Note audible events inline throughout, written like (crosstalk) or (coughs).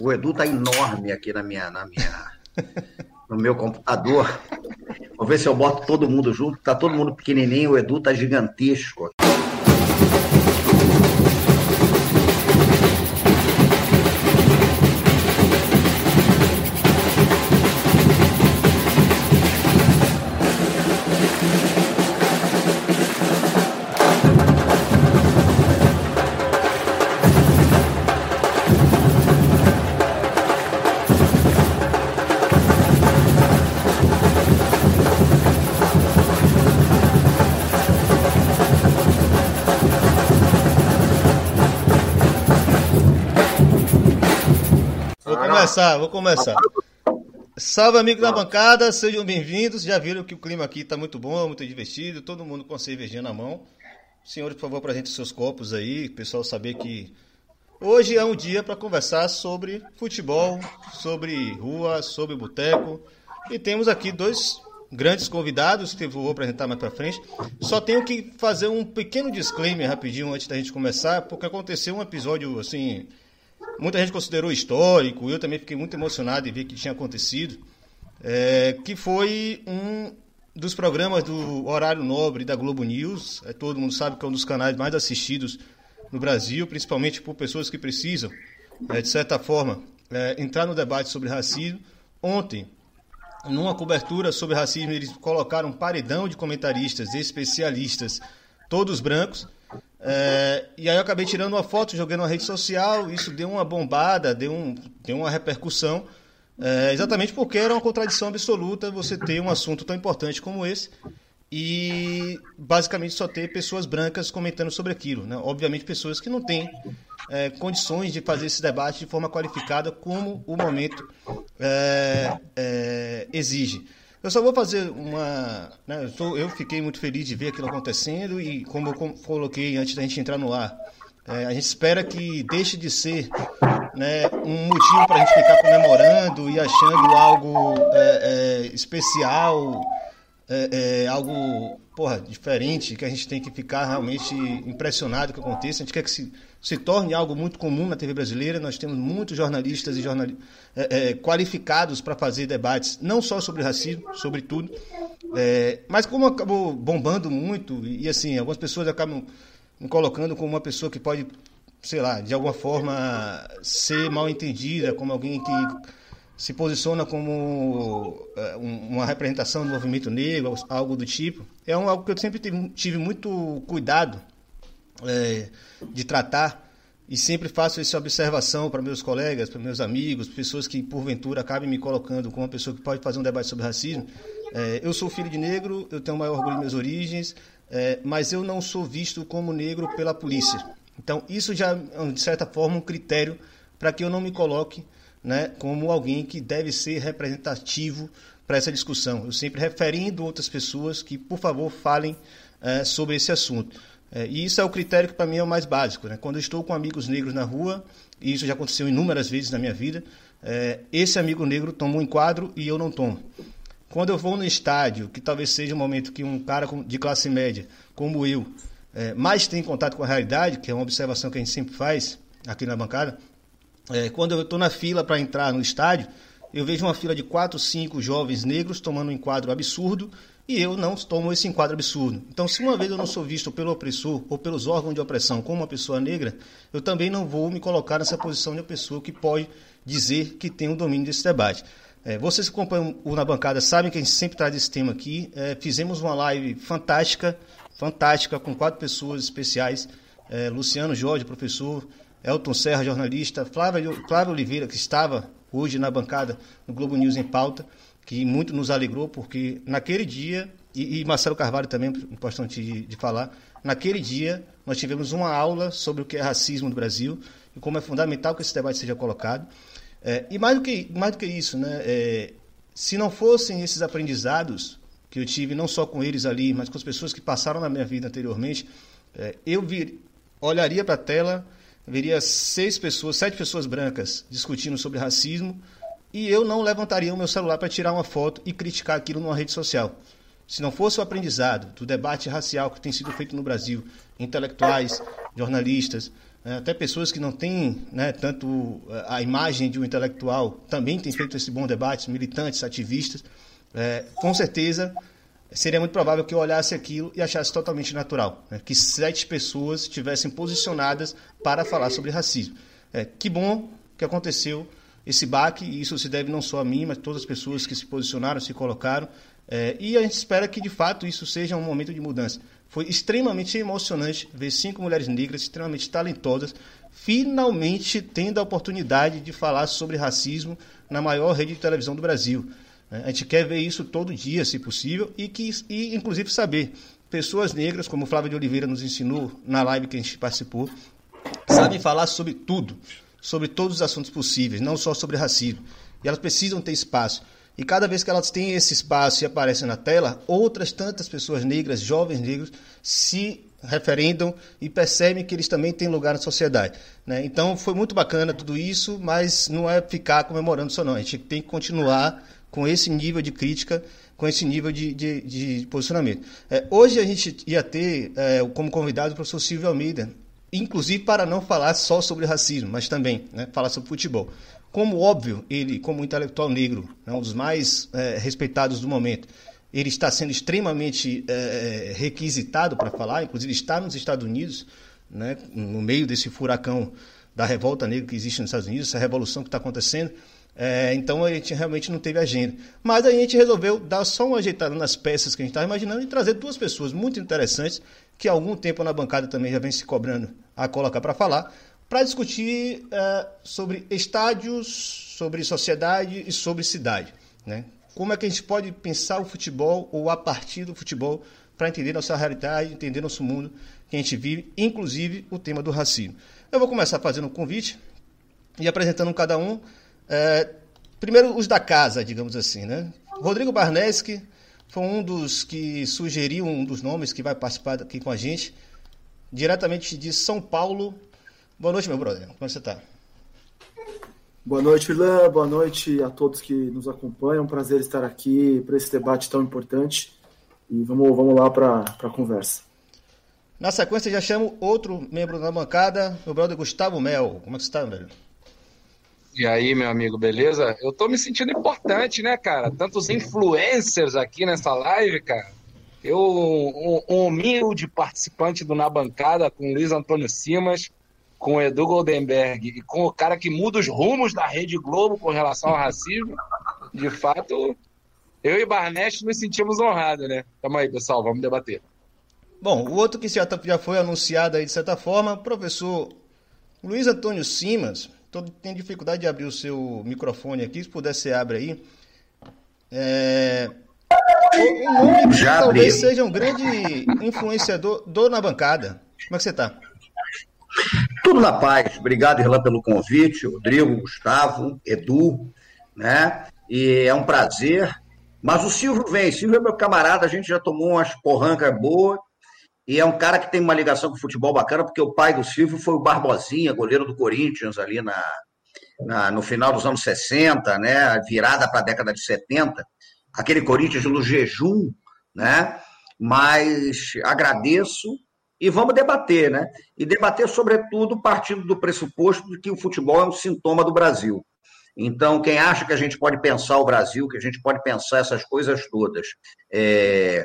O Edu tá enorme aqui na minha, na minha, no meu computador. Vou ver se eu boto todo mundo junto. Tá todo mundo pequenininho, o Edu tá gigantesco. Começar, vou começar. Salve, amigos da bancada, sejam bem-vindos. Já viram que o clima aqui está muito bom, muito divertido, todo mundo com a cervejinha na mão. Senhores, por favor, apresentem seus copos aí, o pessoal saber que hoje é um dia para conversar sobre futebol, sobre rua, sobre boteco. E temos aqui dois grandes convidados que eu vou apresentar mais para frente. Só tenho que fazer um pequeno disclaimer rapidinho antes da gente começar, porque aconteceu um episódio assim muita gente considerou histórico, eu também fiquei muito emocionado em ver que tinha acontecido, é, que foi um dos programas do Horário Nobre da Globo News. É, todo mundo sabe que é um dos canais mais assistidos no Brasil, principalmente por pessoas que precisam, é, de certa forma, é, entrar no debate sobre racismo. Ontem, numa cobertura sobre racismo, eles colocaram um paredão de comentaristas especialistas, todos brancos, é, e aí eu acabei tirando uma foto, joguei na rede social, isso deu uma bombada, deu, um, deu uma repercussão, é, exatamente porque era uma contradição absoluta você ter um assunto tão importante como esse e basicamente só ter pessoas brancas comentando sobre aquilo. Né? Obviamente pessoas que não têm é, condições de fazer esse debate de forma qualificada como o momento é, é, exige. Eu só vou fazer uma. Né, eu, tô, eu, fiquei muito feliz de ver aquilo acontecendo e, como eu coloquei antes da gente entrar no ar, é, a gente espera que deixe de ser né, um motivo para a gente ficar comemorando e achando algo é, é, especial, é, é, algo porra, diferente, que a gente tem que ficar realmente impressionado que aconteça. A gente quer que se se torne algo muito comum na TV brasileira. Nós temos muitos jornalistas e jornal... É, é, qualificados para fazer debates, não só sobre racismo, sobre tudo. É, mas como acabou bombando muito, e, e assim, algumas pessoas acabam me colocando como uma pessoa que pode, sei lá, de alguma forma ser mal entendida, como alguém que se posiciona como é, uma representação do movimento negro, algo do tipo. É um, algo que eu sempre tive, muito cuidado é, de tratar e sempre faço essa observação para meus colegas, para meus amigos, pessoas que porventura acabem me colocando como uma pessoa que pode fazer um debate sobre racismo. É, eu sou filho de negro, eu tenho maior orgulho de minhas origens, é, mas eu não sou visto como negro pela polícia. Então, isso já é, de certa forma, um critério para que eu não me coloque né, como alguém que deve ser representativo para essa discussão. Eu sempre referindo outras pessoas que, por favor, falem é, sobre esse assunto. É, e isso é o critério que para mim é o mais básico. Né? Quando eu estou com amigos negros na rua, e isso já aconteceu inúmeras vezes na minha vida, é, esse amigo negro toma um enquadro e eu não tomo. Quando eu vou no estádio, que talvez seja um momento que um cara de classe média, como eu, é, mais tem contato com a realidade, que é uma observação que a gente sempre faz aqui na bancada, é, quando eu estou na fila para entrar no estádio, eu vejo uma fila de quatro, cinco jovens negros tomando um enquadro absurdo e eu não tomo esse enquadro absurdo. Então, se uma vez eu não sou visto pelo opressor ou pelos órgãos de opressão como uma pessoa negra, eu também não vou me colocar nessa posição de uma pessoa que pode dizer que tem o um domínio desse debate. É, vocês que acompanham o Na Bancada sabem que a gente sempre traz esse tema aqui. É, fizemos uma live fantástica, fantástica, com quatro pessoas especiais. É, Luciano Jorge, professor, Elton Serra, jornalista, Flávia, Oliveira, que estava hoje na bancada no Globo News em pauta que muito nos alegrou, porque naquele dia, e, e Marcelo Carvalho também, importante de, de, falar, naquele dia nós tivemos uma aula sobre o que é racismo no Brasil e como é fundamental que esse debate seja colocado. É, e mais do que, mais do que isso, né, é, se não fossem esses aprendizados que eu tive, não só com eles ali, mas com as pessoas que passaram na minha vida anteriormente, é, eu vir, olharia para a tela, veria seis pessoas, sete pessoas brancas discutindo sobre racismo, e eu não levantaria o meu celular para tirar uma foto e criticar aquilo numa rede social. Se não fosse o aprendizado do debate racial que tem sido feito no Brasil, intelectuais, jornalistas, é, até pessoas que não têm né, tanto é, a imagem de um intelectual também têm feito esse bom debate, militantes, ativistas. É, com certeza seria muito provável que eu olhasse aquilo e achasse totalmente natural, né, que sete pessoas estivessem posicionadas para falar sobre racismo. É, que bom que aconteceu esse baque, e isso se deve não só a mim, mas a todas as pessoas que se posicionaram, se colocaram, é, e a gente espera que de fato isso seja um momento de mudança. Foi extremamente emocionante ver cinco mulheres negras extremamente talentosas finalmente tendo a oportunidade de falar sobre racismo na maior rede de televisão do Brasil. A gente quer ver isso todo dia, se possível, e, que, e inclusive saber. Pessoas negras, como Flávia de Oliveira nos ensinou na live que a gente participou, sabem falar sobre tudo, sobre todos os assuntos possíveis, não só sobre racismo. E elas precisam ter espaço. E cada vez que elas têm esse espaço e aparecem na tela, outras tantas pessoas negras, jovens negros, se referendam e percebem que eles também têm lugar na sociedade. Né? Então foi muito bacana tudo isso, mas não é ficar comemorando só não. A gente tem que continuar com esse nível de crítica, com esse nível de, de, de posicionamento. É, hoje a gente ia ter é, como convidado o professor Silvio Almeida, inclusive para não falar só sobre racismo, mas também né, falar sobre futebol. Como óbvio, ele, como intelectual negro, é um dos mais é, respeitados do momento, ele está sendo extremamente é, requisitado para falar, inclusive está nos Estados Unidos, né, no meio desse furacão da revolta negra que existe nos Estados Unidos, essa revolução que está acontecendo. É, então a gente realmente não teve agenda. Mas a gente resolveu dar só uma ajeitada nas peças que a gente estava imaginando e trazer duas pessoas muito interessantes que há algum tempo na bancada também já vem se cobrando a colocar para falar para discutir uh, sobre estádios, sobre sociedade e sobre cidade. Né? Como é que a gente pode pensar o futebol ou a partir do futebol para entender nossa realidade, entender nosso mundo que a gente vive, inclusive o tema do racismo. Eu vou começar fazendo um convite e apresentando cada um. Uh, primeiro, os da casa, digamos assim. Né? Rodrigo Barneski foi um dos que sugeriu um dos nomes que vai participar aqui com a gente, diretamente de São Paulo, Boa noite, meu brother. Como você está? Boa noite, Ilan. Boa noite a todos que nos acompanham. Prazer estar aqui para esse debate tão importante. E vamos, vamos lá para a conversa. Na sequência, já chamo outro membro da bancada, meu brother Gustavo Mel. Como é que você está, velho? E aí, meu amigo, beleza? Eu tô me sentindo importante, né, cara? Tantos influencers aqui nessa live, cara. Eu, um, um humilde participante do Na Bancada com Luiz Antônio Simas, com o Edu Goldenberg e com o cara que muda os rumos da Rede Globo com relação ao racismo, de fato, eu e Barnett nos sentimos honrados, né? Tamo aí, pessoal, vamos debater. Bom, o outro que já, tá, já foi anunciado aí de certa forma, professor Luiz Antônio Simas, todo tem dificuldade de abrir o seu microfone aqui, se puder você abre aí. É... Um nome que já talvez abri. seja um grande influenciador do na bancada. Como é que você está? Tudo na paz. Obrigado, Irlan, pelo convite. Rodrigo, Gustavo, Edu, né? E é um prazer. Mas o Silvio vem. Silvio é meu camarada, a gente já tomou umas porrancas boas. E é um cara que tem uma ligação com o futebol bacana, porque o pai do Silvio foi o Barbosinha, goleiro do Corinthians, ali na, na no final dos anos 60, né? Virada para a década de 70. Aquele Corinthians no jejum, né? Mas agradeço e vamos debater, né? E debater, sobretudo, partindo do pressuposto de que o futebol é um sintoma do Brasil. Então, quem acha que a gente pode pensar o Brasil, que a gente pode pensar essas coisas todas, é...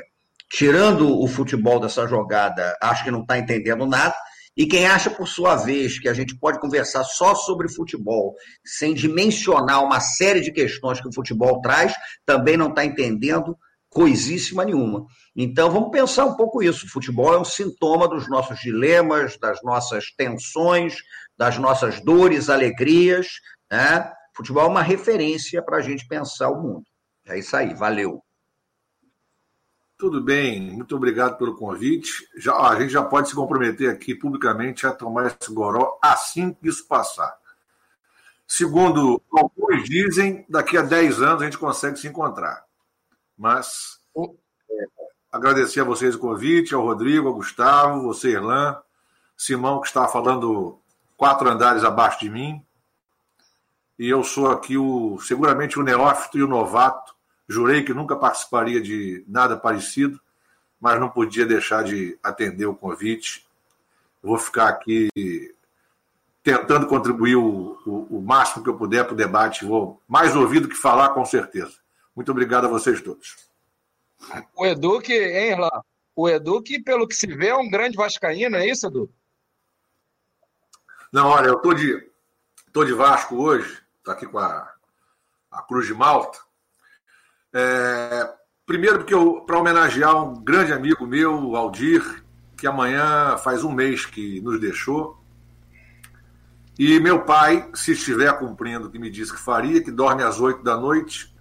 tirando o futebol dessa jogada, acho que não está entendendo nada. E quem acha, por sua vez, que a gente pode conversar só sobre futebol, sem dimensionar uma série de questões que o futebol traz, também não está entendendo coisíssima nenhuma. Então vamos pensar um pouco isso. O futebol é um sintoma dos nossos dilemas, das nossas tensões, das nossas dores, alegrias. Né? O futebol é uma referência para a gente pensar o mundo. É isso aí, valeu. Tudo bem, muito obrigado pelo convite. Já, a gente já pode se comprometer aqui publicamente a tomar esse goró assim que isso passar. Segundo alguns dizem, daqui a 10 anos a gente consegue se encontrar. Mas é, agradecer a vocês o convite, ao Rodrigo, ao Gustavo, você, Irlan, Simão, que está falando quatro andares abaixo de mim. E eu sou aqui o seguramente o neófito e o novato. Jurei que nunca participaria de nada parecido, mas não podia deixar de atender o convite. Vou ficar aqui tentando contribuir o, o, o máximo que eu puder para o debate. Vou mais ouvir do que falar, com certeza. Muito obrigado a vocês todos. O Edu que, hein, lá? O Edu que, pelo que se vê, é um grande vascaíno, é isso, Edu? Não, olha, eu tô de, tô de Vasco hoje, tô aqui com a, a Cruz de Malta. É, primeiro porque para homenagear um grande amigo meu, Aldir, que amanhã faz um mês que nos deixou. E meu pai, se estiver cumprindo o que me disse que faria, que dorme às oito da noite,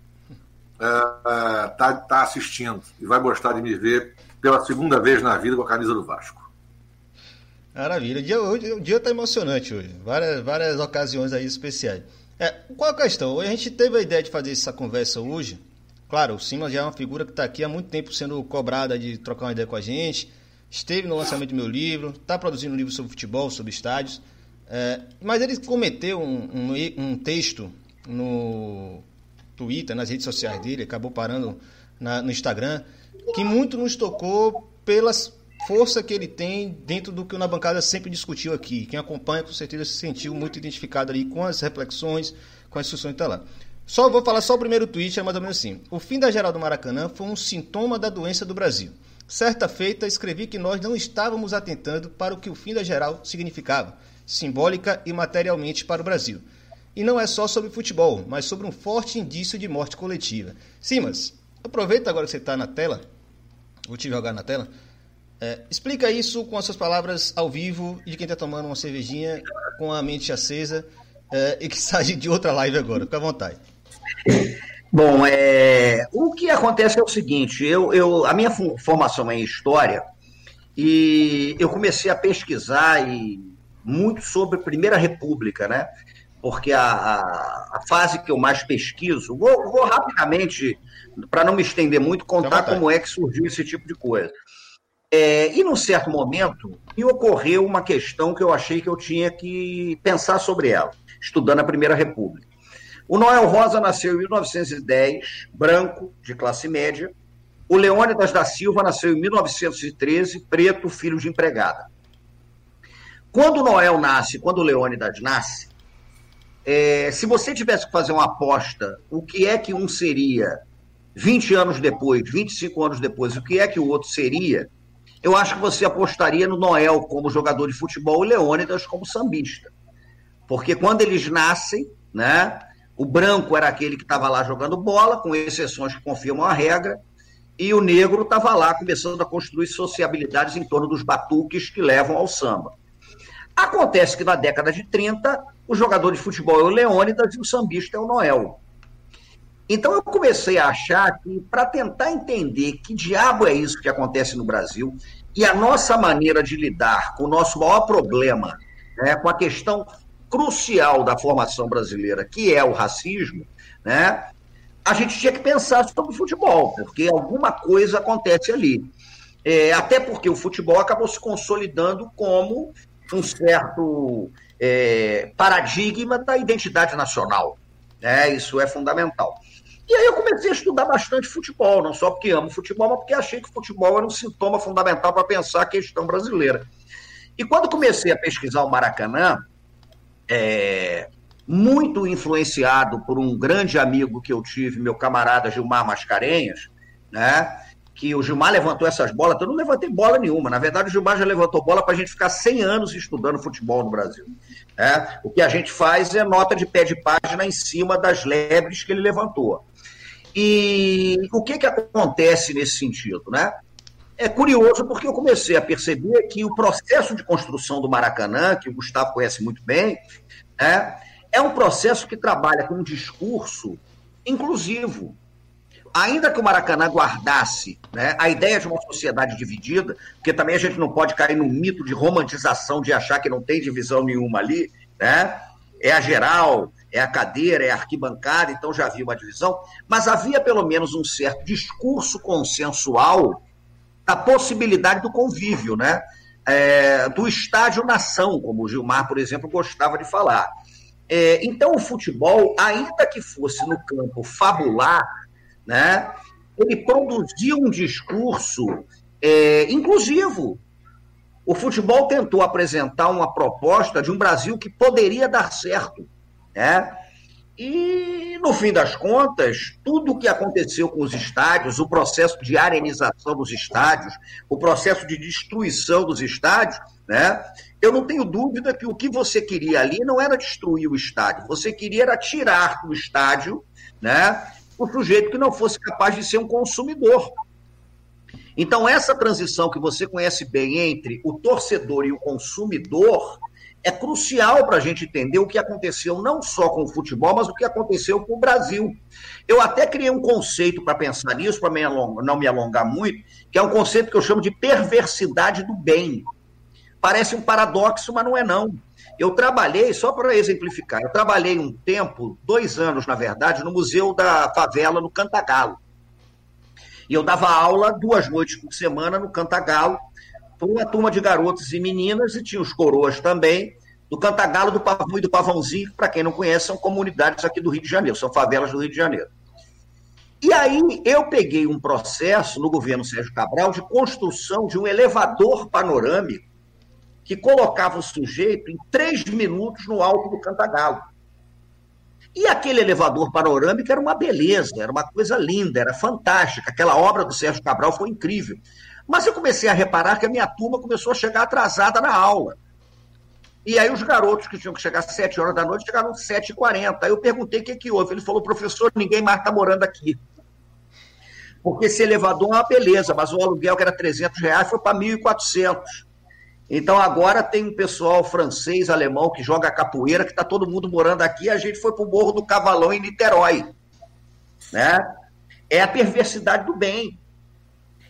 está é, é, tá assistindo e vai gostar de me ver pela segunda vez na vida com a camisa do Vasco. Maravilha. O dia, o dia tá emocionante hoje. Várias, várias ocasiões aí especiais. É, qual a questão? A gente teve a ideia de fazer essa conversa hoje. Claro, o Simas já é uma figura que está aqui há muito tempo sendo cobrada de trocar uma ideia com a gente. Esteve no lançamento do meu livro, está produzindo um livro sobre futebol, sobre estádios. É, mas ele cometeu um, um, um texto no Twitter, nas redes sociais dele, acabou parando na, no Instagram, que muito nos tocou pela força que ele tem dentro do que o Na Bancada sempre discutiu aqui. Quem acompanha, com certeza, se sentiu muito identificado ali com as reflexões, com as discussões que está lá. Só vou falar só o primeiro tweet, é mais ou menos assim. O fim da geral do Maracanã foi um sintoma da doença do Brasil. Certa feita, escrevi que nós não estávamos atentando para o que o fim da geral significava, simbólica e materialmente para o Brasil. E não é só sobre futebol, mas sobre um forte indício de morte coletiva. Simas, aproveita agora que você está na tela, vou te jogar na tela. É, explica isso com as suas palavras ao vivo de quem está tomando uma cervejinha com a mente acesa é, e que (laughs) sai de outra live agora. Fica à vontade. Bom, é, o que acontece é o seguinte: eu, eu, a minha formação é em história e eu comecei a pesquisar e muito sobre a Primeira República, né? porque a, a, a, fase que eu mais pesquiso, vou, vou rapidamente, para não me estender muito, contar como é que surgiu esse tipo de coisa. É, e num certo momento, me ocorreu uma questão que eu achei que eu tinha que pensar sobre ela, estudando a Primeira República. O Noel Rosa nasceu em 1910, branco, de classe média. O Leônidas da Silva nasceu em 1913, preto, filho de empregada. Quando o Noel nasce, quando o Leônidas nasce, é, se você tivesse que fazer uma aposta, o que é que um seria 20 anos depois, 25 anos depois, o que é que o outro seria, eu acho que você apostaria no Noel como jogador de futebol e Leônidas como sambista. Porque quando eles nascem, né, o branco era aquele que estava lá jogando bola, com exceções que confirmam a regra, e o negro estava lá começando a construir sociabilidades em torno dos batuques que levam ao samba. Acontece que na década de 30, o jogador de futebol é o Leônidas e o sambista é o Noel. Então eu comecei a achar que, para tentar entender que diabo é isso que acontece no Brasil e a nossa maneira de lidar com o nosso maior problema, né, com a questão crucial da formação brasileira, que é o racismo, né, a gente tinha que pensar sobre futebol, porque alguma coisa acontece ali. É, até porque o futebol acabou se consolidando como um certo é, paradigma da identidade nacional. Né? Isso é fundamental. E aí eu comecei a estudar bastante futebol, não só porque amo futebol, mas porque achei que o futebol era um sintoma fundamental para pensar a questão brasileira. E quando comecei a pesquisar o Maracanã, é, muito influenciado por um grande amigo que eu tive, meu camarada Gilmar Mascarenhas, né? que o Gilmar levantou essas bolas, eu não levantei bola nenhuma. Na verdade, o Gilmar já levantou bola para a gente ficar 100 anos estudando futebol no Brasil. É, o que a gente faz é nota de pé de página em cima das lebres que ele levantou. E o que, que acontece nesse sentido? Né? É curioso porque eu comecei a perceber que o processo de construção do Maracanã, que o Gustavo conhece muito bem, é, é um processo que trabalha com um discurso inclusivo ainda que o Maracanã guardasse né, a ideia de uma sociedade dividida, porque também a gente não pode cair no mito de romantização de achar que não tem divisão nenhuma ali, né? É a geral, é a cadeira, é a arquibancada, então já havia uma divisão, mas havia pelo menos um certo discurso consensual da possibilidade do convívio, né? É, do estádio-nação, como o Gilmar, por exemplo, gostava de falar. É, então, o futebol, ainda que fosse no campo fabular, né? ele produziu um discurso é, inclusivo. o futebol tentou apresentar uma proposta de um Brasil que poderia dar certo. Né? E, no fim das contas, tudo o que aconteceu com os estádios, o processo de arenização dos estádios, o processo de destruição dos estádios, né? eu não tenho dúvida que o que você queria ali não era destruir o estádio, você queria era tirar do estádio né, o sujeito que não fosse capaz de ser um consumidor. Então, essa transição que você conhece bem entre o torcedor e o consumidor é crucial para a gente entender o que aconteceu não só com o futebol, mas o que aconteceu com o Brasil. Eu até criei um conceito para pensar nisso, para não me alongar muito, que é um conceito que eu chamo de perversidade do bem. Parece um paradoxo, mas não é não. Eu trabalhei, só para exemplificar, eu trabalhei um tempo, dois anos, na verdade, no Museu da Favela, no Cantagalo. E eu dava aula duas noites por semana no Cantagalo, para uma turma de garotos e meninas, e tinha os coroas também, do Cantagalo, do Pavão e do Pavãozinho, para quem não conhece, são comunidades aqui do Rio de Janeiro, são favelas do Rio de Janeiro. E aí eu peguei um processo no governo Sérgio Cabral de construção de um elevador panorâmico que colocava o sujeito em três minutos no alto do Cantagalo. E aquele elevador panorâmico era uma beleza, era uma coisa linda, era fantástica. Aquela obra do Sérgio Cabral foi incrível. Mas eu comecei a reparar que a minha turma começou a chegar atrasada na aula. E aí os garotos que tinham que chegar às 7 horas da noite chegaram às 7h40. Aí eu perguntei o que, que houve. Ele falou, professor, ninguém mais está morando aqui. Porque esse elevador é uma beleza, mas o aluguel que era 300 reais foi para 1.400. Então agora tem um pessoal francês, alemão que joga capoeira, que está todo mundo morando aqui. A gente foi para o Morro do Cavalão em Niterói. Né? É a perversidade do bem.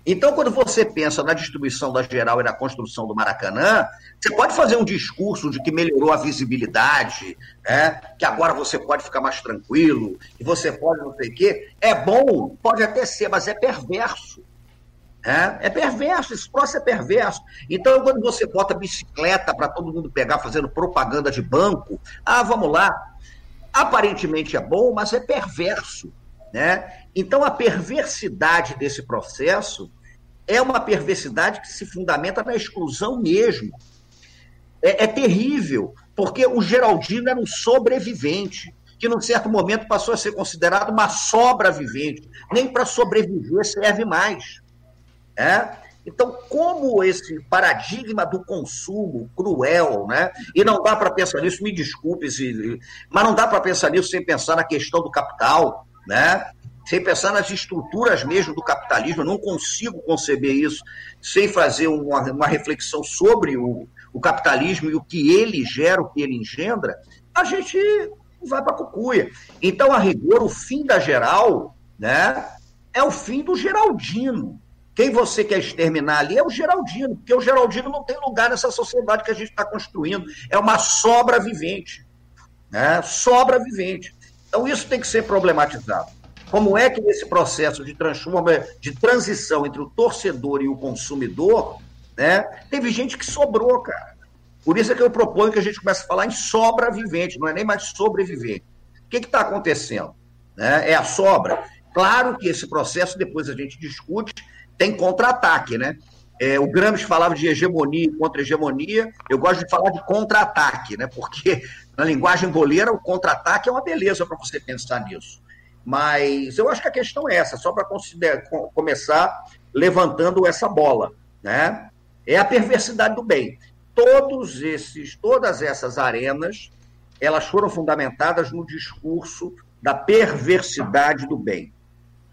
Então, quando você pensa na distribuição da geral e na construção do Maracanã, você pode fazer um discurso de que melhorou a visibilidade, né? que agora você pode ficar mais tranquilo, que você pode não sei o quê. É bom, pode até ser, mas é perverso. É, é perverso, esse processo é perverso. Então, quando você bota bicicleta para todo mundo pegar fazendo propaganda de banco, ah, vamos lá. Aparentemente é bom, mas é perverso. Né? Então, a perversidade desse processo é uma perversidade que se fundamenta na exclusão mesmo. É, é terrível, porque o Geraldino era um sobrevivente que num certo momento passou a ser considerado uma sobra vivente. Nem para sobreviver serve mais. É? Então, como esse paradigma do consumo cruel, né? E não dá para pensar nisso, me desculpe, mas não dá para pensar nisso sem pensar na questão do capital, né? Sem pensar nas estruturas mesmo do capitalismo, eu não consigo conceber isso sem fazer uma, uma reflexão sobre o, o capitalismo e o que ele gera, o que ele engendra, a gente vai para a cucuia. Então, a rigor, o fim da geral, né? É o fim do Geraldino, quem você quer exterminar ali é o Geraldino, porque o Geraldino não tem lugar nessa sociedade que a gente está construindo. É uma sobra vivente. Né? Sobra vivente. Então, isso tem que ser problematizado. Como é que nesse processo de, de transição entre o torcedor e o consumidor, né, teve gente que sobrou, cara. Por isso é que eu proponho que a gente comece a falar em sobra vivente, não é nem mais sobrevivente. O que está acontecendo? Né? É a sobra. Claro que esse processo depois a gente discute tem contra-ataque, né? É, o Gramsci falava de hegemonia e contra-hegemonia, eu gosto de falar de contra-ataque, né? Porque na linguagem boleira o contra-ataque é uma beleza para você pensar nisso. Mas eu acho que a questão é essa, só para começar levantando essa bola, né? É a perversidade do bem. Todos esses, todas essas arenas, elas foram fundamentadas no discurso da perversidade do bem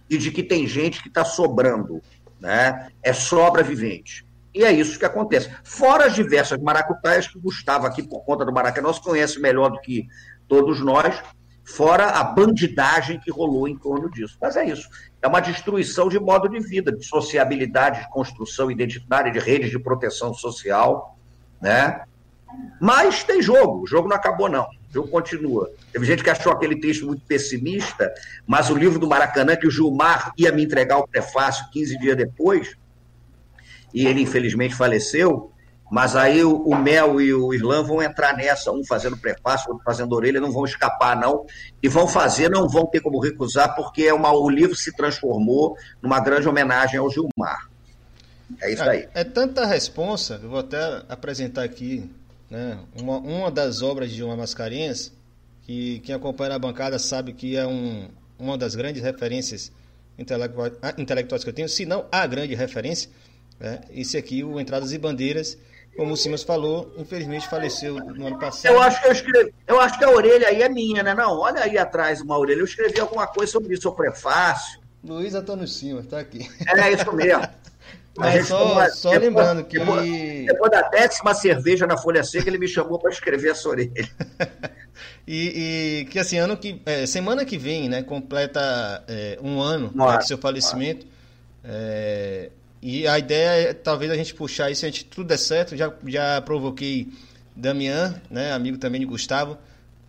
e de que tem gente que está sobrando, né? é sobra vivente. E é isso que acontece. Fora as diversas maracutaias que Gustavo, aqui por conta do Maracanã, conhece melhor do que todos nós, fora a bandidagem que rolou em torno disso. Mas é isso. É uma destruição de modo de vida, de sociabilidade, de construção identitária, de redes de proteção social. Né? Mas tem jogo, o jogo não acabou, não. O jogo continua. Teve gente que achou aquele texto muito pessimista, mas o livro do Maracanã, que o Gilmar ia me entregar o prefácio 15 dias depois, e ele infelizmente faleceu, mas aí o, o Mel e o Irlã vão entrar nessa, um fazendo prefácio, outro fazendo orelha, não vão escapar, não. E vão fazer, não vão ter como recusar, porque é uma, o livro se transformou numa grande homenagem ao Gilmar. É isso aí. É, é tanta responsa, eu vou até apresentar aqui né, uma, uma das obras de uma Mascarenhas, que quem acompanha a bancada sabe que é um, uma das grandes referências intelectuais, intelectuais que eu tenho, se não a grande referência. Né, esse aqui, o Entradas e Bandeiras, como o Simas falou, infelizmente faleceu no ano passado. Eu acho que eu escrevi, eu acho que a orelha aí é minha, né? Não, olha aí atrás uma orelha. Eu escrevi alguma coisa sobre isso, o prefácio. Luiz Antônio Simas, tá aqui. É isso mesmo. (laughs) Mas só, só depois, lembrando que. Depois, depois, da décima cerveja na Folha Seca, ele me chamou para escrever essa orelha. (laughs) e, e, que assim, ano que. É, semana que vem, né, completa é, um ano né, do seu falecimento. É, e a ideia é talvez a gente puxar isso, a gente tudo der certo. Já, já provoquei Damian, né, amigo também de Gustavo,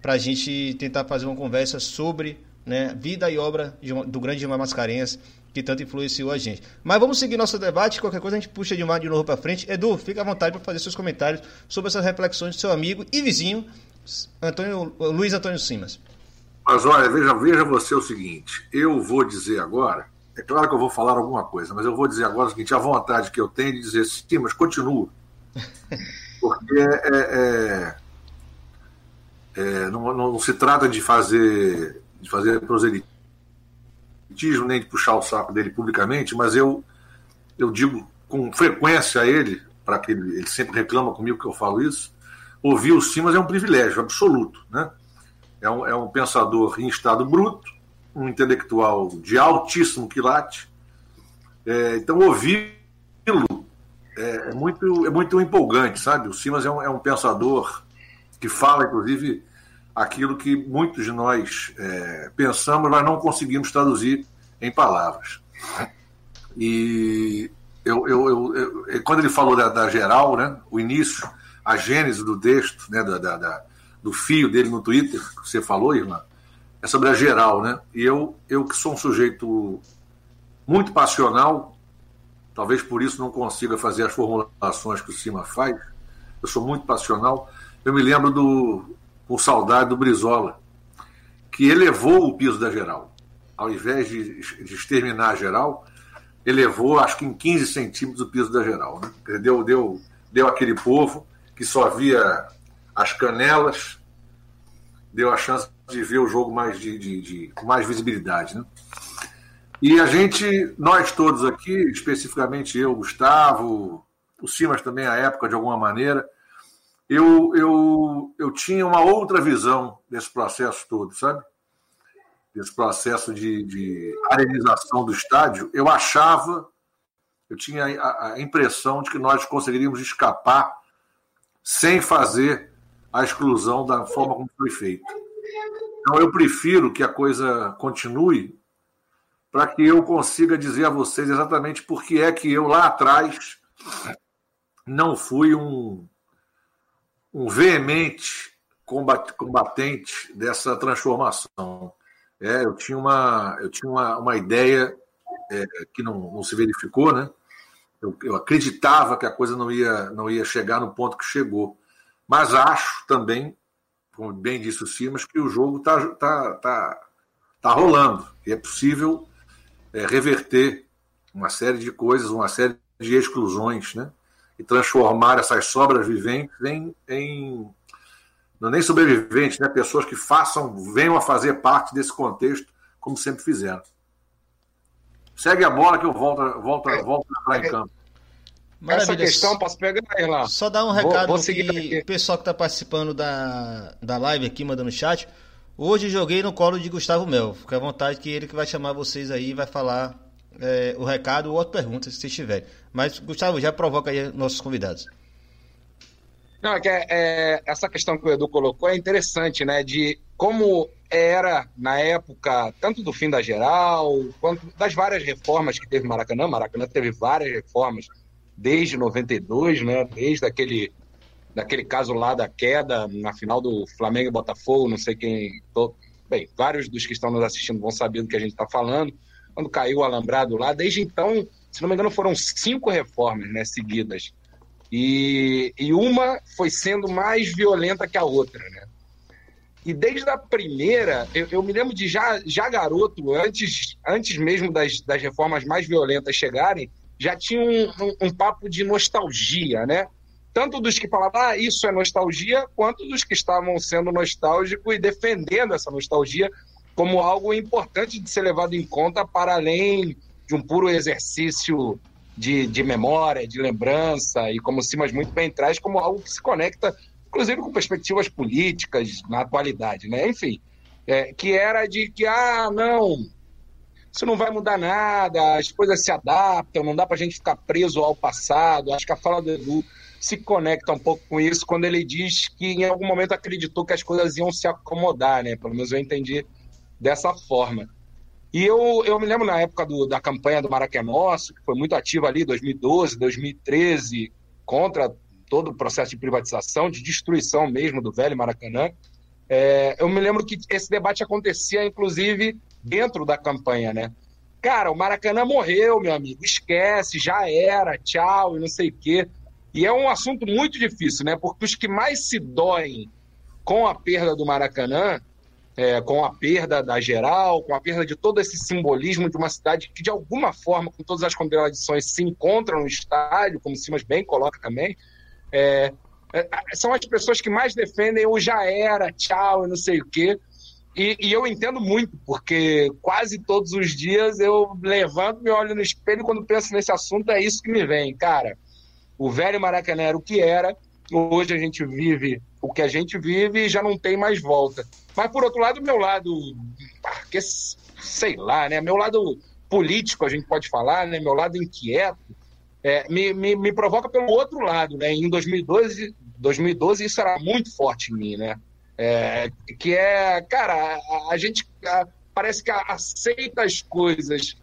para a gente tentar fazer uma conversa sobre né, vida e obra do grande Gilmar Mascarenhas que tanto influenciou a gente. Mas vamos seguir nosso debate, qualquer coisa a gente puxa de, de novo para frente. Edu, fica à vontade para fazer seus comentários sobre essas reflexões do seu amigo e vizinho, Antônio, Luiz Antônio Simas. Mas olha, veja, veja você o seguinte, eu vou dizer agora, é claro que eu vou falar alguma coisa, mas eu vou dizer agora o seguinte, a vontade que eu tenho de dizer sim, mas continua. (laughs) Porque é, é, é, não, não, se trata de fazer, de fazer proselitismo nem de puxar o saco dele publicamente, mas eu, eu digo com frequência a ele, para que ele, ele, sempre reclama comigo que eu falo isso, ouvir o Simas é um privilégio absoluto. Né? É, um, é um pensador em estado bruto, um intelectual de altíssimo quilate. É, então, ouvi-lo é, é, muito, é muito empolgante, sabe? O Simas é um, é um pensador que fala, inclusive, aquilo que muitos de nós é, pensamos, nós não conseguimos traduzir em palavras. E eu, eu, eu, eu quando ele falou da, da, geral, né, o início, a gênese do texto, né, da, da, do fio dele no Twitter, que você falou, irmã, é sobre a geral. Né? E eu, eu que sou um sujeito muito passional, talvez por isso não consiga fazer as formulações que o Cima faz, eu sou muito passional, eu me lembro do, com saudade do Brizola, que elevou o piso da geral. Ao invés de, de exterminar a geral, elevou, acho que em 15 centímetros, o piso da geral. Né? Deu, deu, deu aquele povo que só via as canelas, deu a chance de ver o jogo mais de, de, de, com mais visibilidade. Né? E a gente, nós todos aqui, especificamente eu, Gustavo, o Simas também à época, de alguma maneira, eu, eu, eu tinha uma outra visão desse processo todo, sabe? Desse processo de, de arenização do estádio. Eu achava, eu tinha a, a impressão de que nós conseguiríamos escapar sem fazer a exclusão da forma como foi feito. Então, eu prefiro que a coisa continue para que eu consiga dizer a vocês exatamente por que é que eu lá atrás não fui um, um veemente combatente dessa transformação. É, eu tinha uma, eu tinha uma, uma ideia é, que não, não se verificou, né? Eu, eu, acreditava que a coisa não ia, não ia chegar no ponto que chegou. Mas acho também, como bem disse o Simas, que o jogo está tá, tá, tá rolando. E é possível é, reverter uma série de coisas, uma série de exclusões, né? e transformar essas sobras viventes em, em não nem sobreviventes, né? pessoas que façam, venham a fazer parte desse contexto, como sempre fizeram. Segue a bola que eu volto, volto, é, volto a entrar em campo. Maravilha. Essa questão, posso pegar aí lá? Só dar um recado vou, vou que o pessoal que está participando da, da live aqui, mandando chat. Hoje joguei no colo de Gustavo Mel. Fica à vontade que ele que vai chamar vocês aí e vai falar é, o recado ou outra pergunta, se vocês tiverem. Mas, Gustavo, já provoca aí nossos convidados. Não, é que é, é, essa questão que o Edu colocou é interessante, né? De como era, na época, tanto do fim da geral, quanto das várias reformas que teve Maracanã. Maracanã teve várias reformas desde 92, né? Desde aquele, daquele caso lá da queda na final do Flamengo e Botafogo, não sei quem. Tô... Bem, vários dos que estão nos assistindo vão saber do que a gente está falando quando caiu o alambrado lá. Desde então, se não me engano, foram cinco reformas né, seguidas. E, e uma foi sendo mais violenta que a outra, né? E desde a primeira, eu, eu, me lembro de já, já garoto, antes, antes mesmo das, das reformas mais violentas chegarem, já tinha um, um, um papo de nostalgia, né? Tanto dos que falavam, ah, isso é nostalgia, quanto dos que estavam sendo nostálgicos e defendendo essa nostalgia como algo importante de ser levado em conta para além de um puro exercício de, de memória, de lembrança, e como Simas muito bem traz, como algo que se conecta, inclusive com perspectivas políticas na atualidade, né? Enfim, é, que era de que, ah, não, isso não vai mudar nada, as coisas se adaptam, não dá para a gente ficar preso ao passado. Acho que a fala do Edu se conecta um pouco com isso quando ele diz que em algum momento acreditou que as coisas iam se acomodar, né? Pelo menos eu entendi dessa forma. E eu, eu me lembro na época do, da campanha do Maracanã Nosso, que foi muito ativa ali, 2012, 2013, contra todo o processo de privatização, de destruição mesmo do velho Maracanã. É, eu me lembro que esse debate acontecia, inclusive, dentro da campanha, né? Cara, o Maracanã morreu, meu amigo, esquece, já era, tchau, e não sei o quê. E é um assunto muito difícil, né? Porque os que mais se doem com a perda do Maracanã é, com a perda da geral, com a perda de todo esse simbolismo de uma cidade que, de alguma forma, com todas as contradições, se encontra no estádio, como Simas bem coloca também, é, são as pessoas que mais defendem o já era, tchau, não sei o quê. E, e, eu entendo muito, porque quase todos os dias eu levanto, me olho no espelho e quando penso nesse assunto é isso que me vem. Cara, o velho Maracanã era o que era, hoje a gente vive o que a gente vive e já não tem mais volta. Mas, por outro lado, meu lado, que, sei lá, né? Meu lado político, a gente pode falar, né? Meu lado inquieto, é, me, me, me, provoca pelo outro lado, né? Em 2012, 2012 isso era muito forte em mim, né? É, que é, cara, a, a gente a, parece que aceita as coisas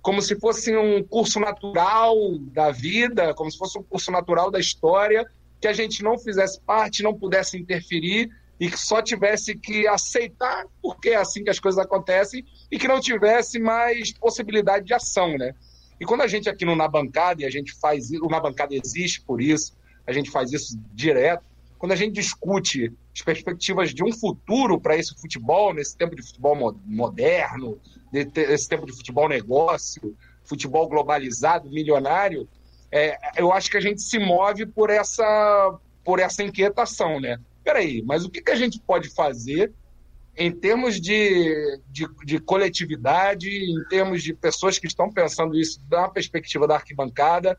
como se fosse um curso natural da vida, como se fosse um curso natural da história, que a gente não fizesse parte, não pudesse interferir e que só tivesse que aceitar porque é assim que as coisas acontecem e que não tivesse mais possibilidade de ação, né? E quando a gente aqui no Na Bancada, e a gente faz o Na Bancada existe por isso, a gente faz isso direto, quando a gente discute as perspectivas de um futuro para esse futebol, nesse tempo de futebol moderno, nesse tempo de futebol negócio, futebol globalizado, milionário, é, eu acho que a gente se move por essa, por essa inquietação, né? Peraí, mas o que, que a gente pode fazer em termos de, de, de, coletividade, em termos de pessoas que estão pensando isso da perspectiva da arquibancada,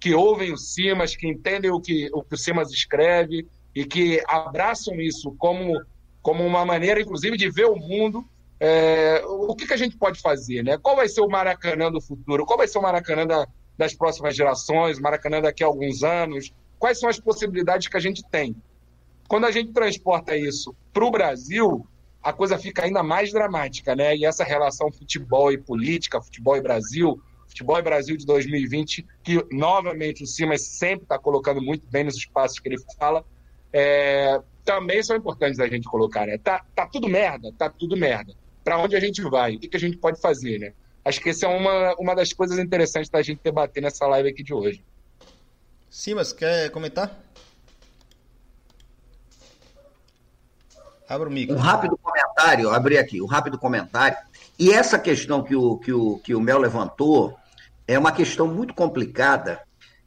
que ouvem o Simas, que entendem o que o, que o Simas escreve e que abraçam isso como, como uma maneira, inclusive, de ver o mundo. É, o que, que a gente pode fazer? Né? Qual vai ser o Maracanã do futuro? Qual vai ser o Maracanã da, das próximas gerações, Maracanã daqui a alguns anos? Quais são as possibilidades que a gente tem? Quando a gente transporta isso para o Brasil, a coisa fica ainda mais dramática, né? E essa relação futebol e política, futebol e Brasil, futebol e Brasil de 2020, que novamente o Simas sempre está colocando muito bem nos espaços que ele fala, é, também são importantes a gente colocar, né? Tá, tá tudo merda, tá tudo merda. Para onde a gente vai? O que, que a gente pode fazer, né? Acho que essa é uma, uma das coisas interessantes da gente debater nessa live aqui de hoje. Simas, quer comentar? Abra o micro. Um rápido comentário, abri aqui, um rápido comentário. E essa questão que o, que o, que o Mel levantou é uma questão muito complicada,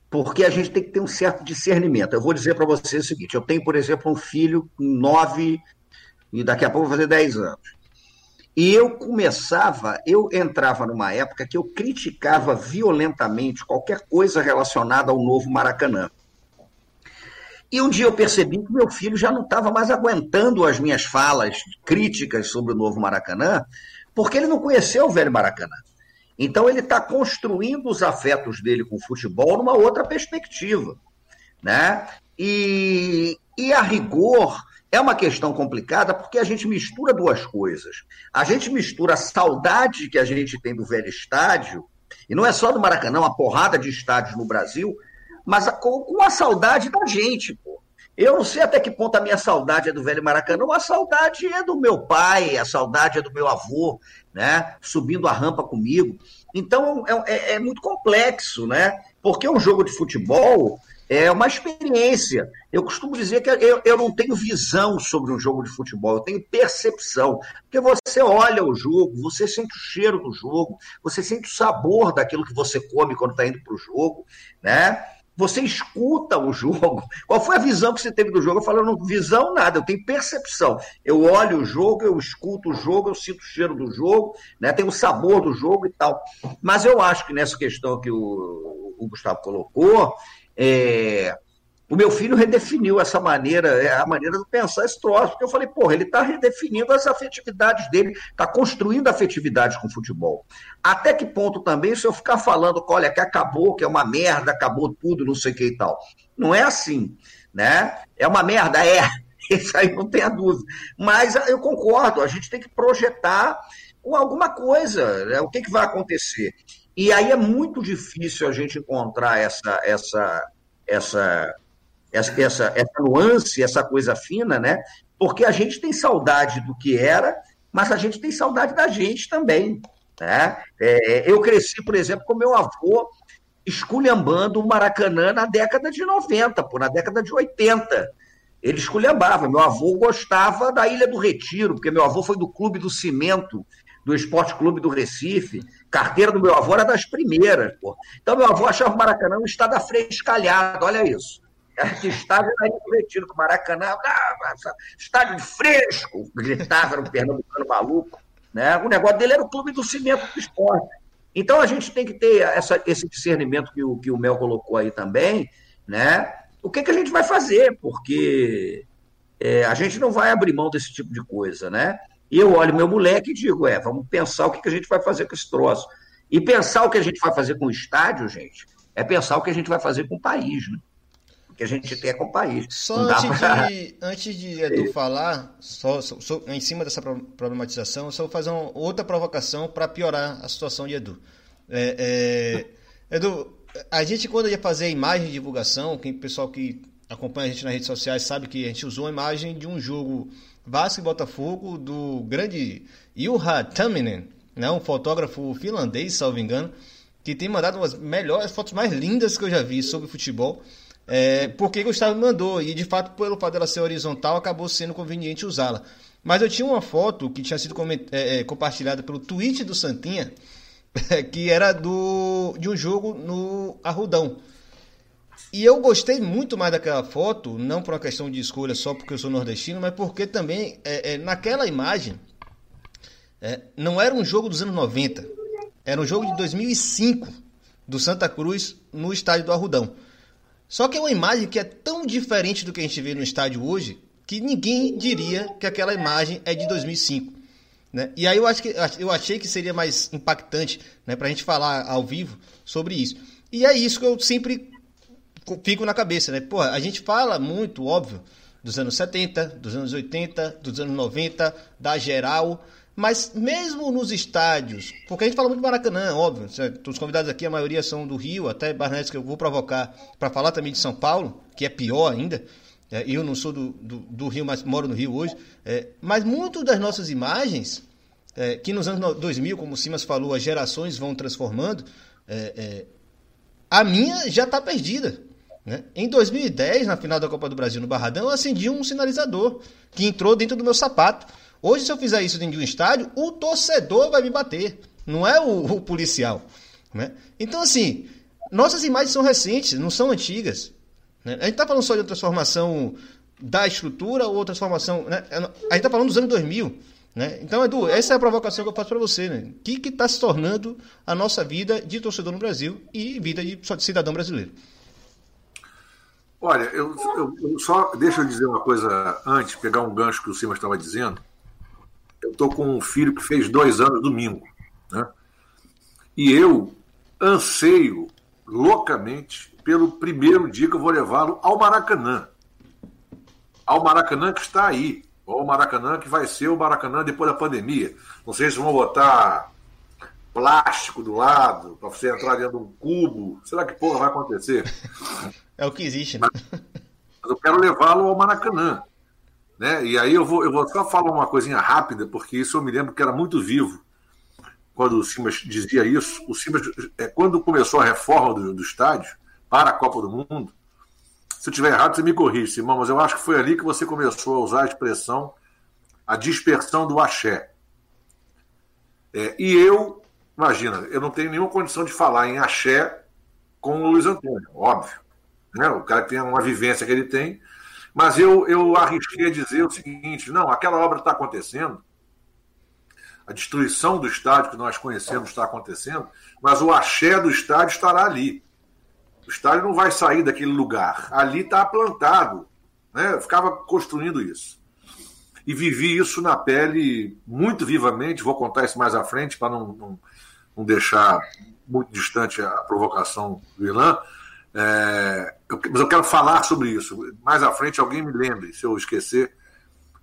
porque a gente tem que ter um certo discernimento. Eu vou dizer para você o seguinte: eu tenho, por exemplo, um filho com nove e daqui a pouco vai fazer dez anos. E eu começava, eu entrava numa época que eu criticava violentamente qualquer coisa relacionada ao novo Maracanã. E um dia eu percebi que meu filho já não estava mais aguentando as minhas falas críticas sobre o novo Maracanã, porque ele não conheceu o velho Maracanã. Então ele está construindo os afetos dele com o futebol numa outra perspectiva. Né? E, e a rigor, é uma questão complicada porque a gente mistura duas coisas. A gente mistura a saudade que a gente tem do velho estádio, e não é só do Maracanã, uma porrada de estádios no Brasil, mas com a saudade da gente, pô. Eu não sei até que ponto a minha saudade é do velho Maracanã, a saudade é do meu pai, a saudade é do meu avô, né? Subindo a rampa comigo. Então é, é, é muito complexo, né? Porque um jogo de futebol é uma experiência. Eu costumo dizer que eu, eu não tenho visão sobre um jogo de futebol, eu tenho percepção. Porque você olha o jogo, você sente o cheiro do jogo, você sente o sabor daquilo que você come quando está indo para o jogo, né? Você escuta o jogo. Qual foi a visão que você teve do jogo? Eu falo, não, visão nada, eu tenho percepção. Eu olho o jogo, eu escuto o jogo, eu sinto o cheiro do jogo, né? Tem o sabor do jogo e tal. Mas eu acho que nessa questão que o, o Gustavo colocou, é, o meu filho redefiniu essa maneira, é, a maneira de pensar esse troço, porque eu falei, porra, ele está redefinindo as afetividades dele, está construindo afetividades com o futebol. Até que ponto também, se eu ficar falando, olha, que acabou, que é uma merda, acabou tudo, não sei o que e tal. Não é assim, né? É uma merda, é. (laughs) Isso aí não tem a dúvida. Mas eu concordo, a gente tem que projetar alguma coisa, né? o que, que vai acontecer. E aí é muito difícil a gente encontrar essa, essa, essa, essa, essa, essa nuance, essa coisa fina, né? Porque a gente tem saudade do que era, mas a gente tem saudade da gente também. Né? É, eu cresci, por exemplo, com meu avô esculhambando o Maracanã na década de 90, pô, na década de 80. Ele esculhambava. Meu avô gostava da Ilha do Retiro, porque meu avô foi do Clube do Cimento, do Esporte Clube do Recife. Carteira do meu avô era das primeiras, pô. Então, meu avô achava o Maracanã um estado afrescalhado, olha isso. Que estádio era divertido, com o Maracanã, ah, estádio fresco, gritava, era um pernambucano maluco. Né? O negócio dele era o clube do cimento do esporte. Então a gente tem que ter essa, esse discernimento que o, que o Mel colocou aí também, né? O que, que a gente vai fazer? Porque é, a gente não vai abrir mão desse tipo de coisa, né? E eu olho meu moleque e digo, é, vamos pensar o que, que a gente vai fazer com esse troço. E pensar o que a gente vai fazer com o estádio, gente, é pensar o que a gente vai fazer com o país, né? Que a gente quer com o país. Só antes, pra... de, antes de Edu falar, só, só, só, em cima dessa problematização, só vou fazer uma, outra provocação para piorar a situação de Edu. É, é, Edu, a gente quando ia fazer a imagem de divulgação, quem pessoal que acompanha a gente nas redes sociais sabe que a gente usou a imagem de um jogo Vasco e Botafogo do grande Juha Tamminen, né, um fotógrafo finlandês, salvo engano, que tem mandado umas melhores fotos mais lindas que eu já vi sobre futebol. É, porque Gustavo mandou, e de fato, pelo fato dela ser horizontal, acabou sendo conveniente usá-la. Mas eu tinha uma foto que tinha sido é, é, compartilhada pelo tweet do Santinha, (laughs) que era do, de um jogo no Arrudão. E eu gostei muito mais daquela foto, não por uma questão de escolha só porque eu sou nordestino, mas porque também é, é, naquela imagem é, não era um jogo dos anos 90, era um jogo de 2005 do Santa Cruz no estádio do Arrudão. Só que é uma imagem que é tão diferente do que a gente vê no estádio hoje que ninguém diria que aquela imagem é de 2005. Né? E aí eu, acho que, eu achei que seria mais impactante né, para a gente falar ao vivo sobre isso. E é isso que eu sempre fico na cabeça, né? Pô, a gente fala muito, óbvio, dos anos 70, dos anos 80, dos anos 90, da geral, mas mesmo nos estádios, porque a gente fala muito do Maracanã, óbvio, os convidados aqui, a maioria são do Rio, até Barnetes que eu vou provocar para falar também de São Paulo, que é pior ainda. É, eu não sou do, do, do, Rio, mas moro no Rio hoje. É, mas muito das nossas imagens, é, que nos anos 2000, como o Simas falou, as gerações vão transformando, é, é, a minha já está perdida. Né? Em 2010, na final da Copa do Brasil no Barradão, eu acendi um sinalizador que entrou dentro do meu sapato. Hoje, se eu fizer isso dentro de um estádio, o torcedor vai me bater, não é o, o policial. Né? Então, assim, nossas imagens são recentes, não são antigas. Né? A gente está falando só de transformação da estrutura ou transformação. Né? A gente está falando dos anos 2000. Né? Então, Edu, essa é a provocação que eu faço para você. Né? O que está se tornando a nossa vida de torcedor no Brasil e vida de cidadão brasileiro? Olha, eu, eu, eu, só deixa eu dizer uma coisa antes, pegar um gancho que o Simas estava dizendo. Eu estou com um filho que fez dois anos domingo, né? E eu anseio loucamente pelo primeiro dia que eu vou levá-lo ao Maracanã. Ao Maracanã que está aí. Ao Maracanã que vai ser o Maracanã depois da pandemia. Não sei se vão botar plástico do lado para você entrar dentro de um cubo. Será que porra vai acontecer? (laughs) É o que existe, né? Mas, eu quero levá-lo ao Maracanã. Né? E aí eu vou, eu vou só falar uma coisinha rápida, porque isso eu me lembro que era muito vivo quando o Simas dizia isso. O Simas, é, quando começou a reforma do, do estádio para a Copa do Mundo, Se eu estiver errado, você me corrige, Simão, mas eu acho que foi ali que você começou a usar a expressão a dispersão do axé. É, e eu, imagina, eu não tenho nenhuma condição de falar em axé com o Luiz Antônio, óbvio. Né? O cara tem uma vivência que ele tem, mas eu, eu arrisquei a dizer o seguinte: não, aquela obra está acontecendo, a destruição do estádio que nós conhecemos está acontecendo, mas o axé do estádio estará ali. O estádio não vai sair daquele lugar. Ali está plantado. Né? Eu ficava construindo isso. E vivi isso na pele muito vivamente. Vou contar isso mais à frente para não, não, não, deixar muito distante a provocação do Ilan. É, eu, mas eu quero falar sobre isso. Mais à frente, alguém me lembre, se eu esquecer,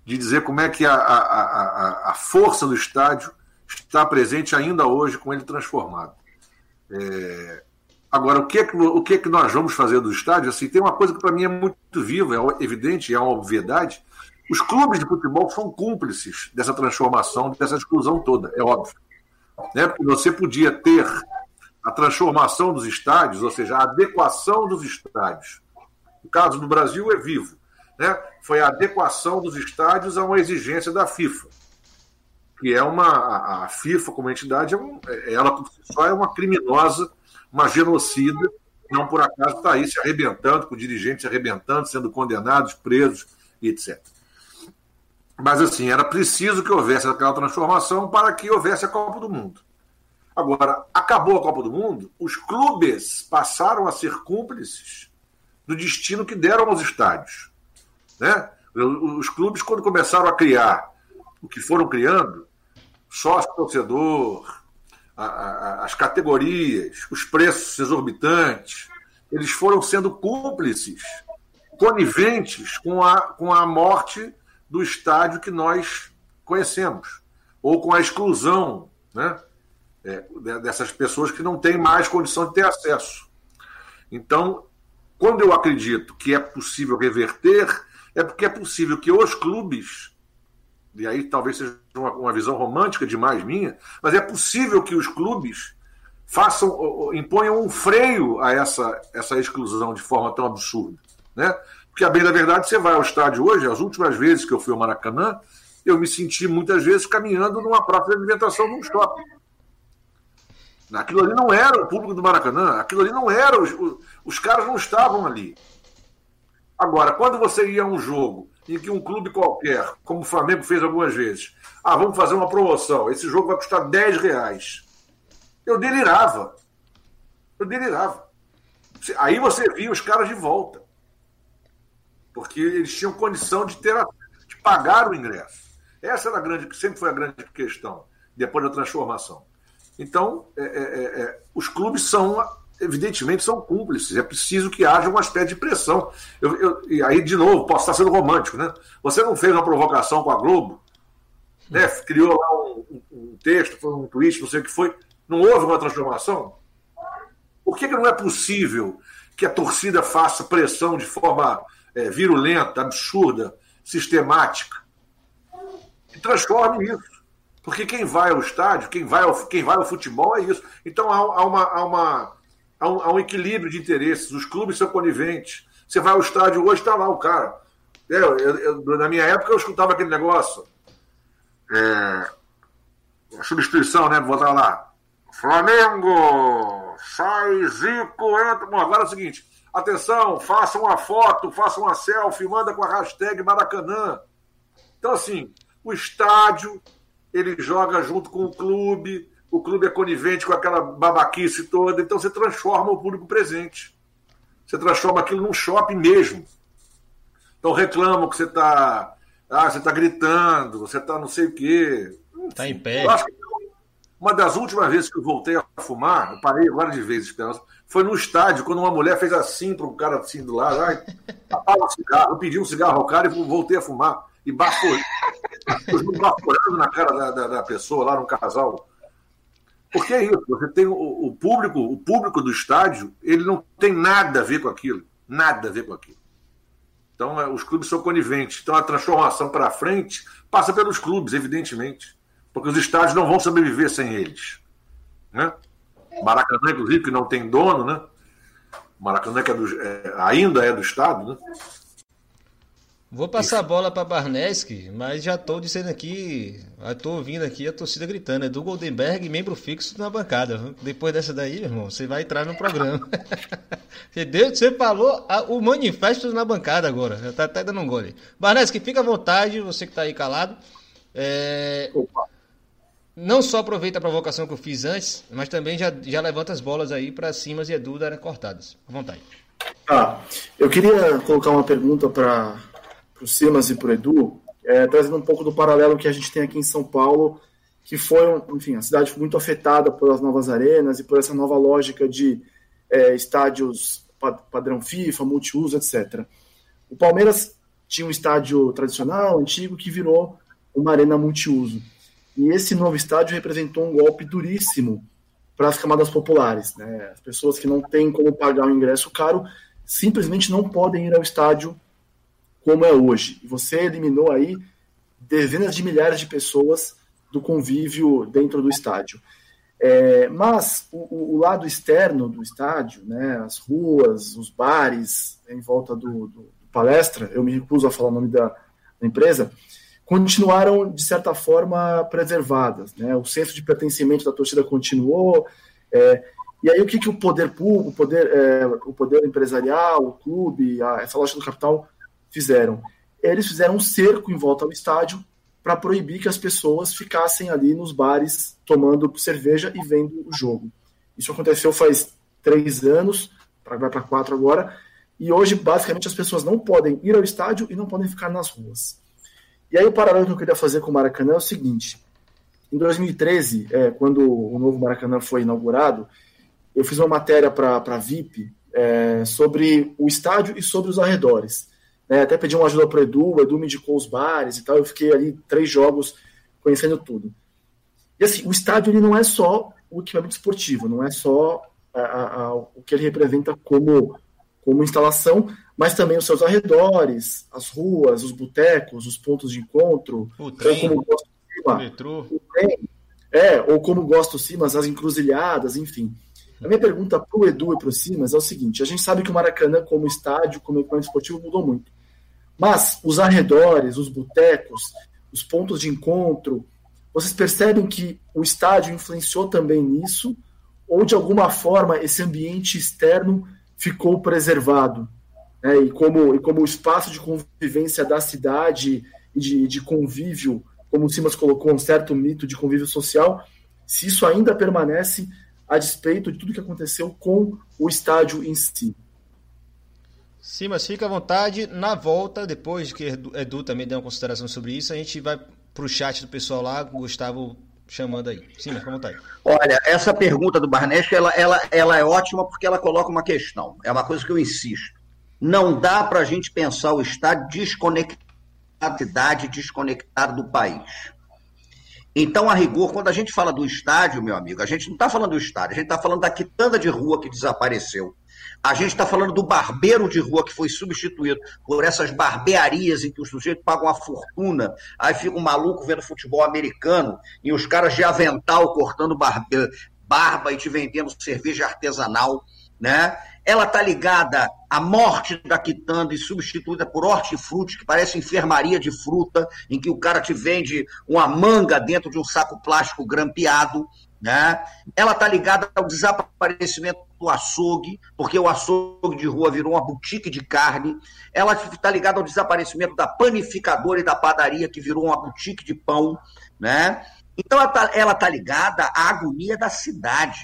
de dizer como é que a, a, a, a força do estádio está presente ainda hoje com ele transformado. É, agora, o que, é que, o que é que nós vamos fazer do estádio? Assim, tem uma coisa que para mim é muito viva, é evidente, é uma obviedade. Os clubes de futebol são cúmplices dessa transformação, dessa exclusão toda, é óbvio. Né? Porque você podia ter a transformação dos estádios, ou seja, a adequação dos estádios. O caso do Brasil é vivo né, foi a adequação dos estádios a uma exigência da FIFA, que é uma. A FIFA, como entidade, é um, é, ela por si só é uma criminosa, uma genocida, não por acaso está aí se arrebentando, com dirigentes arrebentando, sendo condenados, presos etc. Mas, assim, era preciso que houvesse aquela transformação para que houvesse a Copa do Mundo. Agora, acabou a Copa do Mundo, os clubes passaram a ser cúmplices do destino que deram aos estádios. Né? Os clubes, quando começaram a criar o que foram criando, sócio-torcedor, as categorias, os preços exorbitantes, eles foram sendo cúmplices, coniventes com a, com a morte do estádio que nós conhecemos, ou com a exclusão né, é, dessas pessoas que não têm mais condição de ter acesso. Então, quando eu acredito que é possível reverter, é porque é possível que os clubes, e aí talvez seja uma, uma visão romântica demais minha, mas é possível que os clubes façam, imponham um freio a essa, essa exclusão de forma tão absurda. Né? Porque, a bem da verdade, você vai ao estádio hoje, as últimas vezes que eu fui ao Maracanã, eu me senti muitas vezes caminhando numa própria alimentação num shopping. Aquilo ali não era o público do Maracanã, aquilo ali não era, os, os caras não estavam ali. Agora, quando você ia a um jogo em que um clube qualquer, como o Flamengo fez algumas vezes, ah, vamos fazer uma promoção, esse jogo vai custar 10 reais. Eu delirava. Eu delirava. Aí você via os caras de volta. Porque eles tinham condição de ter de pagar o ingresso. Essa era a grande, sempre foi a grande questão, depois da transformação. Então, é, é, é, é os clubes são evidentemente são cúmplices. É preciso que haja uma espécie de pressão. Eu, eu, e aí, de novo, posso estar sendo romântico, né? Você não fez uma provocação com a Globo, né? criou lá um, um, texto, foi um tweet, não sei o que foi. Não houve uma transformação? Por que, que não é possível que a torcida faça pressão de forma é, virulenta, absurda, sistemática? E transforme isso. Porque quem vai ao estádio, quem vai ao, quem vai ao futebol é isso. Então há, há uma, há uma há um, há um equilíbrio de interesses, os clubes são coniventes. Você vai ao estádio hoje, está lá o cara. Eu, eu, eu, na minha época eu escutava aquele negócio. É, a substituição, né? Vou botar lá. Flamengo! Sai Zico, entra. Bom, agora é o seguinte: atenção, faça uma foto, faça uma selfie, manda com a hashtag Maracanã. Então, assim, o estádio ele joga junto com o clube, o clube é conivente com aquela babaquice toda, então você transforma o público presente. Você transforma aquilo num shopping mesmo. Então reclamam que você está ah, você está gritando, você está não sei o quê. Está em pé. uma das últimas vezes que eu voltei a fumar, eu parei várias vezes, foi no estádio, quando uma mulher fez assim para um cara assim do lado, ai, (laughs) um cigarro, eu pedi um cigarro ao cara e voltei a fumar. E baforando (laughs) na cara da, da, da pessoa lá no casal porque é isso, você tem o, o, público, o público do estádio, ele não tem nada a ver com aquilo, nada a ver com aquilo. Então, é, os clubes são coniventes. Então, a transformação para frente passa pelos clubes, evidentemente, porque os estádios não vão sobreviver sem eles. Né? Maracanã, inclusive, que não tem dono, né? Maracanã, que é do, é, ainda é do Estado, né? Vou passar a bola para Barneski, mas já estou dizendo aqui, estou ouvindo aqui a torcida gritando, é do Goldenberg, membro fixo na bancada. Depois dessa daí, meu irmão, você vai entrar no programa. (laughs) você falou a, o manifesto na bancada agora, já está até dando um gole. Barneski, fica à vontade, você que está aí calado. É... Não só aproveita a provocação que eu fiz antes, mas também já, já levanta as bolas aí para cima e Edu darem cortadas. À vontade. Ah, eu queria colocar uma pergunta para para o Simas e para o Edu, é, trazendo um pouco do paralelo que a gente tem aqui em São Paulo, que foi, enfim, a cidade foi muito afetada pelas novas arenas e por essa nova lógica de é, estádios padrão FIFA, multiuso, etc. O Palmeiras tinha um estádio tradicional, antigo, que virou uma arena multiuso. E esse novo estádio representou um golpe duríssimo para as camadas populares. Né? As pessoas que não têm como pagar o ingresso caro simplesmente não podem ir ao estádio como é hoje. Você eliminou aí dezenas de milhares de pessoas do convívio dentro do estádio. É, mas o, o, lado externo do estádio, né, as ruas, os bares em volta do, do, do palestra, eu me recuso a falar o nome da, da, empresa, continuaram de certa forma preservadas. Né? O senso de pertencimento da torcida continuou. É, e aí o que, que o poder público, o poder, é, o poder empresarial, o clube, a, essa loja do capital fizeram? Eles fizeram um cerco em volta ao estádio para proibir que as pessoas ficassem ali nos bares tomando cerveja e vendo o jogo. Isso aconteceu faz três anos, vai para quatro agora, e hoje, basicamente, as pessoas não podem ir ao estádio e não podem ficar nas ruas. E aí, o paralelo que eu queria fazer com o Maracanã é o seguinte: em 2013, é, quando o novo Maracanã foi inaugurado, eu fiz uma matéria para a VIP é, sobre o estádio e sobre os arredores. Né? Até pedi uma ajuda para o Edu, o Edu me indicou os bares e tal. Eu fiquei ali três jogos conhecendo tudo. E assim, o estádio ele não é só o equipamento esportivo, não é só a, a, a, o que ele representa como, como instalação, mas também os seus arredores, as ruas, os botecos, os pontos de encontro, o trem, como gosto o metrô. O trem, é, ou como gosto Simas, as encruzilhadas, enfim. A minha pergunta para o Edu e para o Simas é o seguinte: a gente sabe que o Maracanã, como estádio, como equipamento esportivo, mudou muito. Mas os arredores, os botecos, os pontos de encontro, vocês percebem que o estádio influenciou também nisso? Ou de alguma forma esse ambiente externo ficou preservado? Né? E, como, e como o espaço de convivência da cidade e de, de convívio, como o Simas colocou, um certo mito de convívio social, se isso ainda permanece a despeito de tudo que aconteceu com o estádio em si. Sim, mas fica à vontade. Na volta, depois que Edu, também deu uma consideração sobre isso, a gente vai para o chat do pessoal lá, o Gustavo chamando aí. Sim, mas à vontade. Olha, essa pergunta do Barnesco, ela, ela, ela é ótima porque ela coloca uma questão. É uma coisa que eu insisto. Não dá para a gente pensar o Estado desconectado da cidade, desconectado do país. Então, a rigor, quando a gente fala do estádio, meu amigo, a gente não está falando do estádio, a gente está falando da quitanda de rua que desapareceu. A gente está falando do barbeiro de rua que foi substituído por essas barbearias em que os sujeitos pagam uma fortuna, aí fica um maluco vendo futebol americano e os caras de avental cortando barbe... barba e te vendendo cerveja artesanal, né? Ela está ligada à morte da quitanda e substituída por hortifruti, que parece enfermaria de fruta, em que o cara te vende uma manga dentro de um saco plástico grampeado, né? Ela está ligada ao desaparecimento do açougue, porque o açougue de rua virou uma boutique de carne. Ela está ligada ao desaparecimento da panificadora e da padaria, que virou uma boutique de pão. Né? Então ela está tá ligada à agonia da cidade.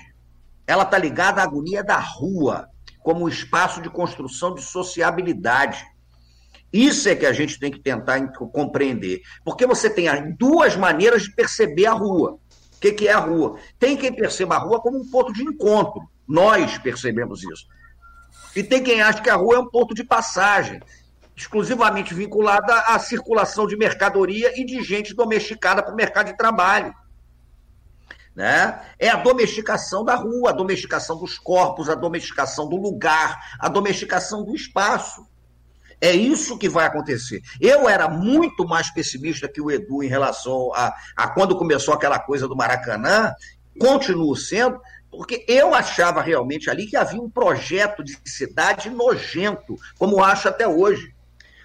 Ela está ligada à agonia da rua, como um espaço de construção de sociabilidade. Isso é que a gente tem que tentar compreender. Porque você tem duas maneiras de perceber a rua. O que, que é a rua? Tem quem perceba a rua como um ponto de encontro. Nós percebemos isso. E tem quem acha que a rua é um ponto de passagem, exclusivamente vinculada à circulação de mercadoria e de gente domesticada para o mercado de trabalho. Né? É a domesticação da rua, a domesticação dos corpos, a domesticação do lugar, a domesticação do espaço. É isso que vai acontecer. Eu era muito mais pessimista que o Edu em relação a, a quando começou aquela coisa do Maracanã, continuo sendo, Porque eu achava realmente ali que havia um projeto de cidade nojento, como acho até hoje.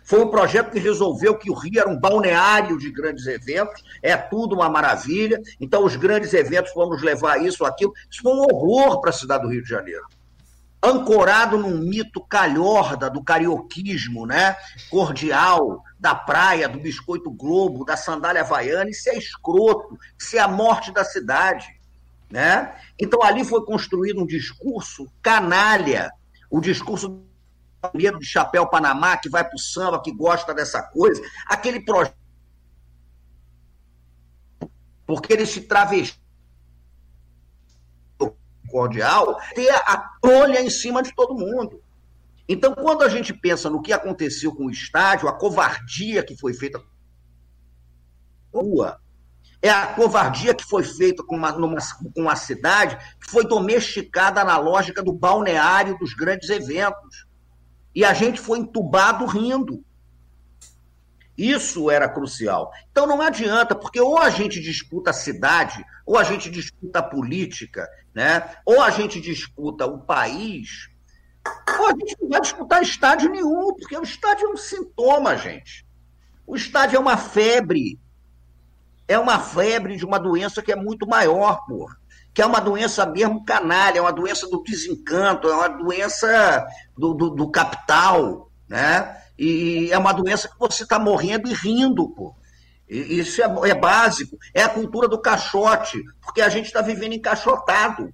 Foi um projeto que resolveu que o Rio era um balneário de grandes eventos, é tudo uma maravilha. Então, os grandes eventos vamos levar isso, aquilo. Isso foi um horror para a cidade do Rio de Janeiro. Ancorado num mito calhorda do carioquismo, né? Cordial, da praia, do biscoito globo, da sandália havaiana, isso é escroto, isso é a morte da cidade. Né? Então ali foi construído um discurso canalha, o discurso do de chapéu Panamá, que vai para o samba, que gosta dessa coisa, aquele projeto. Porque ele se travestiu cordial, ter a trolha em cima de todo mundo. Então, quando a gente pensa no que aconteceu com o estádio, a covardia que foi feita rua, é a covardia que foi feita com uma, numa, com uma cidade que foi domesticada na lógica do balneário dos grandes eventos. E a gente foi entubado rindo. Isso era crucial. Então não adianta, porque ou a gente disputa a cidade, ou a gente disputa a política, né? ou a gente disputa o país, ou a gente não vai disputar estádio nenhum, porque o estádio é um sintoma, gente. O estádio é uma febre é uma febre de uma doença que é muito maior, porra. Que é uma doença mesmo canalha, é uma doença do desencanto, é uma doença do, do, do capital, né? E é uma doença que você está morrendo e rindo, pô. Isso é, é, básico. É a cultura do caixote, porque a gente está vivendo encaixotado.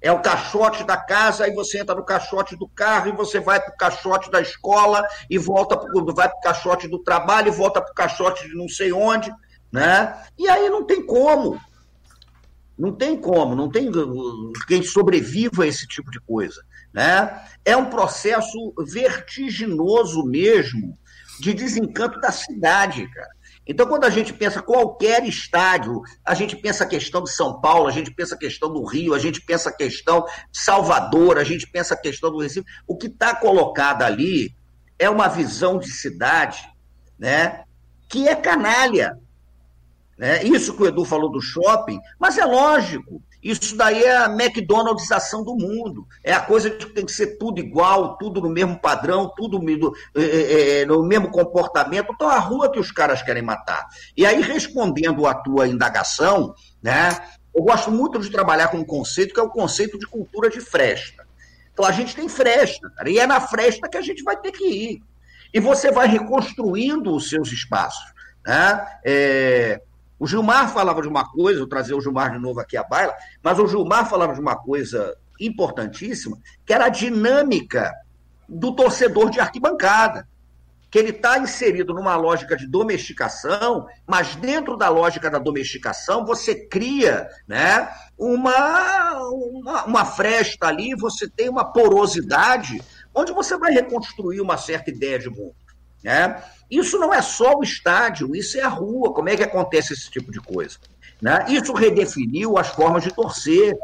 É o caixote da casa, aí você entra no caixote do carro, e você vai para o caixote da escola, e volta pro, vai para o caixote do trabalho, e volta para o caixote de não sei onde né? E aí não tem como. Não tem como, não tem quem sobreviva a esse tipo de coisa. Né? É um processo vertiginoso mesmo de desencanto da cidade, cara. Então, quando a gente pensa qualquer estádio, a gente pensa a questão de São Paulo, a gente pensa a questão do Rio, a gente pensa a questão de Salvador, a gente pensa a questão do Recife. O que está colocado ali é uma visão de cidade né, que é canalha. Né? Isso que o Edu falou do shopping, mas é lógico. Isso daí é a McDonaldização do mundo. É a coisa de que tem que ser tudo igual, tudo no mesmo padrão, tudo no, é, é, no mesmo comportamento. Então, a rua que os caras querem matar. E aí, respondendo à tua indagação, né, eu gosto muito de trabalhar com um conceito que é o conceito de cultura de fresta. Então, a gente tem fresta, cara, e é na fresta que a gente vai ter que ir. E você vai reconstruindo os seus espaços. Né? É, o Gilmar falava de uma coisa, vou trazer o Gilmar de novo aqui à baila, mas o Gilmar falava de uma coisa importantíssima, que era a dinâmica do torcedor de arquibancada. Que ele está inserido numa lógica de domesticação, mas dentro da lógica da domesticação, você cria né, uma, uma, uma fresta ali, você tem uma porosidade, onde você vai reconstruir uma certa ideia de mundo. Né? Isso não é só o estádio, isso é a rua. Como é que acontece esse tipo de coisa? Né? Isso redefiniu as formas de torcer.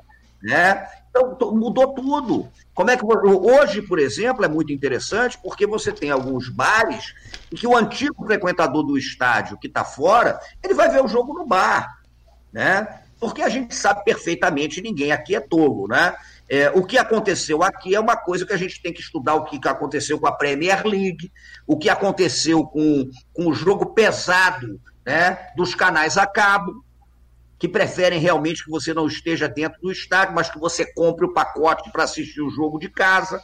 Né? Então, mudou tudo. Como é que hoje, por exemplo, é muito interessante porque você tem alguns bares em que o antigo frequentador do estádio que está fora, ele vai ver o jogo no bar, né? Porque a gente sabe perfeitamente, ninguém aqui é tolo, né? É, o que aconteceu aqui é uma coisa que a gente tem que estudar o que aconteceu com a Premier League, o que aconteceu com, com o jogo pesado né, dos canais a cabo, que preferem realmente que você não esteja dentro do estádio, mas que você compre o pacote para assistir o jogo de casa.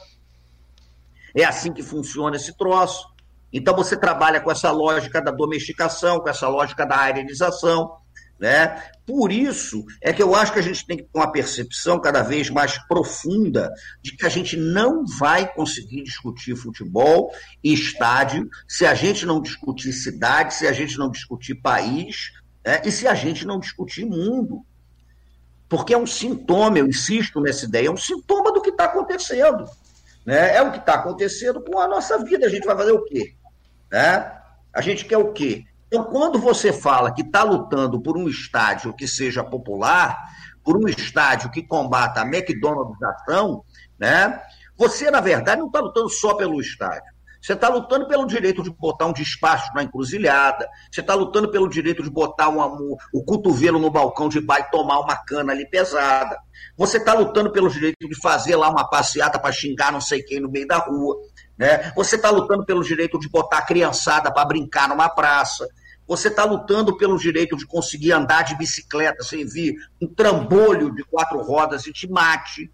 É assim que funciona esse troço. Então você trabalha com essa lógica da domesticação, com essa lógica da aerialização. Né? Por isso é que eu acho que a gente tem que ter uma percepção cada vez mais profunda de que a gente não vai conseguir discutir futebol e estádio se a gente não discutir cidade, se a gente não discutir país né? e se a gente não discutir mundo. Porque é um sintoma, eu insisto nessa ideia, é um sintoma do que está acontecendo. Né? É o que está acontecendo com a nossa vida. A gente vai fazer o quê? Né? A gente quer o quê? Então, quando você fala que está lutando por um estádio que seja popular, por um estádio que combata a McDonaldização, né, você, na verdade, não está lutando só pelo estádio. Você está lutando pelo direito de botar um despacho na encruzilhada, você está lutando pelo direito de botar um, um, o cotovelo no balcão de bar e tomar uma cana ali pesada. Você está lutando pelo direito de fazer lá uma passeata para xingar não sei quem no meio da rua. Né? Você está lutando pelo direito de botar a criançada para brincar numa praça. Você está lutando pelo direito de conseguir andar de bicicleta sem vir um trambolho de quatro rodas e te mate.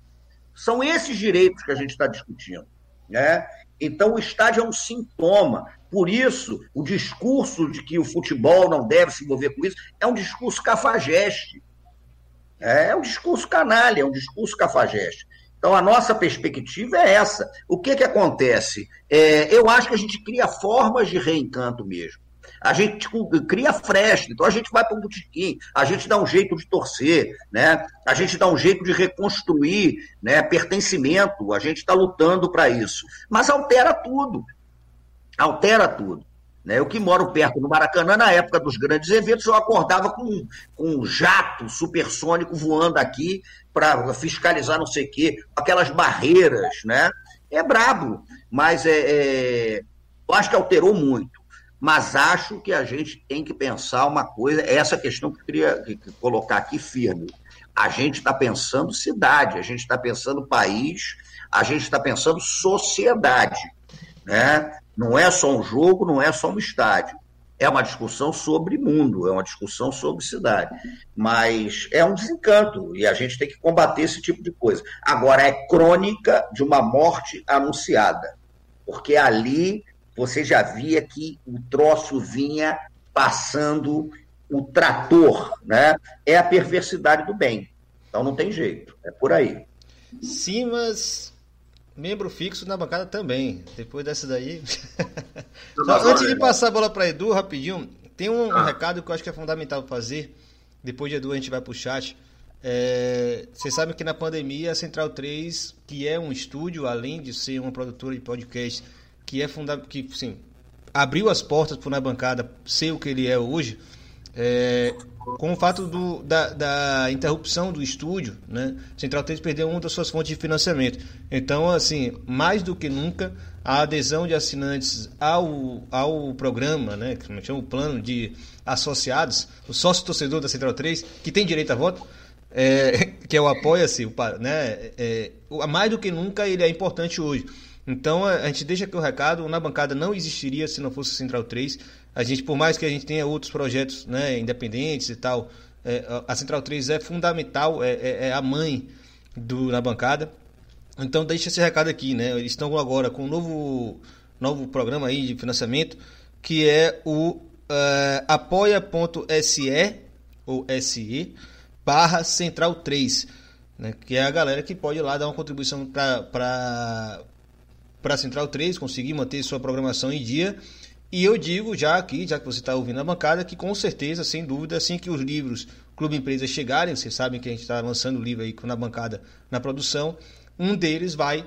São esses direitos que a gente está discutindo. Né? Então, o estádio é um sintoma. Por isso, o discurso de que o futebol não deve se envolver com isso é um discurso cafajeste. É um discurso canalha, é um discurso cafajeste. Então, a nossa perspectiva é essa. O que, que acontece? É, eu acho que a gente cria formas de reencanto mesmo. A gente cria fresta, então a gente vai para um botequim, a gente dá um jeito de torcer, né? a gente dá um jeito de reconstruir né, pertencimento, a gente está lutando para isso. Mas altera tudo. Altera tudo. Né? Eu que moro perto do Maracanã, na época dos grandes eventos, eu acordava com, com um jato supersônico voando aqui para fiscalizar não sei o quê, aquelas barreiras, né? É brabo, mas é, é, eu acho que alterou muito. Mas acho que a gente tem que pensar uma coisa, é essa questão que eu queria colocar aqui firme. A gente está pensando cidade, a gente está pensando país, a gente está pensando sociedade. Né? Não é só um jogo, não é só um estádio. É uma discussão sobre mundo, é uma discussão sobre cidade. Mas é um desencanto e a gente tem que combater esse tipo de coisa. Agora, é crônica de uma morte anunciada, porque ali você já via que o troço vinha passando o trator, né? É a perversidade do bem. Então não tem jeito, é por aí. Simas Membro fixo na bancada também. Depois dessa daí. (laughs) Só, antes de passar a bola para Edu, rapidinho, tem um, ah. um, recado que eu acho que é fundamental fazer. Depois de Edu, a gente vai para o chat. É, vocês sabem que na pandemia a Central 3, que é um estúdio, além de ser uma produtora de podcast, que é fundamental, que sim, abriu as portas para na bancada ser o que ele é hoje, é, com o fato do, da, da, interrupção do estúdio, né, Central 3 perdeu uma das suas fontes de financiamento. Então, assim, mais do que nunca, a adesão de assinantes ao, ao programa, né, que chama o plano de associados, o sócio torcedor da Central 3, que tem direito a voto, é, (laughs) que é o Apoia-se, né, é, mais do que nunca ele é importante hoje. Então, a gente deixa aqui o recado, na bancada não existiria se não fosse Central 3, a gente, por mais que a gente tenha outros projetos né, independentes e tal, é, a Central 3 é fundamental, é, é, é, a mãe do, na bancada. Então deixa esse recado aqui, né? Eles estão agora com um novo, novo programa aí de financiamento, que é o uh, apoia.se ou SE barra Central 3, né? que é a galera que pode ir lá dar uma contribuição para a Central 3, conseguir manter sua programação em dia e eu digo já aqui, já que você está ouvindo a bancada, que com certeza, sem dúvida, assim que os livros Clube Empresa chegarem, vocês sabem que a gente está lançando o livro aí na bancada na produção, um deles vai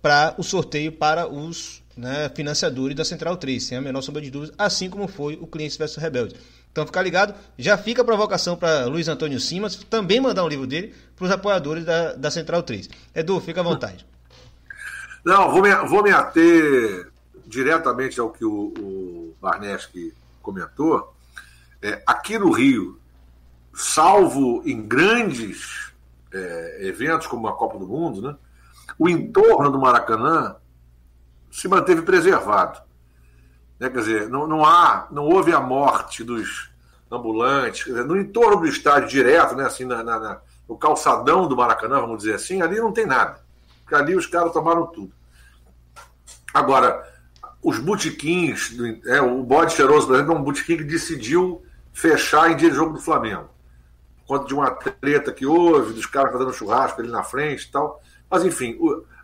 para o sorteio para os né, financiadores da Central 3, sem a menor sombra de dúvidas, assim como foi o Clientes versus Rebelde. Então fica ligado, já fica a provocação para Luiz Antônio Simas também mandar um livro dele para os apoiadores da, da Central 3. Edu, fica à vontade. Não, vou me, vou me ater diretamente ao que o, o Barneski comentou, é, aqui no Rio, salvo em grandes é, eventos como a Copa do Mundo, né, o entorno do Maracanã se manteve preservado. Né, quer dizer, não, não, há, não houve a morte dos ambulantes. Dizer, no entorno do estádio direto, né, assim, na, na, no calçadão do Maracanã, vamos dizer assim, ali não tem nada. Porque ali os caras tomaram tudo. Agora, os botiquins, é, o Bode Cheiroso, por exemplo, é um botiquim que decidiu fechar em dia de jogo do Flamengo. Por conta de uma treta que houve, dos caras fazendo churrasco ali na frente e tal. Mas, enfim,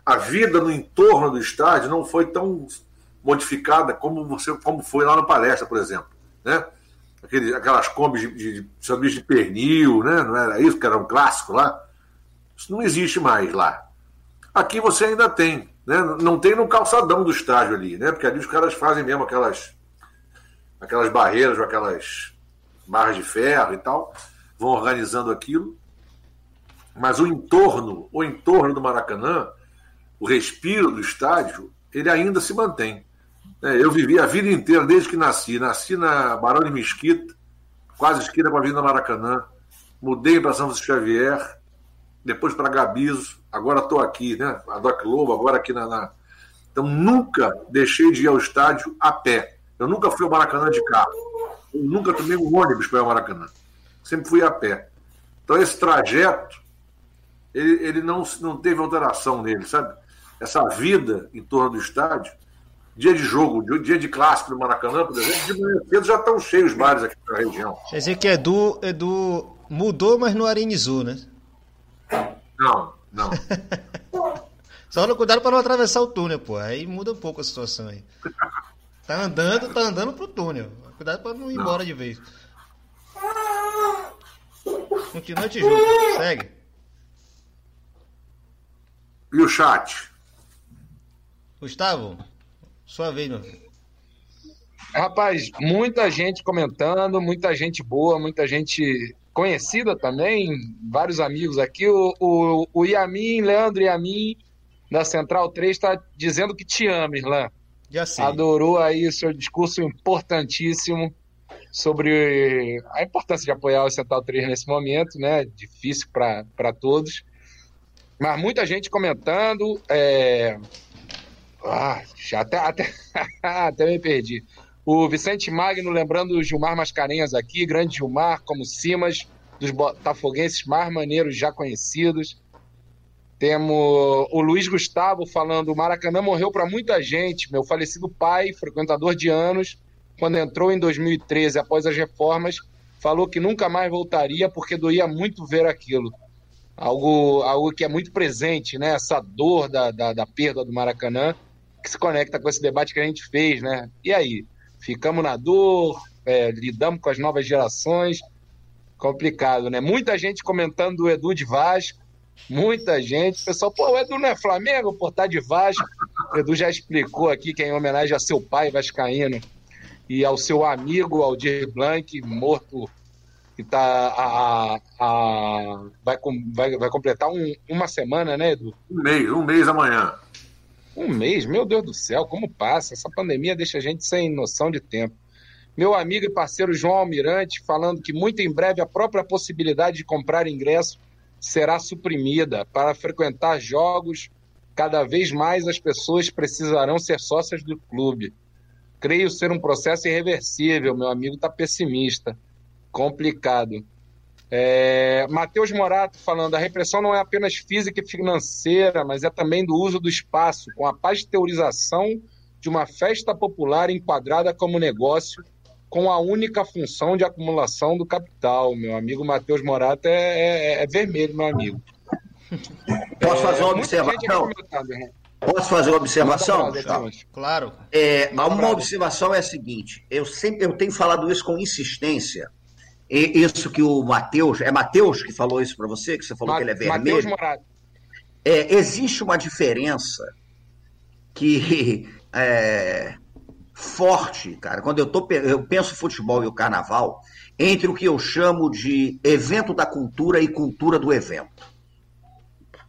a vida no entorno do estádio não foi tão modificada como, você, como foi lá no Palestra, por exemplo. Né? Aquele, aquelas combis de, de, de, de pernil, né? não era isso que era um clássico lá? Isso não existe mais lá. Aqui você ainda tem né? Não tem no calçadão do estádio ali, né? Porque ali os caras fazem mesmo aquelas, aquelas barreiras aquelas barras de ferro e tal, vão organizando aquilo. Mas o entorno, o entorno do Maracanã, o respiro do estádio, ele ainda se mantém. É, eu vivi a vida inteira, desde que nasci. Nasci na Barão de Mesquita, quase esquina com a Avenida Maracanã. Mudei para São Francisco Xavier, depois para Gabizo, agora estou aqui, né? A Doc Lobo, agora aqui na, na, Então nunca deixei de ir ao estádio a pé. Eu nunca fui ao Maracanã de carro. Eu nunca tomei um ônibus para ir ao Maracanã. Sempre fui a pé. Então esse trajeto, ele, ele não, não teve alteração nele, sabe? Essa vida em torno do estádio, dia de jogo, dia de clássico no Maracanã, por exemplo, de manhã cedo já estão cheios os bares aqui na região. Quer dizer que Edu, Edu mudou, mas não arenizou, né? Não, não. (laughs) Só no cuidado para não atravessar o túnel, pô. Aí muda um pouco a situação aí. Tá andando, tá andando pro túnel. Cuidado para não ir não. embora de vez. Continua Tijuca, segue. E o chat? Gustavo, sua vez, meu filho. Rapaz, muita gente comentando, muita gente boa, muita gente conhecida também, vários amigos aqui. O, o, o Yamin, Leandro Yamin, da Central 3, está dizendo que te ama, Irlan. Já sei. Adorou aí o seu discurso importantíssimo sobre a importância de apoiar o Central 3 nesse momento, né? Difícil para todos. Mas muita gente comentando. É... Ah, até, (laughs) até, até me perdi. O Vicente Magno lembrando o Gilmar Mascarenhas aqui, grande Gilmar, como Simas, dos botafoguenses mais maneiros já conhecidos. Temos o Luiz Gustavo falando: o Maracanã morreu para muita gente. Meu falecido pai, frequentador de anos, quando entrou em 2013 após as reformas, falou que nunca mais voltaria porque doía muito ver aquilo. Algo, algo que é muito presente, né? Essa dor da, da, da perda do Maracanã, que se conecta com esse debate que a gente fez, né? E aí? Ficamos na dor, é, lidamos com as novas gerações. Complicado, né? Muita gente comentando o Edu de Vasco, muita gente. Pessoal, pô, o Edu não é Flamengo, pô, tá de Vasco. O Edu já explicou aqui que é em homenagem a seu pai vascaíno e ao seu amigo Aldir Blanc, morto, que tá a, a vai, vai, vai completar um, uma semana, né, Edu? Um mês, um mês amanhã. Um mês, meu Deus do céu, como passa? Essa pandemia deixa a gente sem noção de tempo. Meu amigo e parceiro João Almirante falando que muito em breve a própria possibilidade de comprar ingresso será suprimida para frequentar jogos. Cada vez mais as pessoas precisarão ser sócias do clube. Creio ser um processo irreversível. Meu amigo está pessimista. Complicado. É, Matheus Morato falando, a repressão não é apenas física e financeira, mas é também do uso do espaço, com a pasteurização de uma festa popular enquadrada como negócio, com a única função de acumulação do capital. Meu amigo Matheus Morato é, é, é, vermelho, meu amigo. (laughs) Posso fazer uma é, observação? Né? Posso fazer uma observação? Claro. É, uma observação é a seguinte: eu sempre eu tenho falado isso com insistência isso que o Matheus, é Matheus que falou isso para você, que você falou que ele é vermelho? Matheus Morado. É, existe uma diferença que (laughs) é forte, cara, quando eu, tô, eu penso futebol e o carnaval, entre o que eu chamo de evento da cultura e cultura do evento.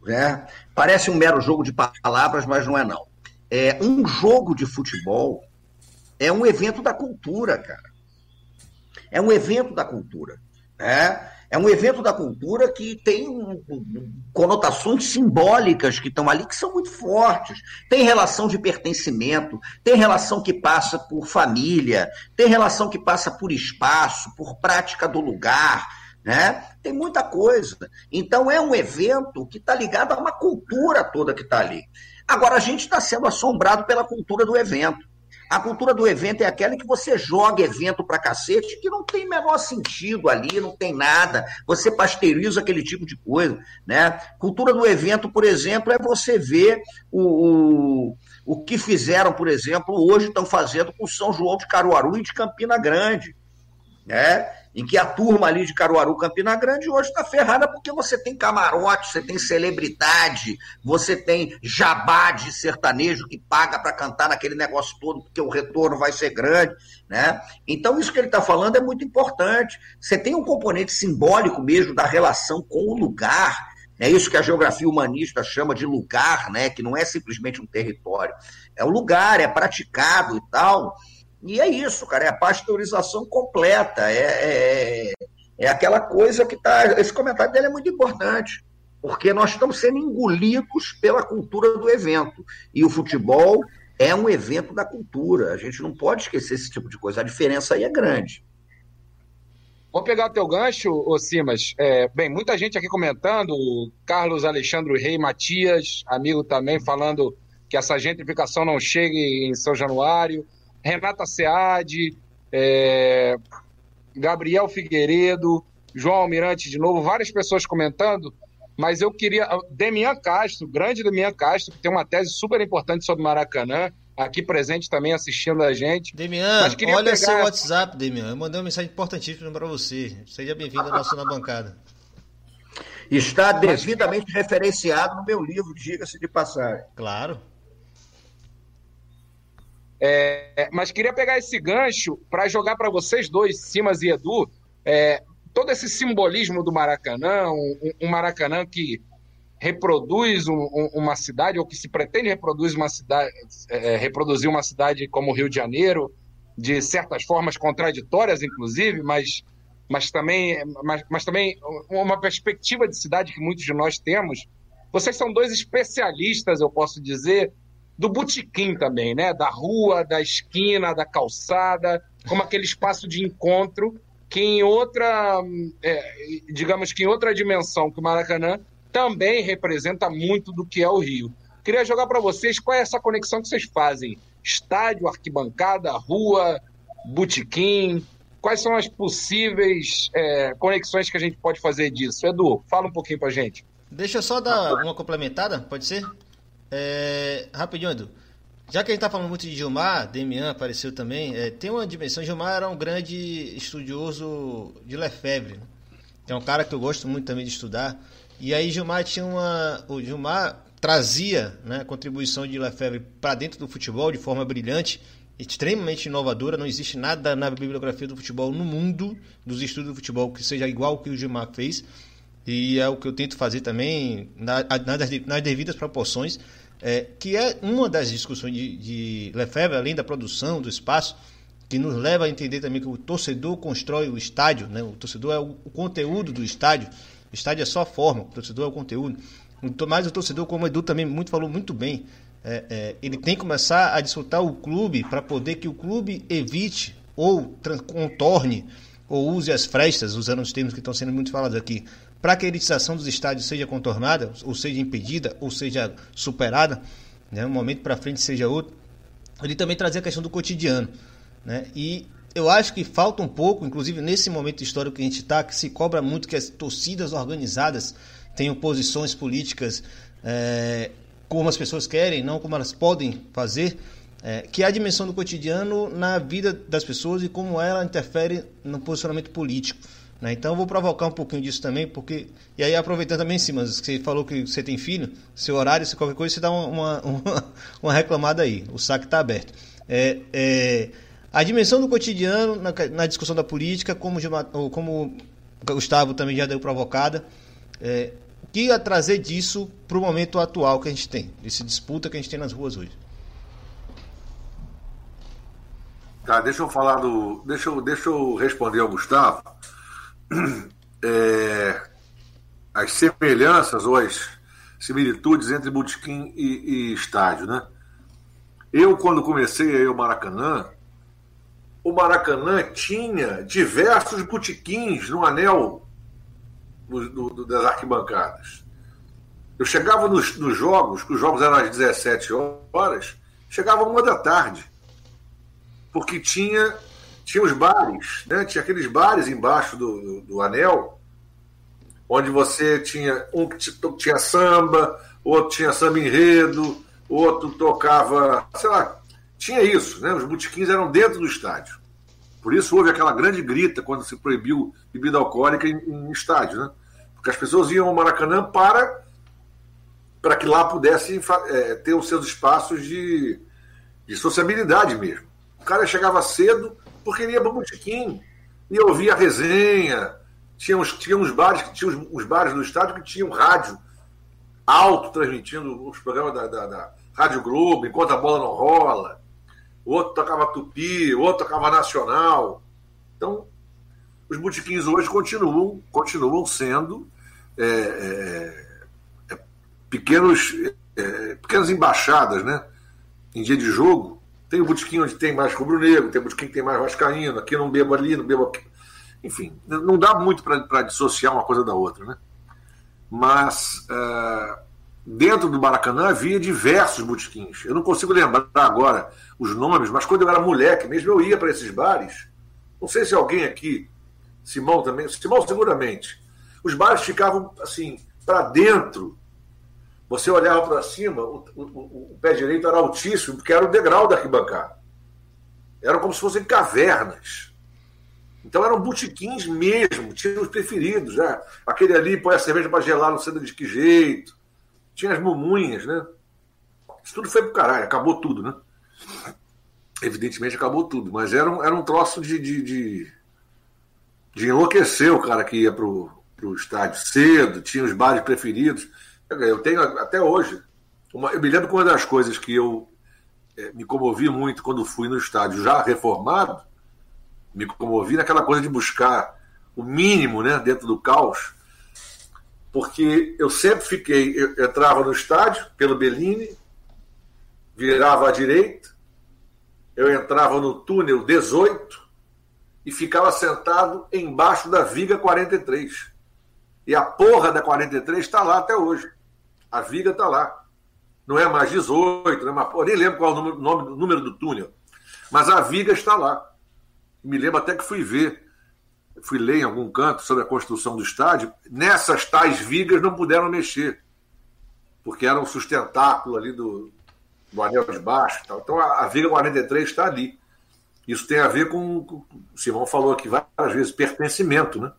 É, parece um mero jogo de palavras, mas não é não. É, um jogo de futebol é um evento da cultura, cara. É um evento da cultura. Né? É um evento da cultura que tem conotações simbólicas que estão ali, que são muito fortes. Tem relação de pertencimento, tem relação que passa por família, tem relação que passa por espaço, por prática do lugar. Né? Tem muita coisa. Então é um evento que está ligado a uma cultura toda que está ali. Agora a gente está sendo assombrado pela cultura do evento. A cultura do evento é aquela que você joga evento pra cacete, que não tem menor sentido ali, não tem nada. Você pasteuriza aquele tipo de coisa, né? Cultura do evento, por exemplo, é você ver o, o, o que fizeram, por exemplo, hoje estão fazendo com São João de Caruaru e de Campina Grande, né? Em que a turma ali de Caruaru, Campina Grande, hoje está ferrada porque você tem camarote, você tem celebridade, você tem jabá de sertanejo que paga para cantar naquele negócio todo, porque o retorno vai ser grande, né? Então, isso que ele está falando é muito importante. Você tem um componente simbólico mesmo da relação com o lugar, É isso que a geografia humanista chama de lugar, né? que não é simplesmente um território. É o lugar, é praticado e tal. E é isso, cara, é a pasteurização completa. É, é, é aquela coisa que está. Esse comentário dele é muito importante, porque nós estamos sendo engolidos pela cultura do evento. E o futebol é um evento da cultura. A gente não pode esquecer esse tipo de coisa. A diferença aí é grande. Vou pegar o teu gancho, ô Simas. É, bem, muita gente aqui comentando, Carlos Alexandre Rei Matias, amigo também, falando que essa gentrificação não chegue em São Januário. Renata Seade, é, Gabriel Figueiredo, João Almirante de novo, várias pessoas comentando, mas eu queria. Demian Castro, grande Demian Castro, que tem uma tese super importante sobre Maracanã aqui presente também assistindo a gente. Demian, olha pegar... seu WhatsApp, Demian. Eu mandei uma mensagem importantíssima para você. Seja bem-vindo ao nosso Na Bancada. Está devidamente referenciado no meu livro, diga-se de passagem. Claro. É, mas queria pegar esse gancho para jogar para vocês dois, Simas e Edu, é, todo esse simbolismo do Maracanã, um, um Maracanã que reproduz um, um, uma cidade, ou que se pretende reproduzir uma cidade, é, reproduzir uma cidade como o Rio de Janeiro, de certas formas contraditórias, inclusive, mas, mas, também, mas, mas também uma perspectiva de cidade que muitos de nós temos. Vocês são dois especialistas, eu posso dizer, do botequim também, né? Da rua, da esquina, da calçada, como aquele espaço de encontro que em outra, é, digamos que em outra dimensão que o Maracanã também representa muito do que é o Rio. Queria jogar para vocês qual é essa conexão que vocês fazem: estádio, arquibancada, rua, botequim. Quais são as possíveis é, conexões que a gente pode fazer disso? Edu, fala um pouquinho para gente. Deixa eu só dar uma complementada, pode ser? É, rapidinho, Edu. Já que a gente está falando muito de Gilmar, Demian apareceu também, é, tem uma dimensão. Gilmar era um grande estudioso de Lefebvre. Né? É um cara que eu gosto muito também de estudar. E aí Gilmar tinha uma. O Gilmar trazia né, a contribuição de Lefebvre para dentro do futebol de forma brilhante, extremamente inovadora. Não existe nada na bibliografia do futebol no mundo, dos estudos do futebol, que seja igual ao que o Gilmar fez. E é o que eu tento fazer também na, nas, nas devidas proporções. É, que é uma das discussões de, de Lefebvre, além da produção, do espaço, que nos leva a entender também que o torcedor constrói o estádio, né? o torcedor é o, o conteúdo do estádio, o estádio é só a forma, o torcedor é o conteúdo. Mas o torcedor, como o Edu também muito, falou muito bem, é, é, ele tem que começar a disputar o clube para poder que o clube evite ou contorne ou use as frestas, usando os termos que estão sendo muito falados aqui, para que a elitização dos estádios seja contornada, ou seja impedida, ou seja superada, né, um momento para frente seja outro. Ele também trazia a questão do cotidiano. Né, e eu acho que falta um pouco, inclusive nesse momento histórico que a gente está, que se cobra muito que as torcidas organizadas tenham posições políticas é, como as pessoas querem, não como elas podem fazer, é, que é a dimensão do cotidiano na vida das pessoas e como ela interfere no posicionamento político. Né? Então eu vou provocar um pouquinho disso também, porque. E aí, aproveitando também, Simas, que você falou que você tem filho, seu horário, se qualquer coisa, você dá uma, uma, (laughs) uma reclamada aí. O saque está aberto. É, é, a dimensão do cotidiano na, na discussão da política, como, como o Gustavo também já deu provocada, é, que ia trazer disso para o momento atual que a gente tem, esse disputa que a gente tem nas ruas hoje. Tá, deixa eu falar do. Deixa eu, deixa eu responder ao Gustavo. É, as semelhanças ou as similitudes entre botequim e, e estádio, né? Eu, quando comecei a ir ao Maracanã, o Maracanã tinha diversos botequins no anel do, do, das arquibancadas. Eu chegava nos, nos, jogos, que os jogos eram às 17 horas, chegava uma da tarde. Porque tinha, tinha os bares, né? tinha aqueles bares embaixo do, do, do anel, onde você tinha um que tinha samba, outro tinha samba enredo, outro tocava, sei lá, tinha isso, né? Os botequins eram dentro do estádio. Por isso houve aquela grande grita quando se proibiu bebida alcoólica em, em estádio, né? Porque as pessoas iam ao Maracanã para para que lá pudessem é, ter os seus espaços de, de sociabilidade mesmo. O cara chegava cedo porque ele ia para o botequim, e ouvia a resenha. Tinha uns, tinha uns bares que tinham uns, bares no estádio que tinham rádio alto transmitindo os programas da, da, da Rádio Globo, enquanto a bola não rola. O outro tocava Tupi, o outro tocava Nacional. Então, os botiquins hoje continuam, continuam sendo é, é, é pequenos, é, pequenas embaixadas, né? Em dia de jogo, tem o botiquim onde tem mais rubro-negro, tem o botiquim que tem mais vascaíno, aqui não bebo ali, não bebo aqui. Enfim, não dá muito para dissociar uma coisa da outra, né? Mas uh, dentro do Maracanã havia diversos botiquins. Eu não consigo lembrar agora os nomes, mas quando eu era moleque mesmo, eu ia para esses bares. Não sei se alguém aqui, Simão também, Simão seguramente. Os bares ficavam assim, para dentro. Você olhava para cima, o, o, o, pé direito era altíssimo, porque era o degrau da arquibancada. Eram como se fossem cavernas. Então eram botiquins mesmo, tinha os preferidos. Né? Aquele ali põe a cerveja para gelar, não sei de que jeito. Tinha as mumunhas, né? Isso tudo foi pro caralho, acabou tudo, né? Evidentemente acabou tudo, mas era um, era um troço de, de, de, de enlouquecer o cara que ia pro, pro estádio cedo, tinha os bares preferidos. Eu tenho até hoje. Uma, eu me lembro que uma das coisas que eu é, me comovi muito quando fui no estádio já reformado me comovi naquela coisa de buscar o mínimo né, dentro do caos, porque eu sempre fiquei, eu entrava no estádio pelo Bellini, virava à direita, eu entrava no túnel 18 e ficava sentado embaixo da viga 43. E a porra da 43 está lá até hoje. A viga está lá. Não é mais 18, não é mais... Eu nem lembro qual é o número, nome, número do túnel. Mas a viga está lá. Me lembro até que fui ver, fui ler em algum canto sobre a construção do estádio. Nessas tais vigas não puderam mexer, porque era um sustentáculo ali do, do anel de baixo. Tal. Então a, a viga 43 está ali. Isso tem a ver com, com, o Simão falou aqui várias vezes, pertencimento, né?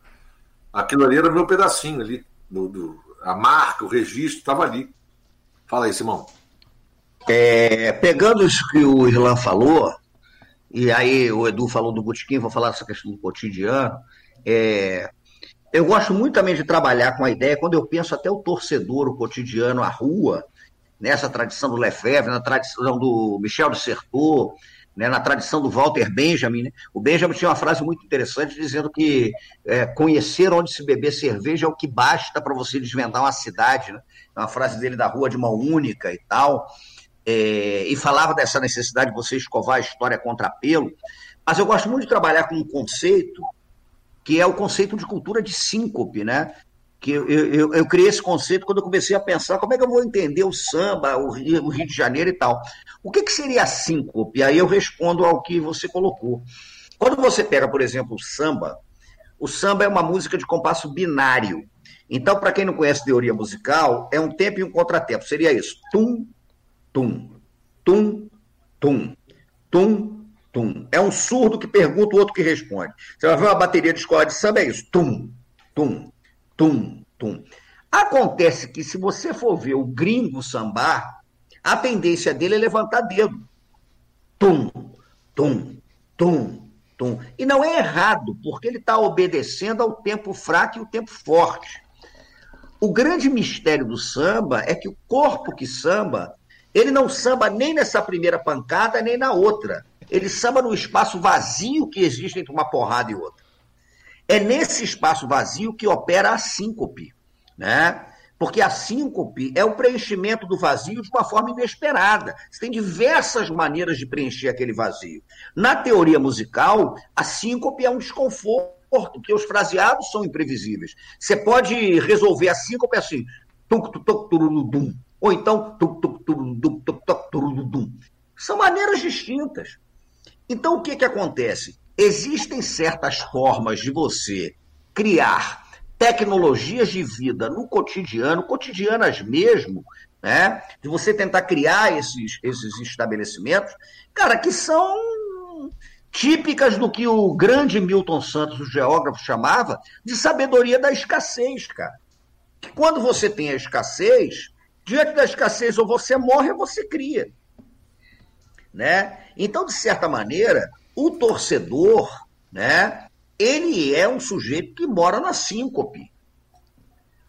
Aquilo ali era o meu pedacinho ali, do, do a marca, o registro estava ali. Fala aí, Simão. É, pegando isso que o Irlan falou, e aí o Edu falou do botequim, vou falar dessa questão do cotidiano. É, eu gosto muito também de trabalhar com a ideia, quando eu penso até o torcedor, o cotidiano, a rua, nessa tradição do Lefebvre, na tradição do Michel de Certeau, né, na tradição do Walter Benjamin. Né? O Benjamin tinha uma frase muito interessante dizendo que é, conhecer onde se beber cerveja é o que basta para você desvendar uma cidade. Né? É uma frase dele da Rua de Mão Única e tal é, e falava dessa necessidade de você escovar a história contra pelo, mas eu gosto muito de trabalhar com um conceito que é o conceito de cultura de síncope, né? Que eu, eu, eu, criei esse conceito quando eu comecei a pensar como é que eu vou entender o samba, o Rio, o Rio de Janeiro e tal. O que, que seria a síncope? Aí eu respondo ao que você colocou. Quando você pega, por exemplo, o samba, o samba é uma música de compasso binário. Então, para quem não conhece teoria musical, é um tempo e um contratempo. Seria isso: tum, tum, tum, tum, tum, tum. É um surdo que pergunta, o outro que responde. Você vai ver uma bateria de escola de samba, é isso. Tum, tum, tum, tum. Acontece que se você for ver o gringo sambar, a tendência dele é levantar dedo. Tum, tum, tum, tum. E não é errado, porque ele está obedecendo ao tempo fraco e o tempo forte. O grande mistério do samba é que o corpo que samba ele não samba nem nessa primeira pancada, nem na outra. Ele samba no espaço vazio que existe entre uma porrada e outra. É nesse espaço vazio que opera a síncope, né? Porque a síncope é o preenchimento do vazio de uma forma inesperada. Você tem diversas maneiras de preencher aquele vazio. Na teoria musical, a síncope é um desconforto, porque os fraseados são imprevisíveis. Você pode resolver a síncope assim, tum, tum, tum, tum, ou então são maneiras distintas. Então o que, que acontece? Existem certas formas de você criar tecnologias de vida no cotidiano, cotidianas mesmo, né? De você tentar criar esses, esses estabelecimentos, cara, que são típicas do que o grande Milton Santos, o geógrafo, chamava de sabedoria da escassez, cara. Que quando você tem a escassez, Diante da escassez, ou você morre ou você cria. Né? Então, de certa maneira, o torcedor, né, ele é um sujeito que mora na síncope.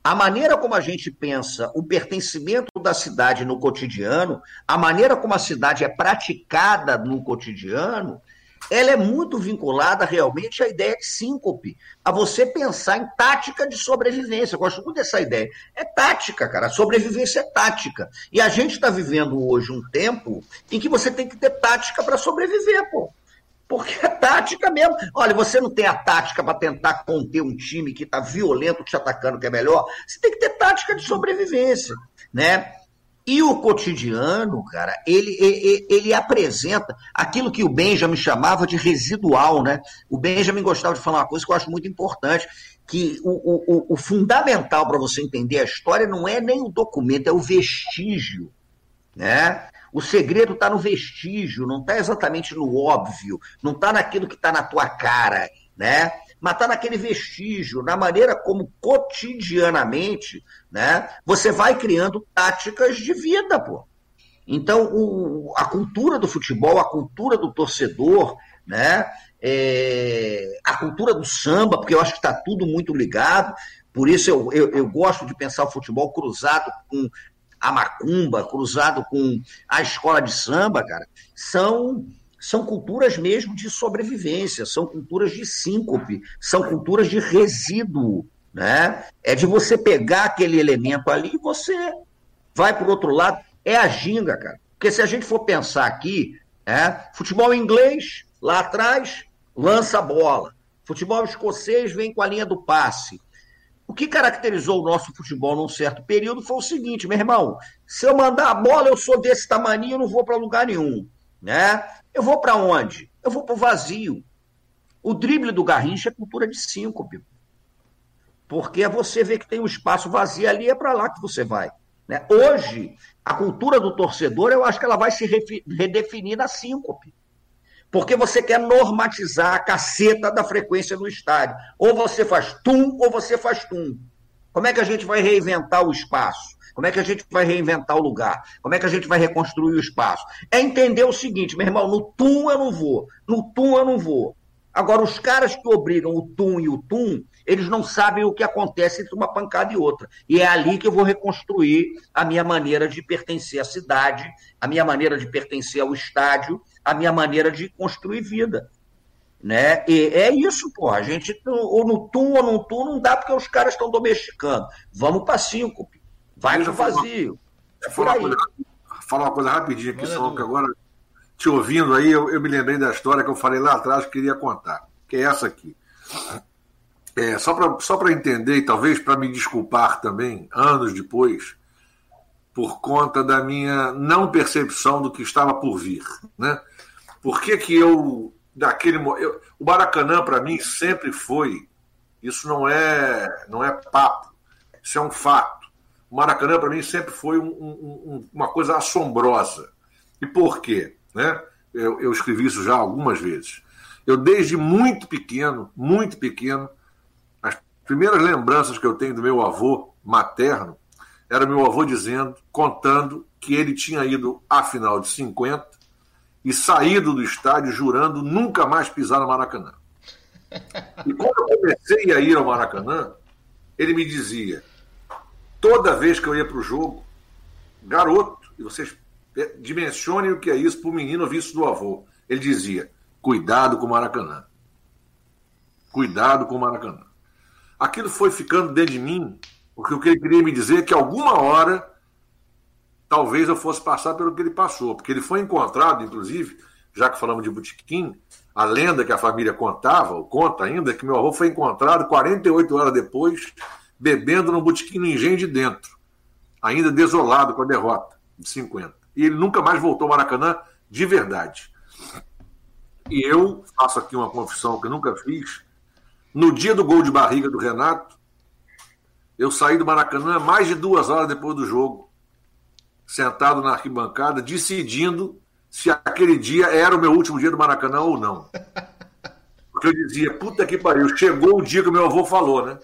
a maneira como a gente pensa o pertencimento da cidade no cotidiano, a maneira como a cidade é praticada no cotidiano, ela é muito vinculada realmente à ideia de síncope, a você pensar em tática de sobrevivência. Eu gosto muito dessa ideia. É tática, cara. A sobrevivência é tática. E a gente está vivendo hoje um tempo em que você tem que ter tática para sobreviver, pô. Porque é tática mesmo. Olha, você não tem a tática para tentar conter um time que está violento te atacando, que é melhor. Você tem que ter tática de sobrevivência, né? E o cotidiano, cara, ele, ele, ele, apresenta aquilo que o Benjamin chamava de residual, né? O Benjamin gostava de falar uma coisa que eu acho muito importante, que o, o, o fundamental para você entender a história não é nem o documento, é o vestígio, né? O segredo está no vestígio, não está exatamente no óbvio, não está naquilo que está na tua cara, né? Mas está naquele vestígio, na maneira como cotidianamente, né? Você vai criando táticas de vida, pô. Então, o, a cultura do futebol, a cultura do torcedor, né? É, a cultura do samba, porque eu acho que está tudo muito ligado. Por isso eu, eu, eu, gosto de pensar o futebol cruzado com a macumba, cruzado com a escola de samba, cara, são são culturas mesmo de sobrevivência, são culturas de síncope, são culturas de resíduo, né? É de você pegar aquele elemento ali e você vai para o outro lado. É a ginga, cara. Porque se a gente for pensar aqui, é, futebol inglês, lá atrás, lança a bola. Futebol escocês vem com a linha do passe. O que caracterizou o nosso futebol num certo período foi o seguinte, meu irmão, se eu mandar a bola, eu sou desse tamanho, eu não vou para lugar nenhum, né? Eu vou para onde? Eu vou para o vazio. O drible do Garrincha é cultura de síncope. Porque você vê que tem um espaço vazio ali, é para lá que você vai. Né? Hoje, a cultura do torcedor, eu acho que ela vai se redefinir na síncope porque você quer normatizar a caceta da frequência no estádio. Ou você faz tum, ou você faz tum. Como é que a gente vai reinventar o espaço? Como é que a gente vai reinventar o lugar? Como é que a gente vai reconstruir o espaço? É entender o seguinte, meu irmão, no tum eu não vou, no tum eu não vou. Agora, os caras que obrigam o tum e o tum, eles não sabem o que acontece entre uma pancada e outra. E é ali que eu vou reconstruir a minha maneira de pertencer à cidade, a minha maneira de pertencer ao estádio a minha maneira de construir vida. Né? E é isso, pô. A gente, ou no tum ou no tum, não dá porque os caras estão domesticando. Vamos para cinco. Vai pro vazio. É falar, uma coisa, falar uma coisa rapidinho aqui, só que agora, te ouvindo aí, eu, eu, me lembrei da história que eu falei lá atrás que queria contar, que é essa aqui. É, só para só entender e talvez para me desculpar também, anos depois, por conta da minha não percepção do que estava por vir. Né? Por que, que eu, daquele eu, O Maracanã, para mim, sempre foi. Isso não é, não é papo, isso é um fato. O Maracanã, para mim, sempre foi um, um, uma coisa assombrosa. E por quê? Né? Eu, eu escrevi isso já algumas vezes. Eu, desde muito pequeno, muito pequeno, as primeiras lembranças que eu tenho do meu avô materno era meu avô dizendo, contando que ele tinha ido à final de 50 e saído do estádio jurando nunca mais pisar no Maracanã. E quando eu comecei a ir ao Maracanã, ele me dizia, toda vez que eu ia para o jogo, garoto, e vocês dimensionem o que é isso para o menino visto do avô. Ele dizia, cuidado com o Maracanã. Cuidado com o Maracanã. Aquilo foi ficando dentro de mim, porque o que ele queria me dizer é que alguma hora talvez eu fosse passar pelo que ele passou, porque ele foi encontrado, inclusive, já que falamos de Botequim, a lenda que a família contava, ou conta ainda, é que meu avô foi encontrado 48 horas depois, bebendo no Botequim no Engenho de Dentro, ainda desolado com a derrota de 50. E ele nunca mais voltou ao Maracanã de verdade. E eu faço aqui uma confissão que nunca fiz. No dia do gol de barriga do Renato, eu saí do Maracanã mais de duas horas depois do jogo sentado na arquibancada, decidindo se aquele dia era o meu último dia do Maracanã ou não. Porque eu dizia, puta que pariu, chegou o dia que o meu avô falou, né?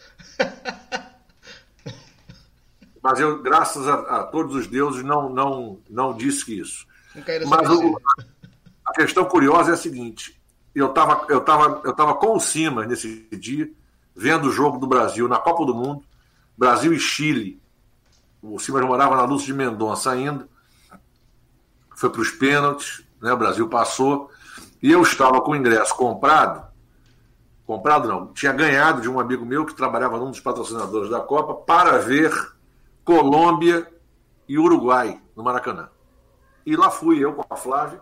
Mas eu, graças a, a todos os deuses, não, não, não disse isso. Mas o, a questão curiosa é a seguinte: eu estava eu tava, eu tava com o Simas nesse dia, vendo o jogo do Brasil na Copa do Mundo, Brasil e Chile. O Simas morava na Lúcia de Mendonça ainda. Foi para os pênaltis, né? o Brasil passou. E eu estava com o ingresso comprado. Comprado não, tinha ganhado de um amigo meu que trabalhava num dos patrocinadores da Copa para ver Colômbia e Uruguai no Maracanã. E lá fui eu com a Flávia,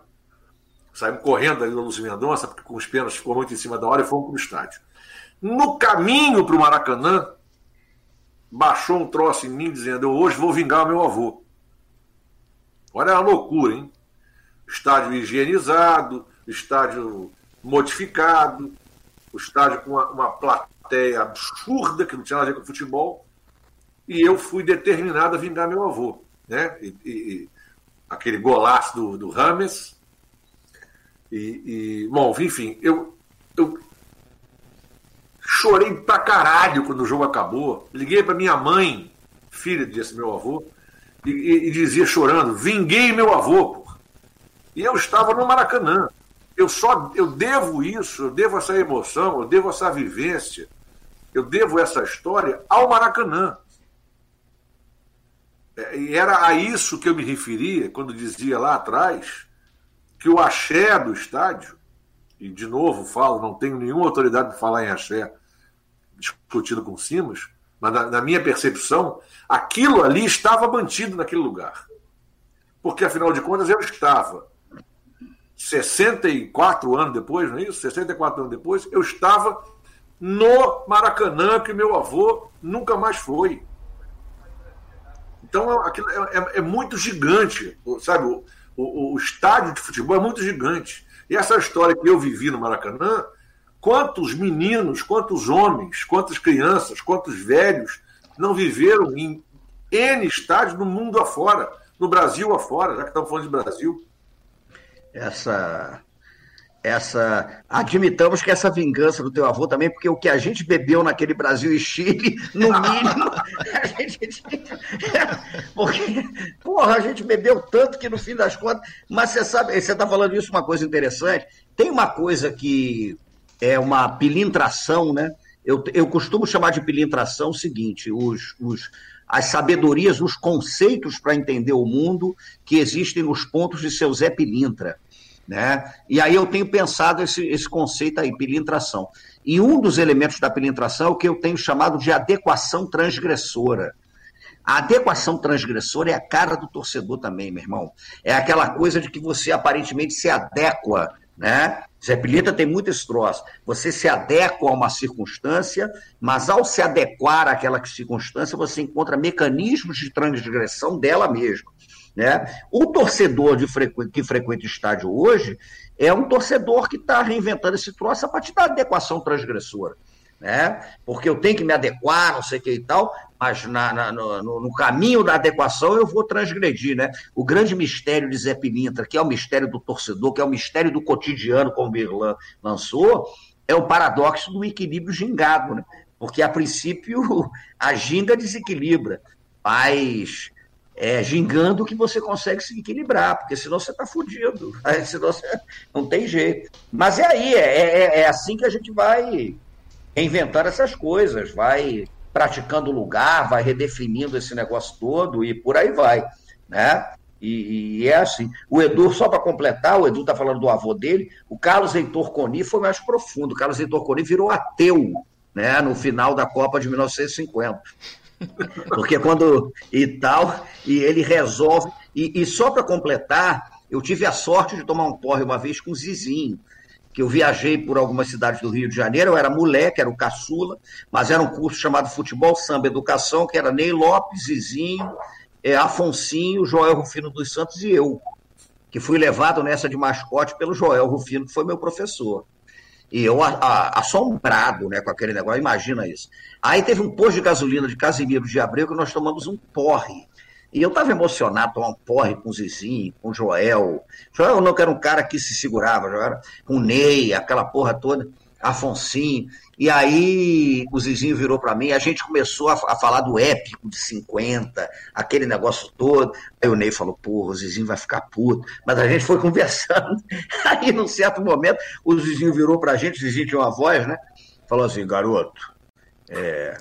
saímos correndo ali da Lúcia Mendonça, porque com os pênaltis ficou muito em cima da hora e fomos para o estádio. No caminho para o Maracanã, baixou um troço em mim dizendo: Eu hoje vou vingar meu avô. Olha a loucura, hein? Estádio higienizado, estádio modificado, o estádio com uma, uma plateia absurda que não tinha nada a ver com futebol. E eu fui determinado a vingar meu avô. Né? E, e, aquele golaço do, do Rames. E, e, bom, enfim, eu, eu chorei pra caralho quando o jogo acabou. Liguei pra minha mãe, filha desse meu avô, e, e, e dizia chorando: vinguei meu avô, porra. E eu estava no Maracanã. Eu só eu devo isso, eu devo essa emoção, eu devo essa vivência, eu devo essa história ao Maracanã. É, e era a isso que eu me referia quando dizia lá atrás que o axé do estádio, e de novo falo, não tenho nenhuma autoridade para falar em axé discutido com Simas, mas na, na minha percepção, aquilo ali estava mantido naquele lugar. Porque, afinal de contas, eu estava 64 anos depois, não é isso? 64 anos depois, eu estava no Maracanã, que meu avô nunca mais foi. Então aquilo é, é, é muito gigante, sabe? O, o, o, estádio de futebol é muito gigante. E essa história que eu vivi no Maracanã, quantos meninos, quantos homens, quantas crianças, quantos velhos não viveram em N estádios no mundo afora, no Brasil afora, já que estamos falando de Brasil. Essa essa. Admitamos que essa vingança do teu avô também, porque o que a gente bebeu naquele Brasil e Chile, no (laughs) mínimo, a gente. porque, porra, a gente bebeu tanto que no fim das contas. Mas você sabe, você está falando isso, uma coisa interessante. Tem uma coisa que é uma pilintração, né? Eu, eu costumo chamar de pilintração o seguinte: os, os, as sabedorias, os conceitos para entender o mundo que existem nos pontos de seu Zé Pilintra. Né? E aí eu tenho pensado esse, esse conceito aí, pilintração. E um dos elementos da pilintração é o que eu tenho chamado de adequação transgressora. A adequação transgressora é a cara do torcedor também, meu irmão. É aquela coisa de que você aparentemente se adequa, né? Zé Pilintra tem muito esse troço. Você se adequa a uma circunstância, mas ao se adequar àquela circunstância, você encontra mecanismos de transgressão dela mesma. Né? O torcedor de frequ... que frequenta estádio hoje é um torcedor que está reinventando esse troço a partir da adequação transgressora. Né? Porque eu tenho que me adequar, não sei o que e tal, mas na, na, no, no, caminho da adequação eu vou transgredir. Né? O grande mistério de Zé Pilintra, que é o mistério do torcedor, que é o mistério do cotidiano, como o Birlan lançou, é o paradoxo do equilíbrio gingado. Né? Porque, a princípio, (laughs) a ginga desequilibra, mas é, gingando que você consegue se equilibrar, porque senão você está fudido, (laughs) senão você não tem jeito. Mas é aí, é, é, é assim que a gente vai reinventar essas coisas, vai praticando lugar, vai redefinindo esse negócio todo e por aí vai, né? E, e é assim. O Edu, só para completar, o Edu está falando do avô dele, o Carlos Heitor Coni foi mais profundo. O Carlos Heitor Coni virou ateu né, no final da Copa de 1950. (laughs) Porque quando. E tal, e ele resolve. E, e só para completar, eu tive a sorte de tomar um porre uma vez com o Zizinho, que eu viajei por algumas cidades do Rio de Janeiro, eu era moleque, era o caçula, mas era um curso chamado Futebol, Samba, Educação, que era Ney Lopes, Zizinho, é, Afonsinho, Joel Rufino dos Santos e eu, que fui levado nessa de mascote pelo Joel Rufino, que foi meu professor. E eu a, a, assombrado né, com aquele negócio, imagina isso. Aí teve um posto de gasolina de Casimiro de Abreu que nós tomamos um porre. E eu estava emocionado tomar um porre com o Zizinho, com o Joel. Joel não que era um cara que se segurava, era com o Ney, aquela porra toda, Afonsinho. E aí o Zizinho virou para mim, a gente começou a, a, falar do épico de 50, aquele negócio todo. Aí o Ney falou, porra, o Zizinho vai ficar puto. Mas a gente foi (laughs) conversando. Aí, num certo momento, o Zizinho virou pra gente, o Zizinho tinha uma voz, né? Falou assim, garoto, é,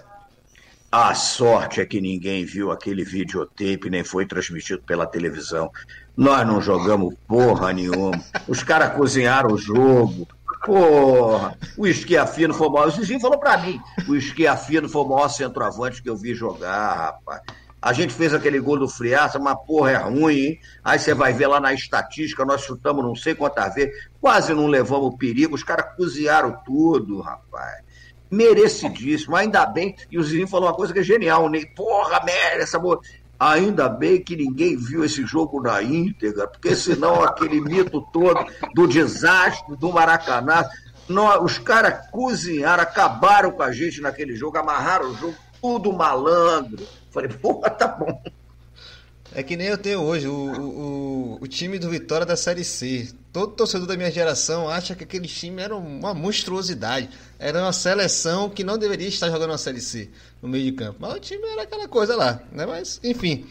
A sorte é que ninguém viu aquele videotape, nem foi transmitido pela televisão. Nós não jogamos porra nenhuma. Os caras cozinharam o jogo. Porra, o esquiafino foi o maior. O Zizinho falou pra mim: o esquiafino foi o maior centroavante que eu vi jogar, rapaz. A gente fez aquele gol do Friaça, mas porra, é ruim, hein? Aí você vai ver lá na estatística, nós chutamos não sei quantas vezes, quase não levamos perigo, os caras cozinharam tudo, rapaz merecidíssimo, ainda bem. E o Zizinho falou uma coisa que é genial, né? Porra, merda, essa boa. Ainda bem que ninguém viu esse jogo na íntegra, porque senão aquele mito todo do desastre do Maracanã, nós, os caras cozinharam, acabaram com a gente naquele jogo, amarraram o jogo, tudo malandro. Falei, porra, tá bom. É que nem eu tenho hoje, o, o, o time do Vitória da Série C. Todo torcedor da minha geração acha que aquele time era uma monstruosidade. Era uma seleção que não deveria estar jogando uma Série C no meio de campo. Mas o time era aquela coisa lá, né? Mas, enfim,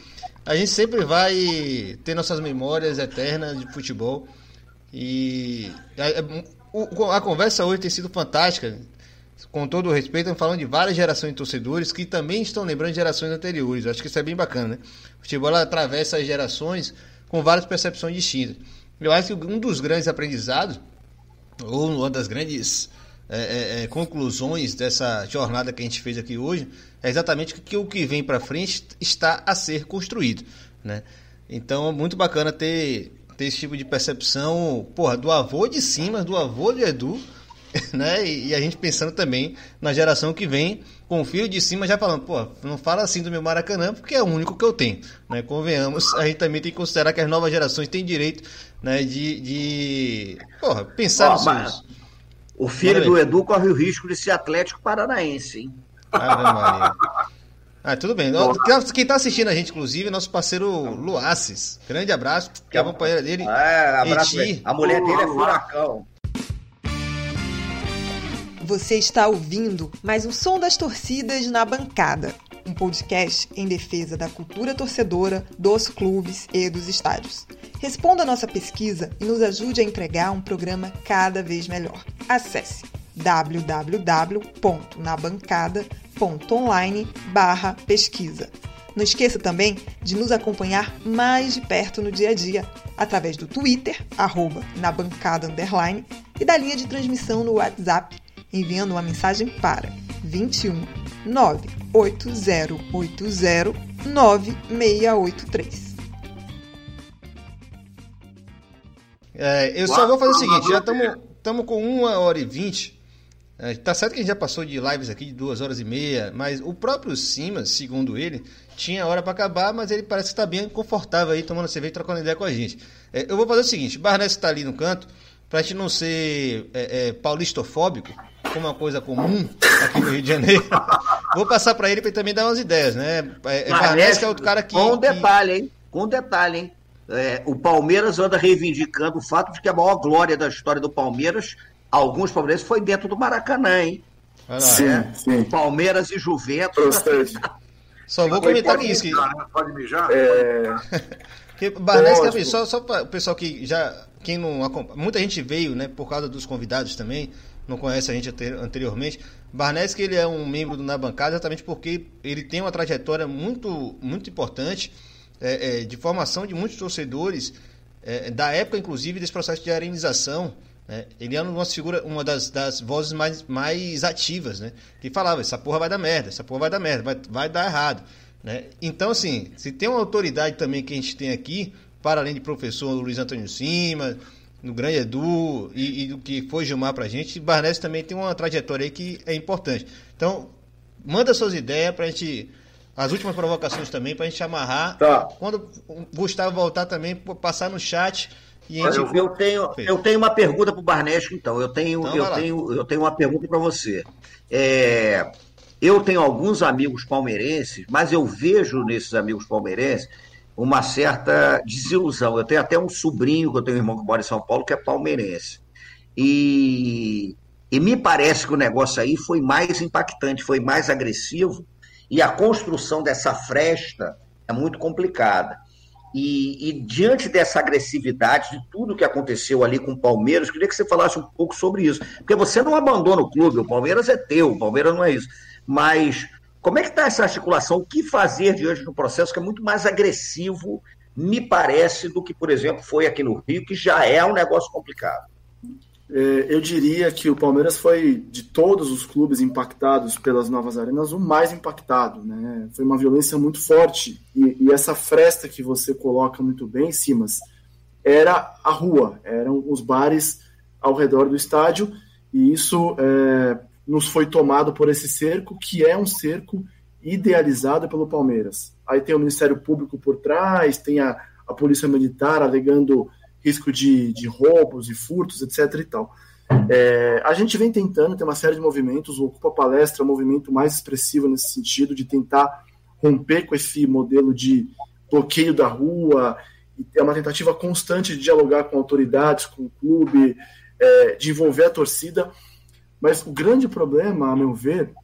a gente sempre vai ter nossas memórias eternas de futebol. E a, a, a conversa hoje tem sido fantástica com todo o respeito, estamos falando de várias gerações de torcedores que também estão lembrando de gerações anteriores. Acho que isso é bem bacana, né? O futebol atravessa as gerações com várias percepções distintas. Eu acho que um dos grandes aprendizados, ou uma das grandes é, é, é conclusões dessa jornada que a gente fez aqui hoje, é exatamente que o que vem para frente está a ser construído, né? Então é muito bacana ter, ter esse tipo de percepção, porra, do avô de cima, do avô de Edu, (laughs) né? E, a gente pensando também na geração que vem, com o filho de cima já falando, pô, não fala assim do meu Maracanã, porque é o único que eu tenho, né? Convenhamos, a gente também tem que considerar que as novas gerações têm direito, né, de, de porra, pensar nos seus... O filho do Edu corre o risco de ser Atlético Paranaense, hein? Ah, tudo bem. Quem está assistindo a gente, inclusive, é nosso parceiro Luaces. Grande abraço, que é a companheira dele. É, abraço. Eti. A mulher dele é furacão. Você está ouvindo mais um Som das Torcidas na Bancada, um podcast em defesa da cultura torcedora, dos clubes e dos estádios. Responda a nossa pesquisa e nos ajude a entregar um programa cada vez melhor. Acesse www.nabancada.online/pesquisa. Não esqueça também de nos acompanhar mais de perto no dia a dia, através do Twitter, arroba, na bancada e da linha de transmissão no WhatsApp enviando uma mensagem para 21 98080 9683. É, eu só vou fazer o seguinte, já estamos com uma hora e vinte. É, tá certo que a gente já passou de lives aqui de duas horas e meia, mas o próprio Simas, segundo ele, tinha hora para acabar, mas ele parece que está bem confortável aí, tomando cerveja e trocando ideia com a gente. É, eu vou fazer o seguinte, Barnes está ali no canto, para a gente não ser é, é, paulistofóbico, como uma coisa comum aqui no Rio de Janeiro, vou passar para ele para ele também dar umas ideias, né? É, que é outro cara que. Com um detalhe, hein? Com um detalhe, hein? É, o Palmeiras anda reivindicando o fato de que a maior glória da história do Palmeiras, alguns palmeirenses, foi dentro do Maracanã, hein? Sim, é, sim. Palmeiras e Juventus. Só vou comentar isso. Que... Né? Pode mijar? É... que, Barnes, só, só para o pessoal que já. Quem não Muita gente veio, né, por causa dos convidados também não conhece a gente anteriormente. Barnes ele é um membro do Na Bancada exatamente porque ele tem uma trajetória muito, muito importante é, é, de formação de muitos torcedores, é, da época, inclusive, desse processo de arenização. Né? Ele é uma figura, uma das, das vozes mais, mais ativas, né? que falava, essa porra vai dar merda, essa porra vai dar merda, vai, vai dar errado. Né? Então, assim, se tem uma autoridade também que a gente tem aqui, para além de professor Luiz Antônio Cima, no Grande Edu e, e do que foi Gilmar pra gente, Barnes também tem uma trajetória aí que é importante. Então, manda suas ideias pra gente. As últimas provocações também, pra gente amarrar. Tá. Quando o Gustavo voltar também, passar no chat. E gente... eu, eu, tenho, eu tenho uma pergunta para o Barnesco, então. Eu tenho, então, eu, tenho, eu tenho uma pergunta para você. É, eu tenho alguns amigos palmeirenses, mas eu vejo nesses amigos palmeirenses uma certa desilusão. Eu tenho até um sobrinho, que eu tenho um irmão que mora em São Paulo, que é palmeirense. E, e me parece que o negócio aí foi mais impactante, foi mais agressivo, e a construção dessa fresta é muito complicada. E, e, diante dessa agressividade, de tudo que aconteceu ali com o Palmeiras, queria que você falasse um pouco sobre isso. Porque você não abandona o clube, o Palmeiras é teu, o Palmeiras não é isso. Mas Como é que está essa articulação? O que fazer diante do processo que é muito mais agressivo, me parece, do que, por exemplo, foi aqui no Rio, que já é um negócio complicado? É, eu diria que o Palmeiras foi, de todos os clubes impactados pelas novas arenas, o mais impactado. Né? Foi uma violência muito forte. E, e essa fresta que você coloca muito bem, Simas, era a rua, eram os bares ao redor do estádio. E isso é, nos foi tomado por esse cerco, que é um cerco idealizado pelo Palmeiras. Aí tem o Ministério Público por trás, tem a, a Polícia Militar alegando risco de, de roubos e furtos, etc. e tal. É, a gente vem tentando, tem uma série de movimentos, o Ocupa Palestra é o movimento mais expressivo nesse sentido, de tentar romper com esse modelo de bloqueio da rua, é uma tentativa constante de dialogar com autoridades, com o clube, é, de envolver a torcida, mas o grande problema, a meu ver,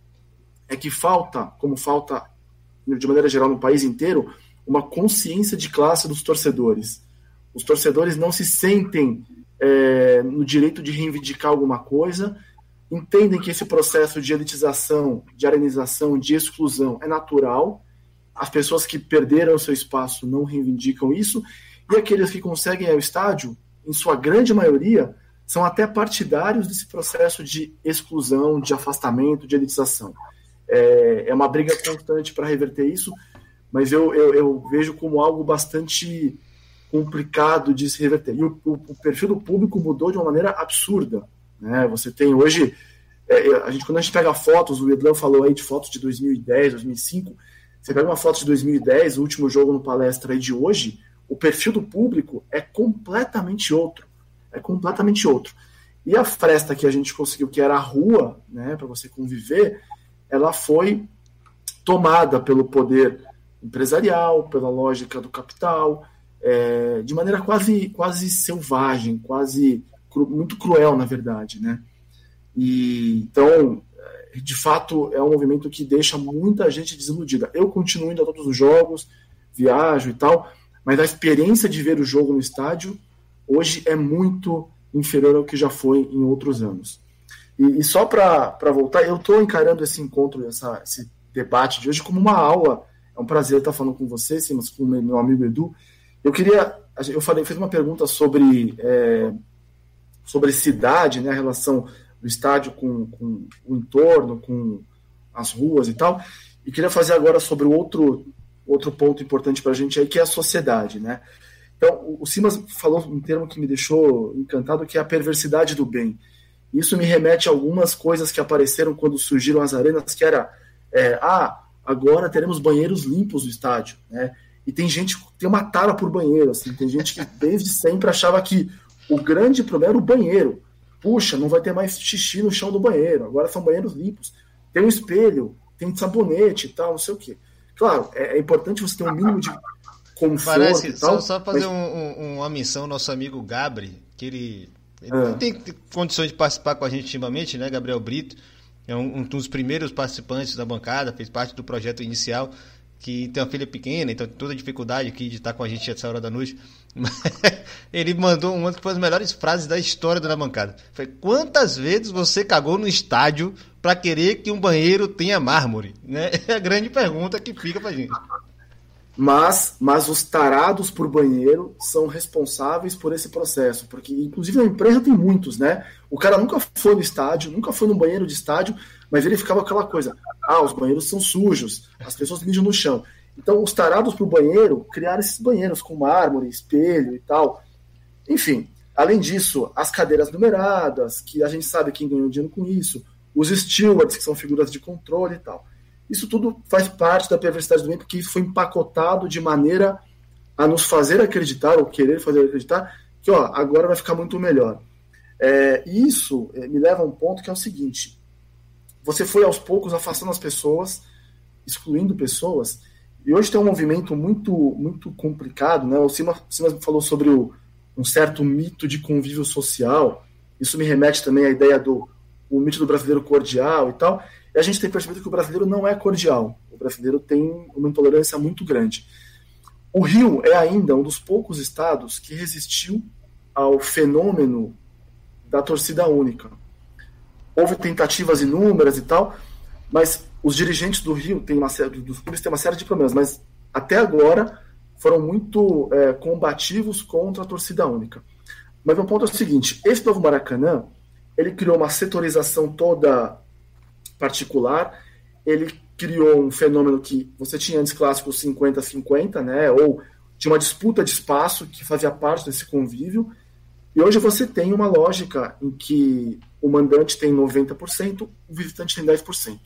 é que falta, como falta de maneira geral no país inteiro, uma consciência de classe dos torcedores. Os torcedores não se sentem é, no direito de reivindicar alguma coisa, entendem que esse processo de elitização, de arenização, de exclusão é natural. As pessoas que perderam seu espaço não reivindicam isso, e aqueles que conseguem ir ao estádio, em sua grande maioria, são até partidários desse processo de exclusão, de afastamento, de elitização. É, é uma briga constante para reverter isso, mas eu, eu, eu, vejo como algo bastante complicado de se reverter. E o, o, o, perfil do público mudou de uma maneira absurda. Né? Você tem hoje, é, é a gente, quando a gente pega fotos, o Edlan falou aí de fotos de 2010, 2005, você pega uma foto de 2010, o último jogo no palestra aí de hoje, o perfil do público é completamente outro é completamente outro. E a fresta que a gente conseguiu, que era a rua, né, para você conviver, ela foi tomada pelo poder empresarial, pela lógica do capital, é, de maneira quase, quase selvagem, quase cru, muito cruel, na verdade, né? E então, é, de fato, é um movimento que deixa muita gente desiludida. Eu continuo indo a todos os jogos, viajo e tal, mas a experiência de ver o jogo no estádio hoje é muito inferior ao que já foi em outros anos. E, e só para voltar, eu estou encarando esse encontro, essa, esse debate de hoje como uma aula. É um prazer estar falando com você, Simas, com meu amigo Edu. Eu queria, eu falei, fiz uma pergunta sobre é, sobre cidade, né, a relação do estádio com, com o entorno, com as ruas e tal. E queria fazer agora sobre outro outro ponto importante para a gente aí, que é a sociedade, né? Então, o Simas falou um termo que me deixou encantado, que é a perversidade do bem. Isso me remete a algumas coisas que apareceram quando surgiram as arenas, que era, é, ah, agora teremos banheiros limpos no estádio, né? E tem gente que tem uma tara por banheiro, assim, tem gente que desde sempre achava que o grande problema era o banheiro. Puxa, não vai ter mais xixi no chão do banheiro, agora são banheiros limpos. Tem um espelho, tem sabonete e tal, não sei o quê. Claro, é, é importante você ter um mínimo de conforto Parece, e tal. Só, só fazer mas... um, um, uma missão, nosso amigo Gabri, que ele, ele é. não tem condições de participar com a gente intimamente, né, Gabriel Brito? É um, um, dos primeiros participantes da bancada, fez parte do projeto inicial, que tem uma filha pequena, então tem toda a dificuldade aqui de estar com a gente essa hora da noite. (laughs) ele mandou uma das melhores frases da história da bancada. Foi quantas vezes você cagou no estádio para querer que um banheiro tenha mármore? Né? (laughs) É a grande pergunta que fica pra gente mas, mas os tarados por banheiro são responsáveis por esse processo, porque inclusive na empresa tem muitos, né? O cara nunca foi no estádio, nunca foi no banheiro de estádio, mas ele ficava aquela coisa: ah, os banheiros são sujos, as pessoas mijam no chão. Então, os tarados por banheiro criaram esses banheiros com mármore, espelho e tal. Enfim, além disso, as cadeiras numeradas, que a gente sabe quem ganhou dinheiro com isso, os stewards, que são figuras de controle e tal. Isso tudo faz parte da perversidade do bem, porque isso foi empacotado de maneira a nos fazer acreditar, ou querer fazer acreditar, que ó, agora vai ficar muito melhor. É, isso é, me leva a um ponto que é o seguinte: você foi aos poucos afastando as pessoas, excluindo pessoas, e hoje tem um movimento muito muito complicado, né? O Cima falou sobre o, um certo mito de convívio social. Isso me remete também à ideia do o mito do brasileiro cordial e tal. E a gente tem percebido que o brasileiro não é cordial. O brasileiro tem uma intolerância muito grande. O Rio é ainda um dos poucos estados que resistiu ao fenômeno da torcida única. Houve tentativas inúmeras e tal, mas os dirigentes do Rio têm uma série, dos clubes têm uma série de problemas, mas até agora foram muito é, combativos contra a torcida única. Mas meu ponto é o seguinte: esse novo Maracanã ele criou uma setorização toda particular, ele criou um fenômeno que você tinha antes clássicos 50-50, né? Ou tinha uma disputa de espaço que fazia parte desse convívio. E hoje você tem uma lógica em que o mandante tem 90%, o visitante tem 10%.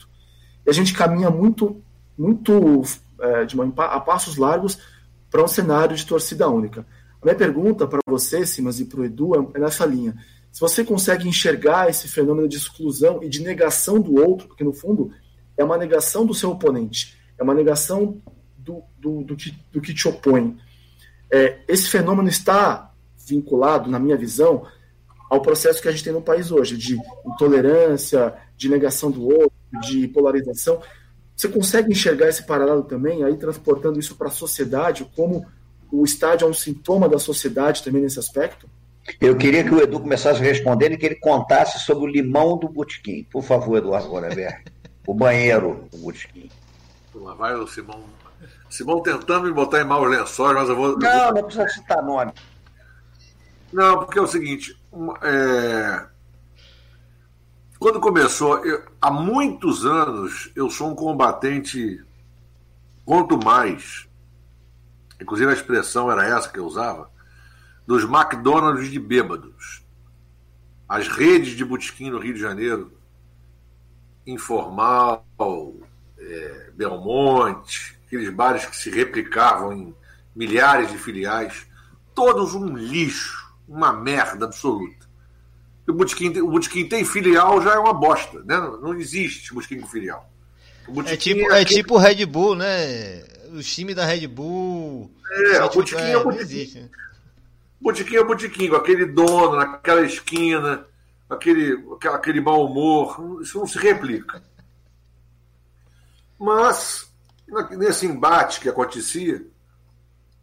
E a gente caminha muito, muito é, de uma, a passos largos para um cenário de torcida única. A minha pergunta para você, Simas, e para o Edu é nessa linha. Se você consegue enxergar esse fenômeno de exclusão e de negação do outro, porque no fundo é uma negação do seu oponente, é uma negação do, do, do, que, do que te opõe. É, esse fenômeno está vinculado, na minha visão, ao processo que a gente tem no país hoje, de intolerância, de negação do outro, de polarização. Você consegue enxergar esse paralelo também, aí transportando isso para a sociedade, como o estádio é um sintoma da sociedade também nesse aspecto? Eu queria que o Edu começasse respondendo e que ele contasse sobre o limão do Botequim. Por favor, Eduardo Goraber. o banheiro do Botequim. Lá vai o Simão. Simão tentando me botar em maus lençóis, mas eu vou. Não, não precisa citar nome. Não, porque é o seguinte. É... Quando começou, eu, há muitos anos, eu sou um combatente quanto mais. Inclusive a expressão era essa que eu usava dos McDonald's de bêbados. As redes de botequim no Rio de Janeiro, Informal, é, Belmonte, aqueles bares que se replicavam em milhares de filiais, todos um lixo, uma merda absoluta. O botequim, o botequim tem filial já é uma bosta, né? Não existe botequim com filial. É tipo, é, é tipo Red Bull, né? O time da Red Bull. É, o botequim é, é o botequim. Botiquim é botiquim, com aquele dono naquela esquina, aquele, aquele mau humor, isso não se replica. Mas, nesse embate que acontecia,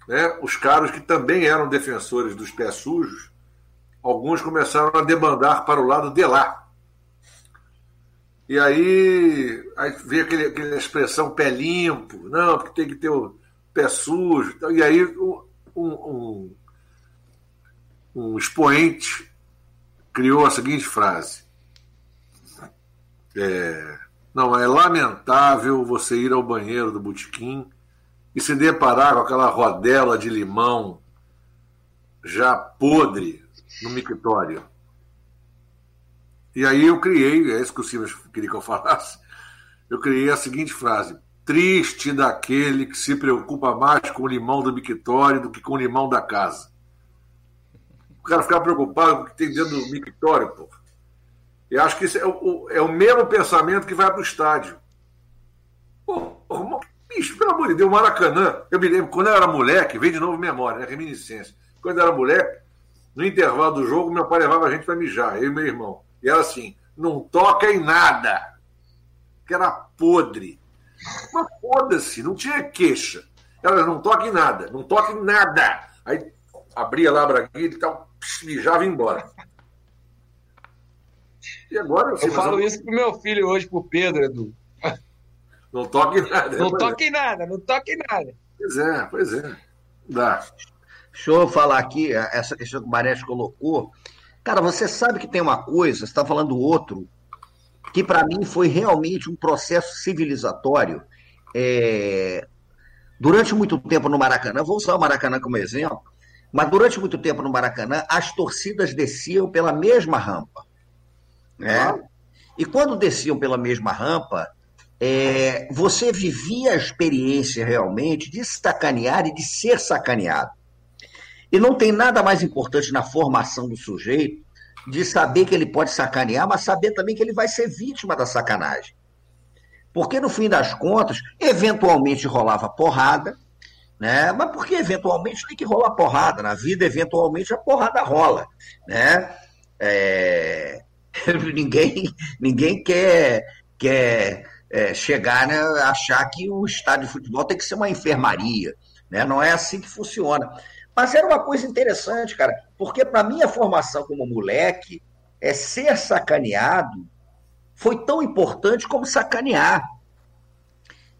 né, os caras que também eram defensores dos pés sujos, alguns começaram a debandar para o lado de lá. E aí, aí veio aquele, aquela expressão pé limpo, não, porque tem que ter o pé sujo. E aí um, um um expoente criou a seguinte frase: é, Não, é lamentável você ir ao banheiro do botequim e se deparar com aquela rodela de limão já podre no mictório. E aí eu criei, é isso que o Silvio queria que eu falasse, eu criei a seguinte frase: Triste daquele que se preocupa mais com o limão do mictório do que com o limão da casa o cara ficar preocupado com o que tem dentro do mictório, pô. E acho que isso é o, é o mesmo pensamento que vai para o estádio. Pô, bicho, pelo amor de Deus, Maracanã. Eu me lembro, quando eu era moleque, vem de novo memória, né? Reminiscência. Quando eu era moleque, no intervalo do jogo, meu pai levava a gente para mijar, eu e meu irmão. E era assim: não toca em nada. Que era podre. Mas foda-se, não tinha queixa. Ela não toca em nada, não toca em nada. Aí abria lá a braguilha e tal, mijava e embora. E agora eu, sei, eu falo eu... isso pro meu filho hoje, pro Pedro, Edu. Não toque em nada. Não toque em nada, não toque em nada. Pois é, pois é. Dá. Deixa eu falar aqui, essa questão que o Marés colocou. Cara, você sabe que tem uma coisa, você está falando outro, que para mim foi realmente um processo civilizatório. É... Durante muito tempo no Maracanã, vou usar o Maracanã como exemplo, mas durante muito tempo no Maracanã, as torcidas desciam pela mesma rampa. Né? E quando desciam pela mesma rampa, é, você vivia a experiência realmente de sacanear e de ser sacaneado. E não tem nada mais importante na formação do sujeito de saber que ele pode sacanear, mas saber também que ele vai ser vítima da sacanagem. Porque, no fim das contas, eventualmente rolava porrada, né? Mas porque eventualmente tem que rolar porrada. Na vida, eventualmente, a porrada rola. Né? É... (laughs) ninguém, ninguém quer, quer é, chegar né, achar que o estádio de futebol tem que ser uma enfermaria. Né? Não é assim que funciona. Mas era uma coisa interessante, cara, porque para minha formação como moleque, é ser sacaneado foi tão importante como sacanear.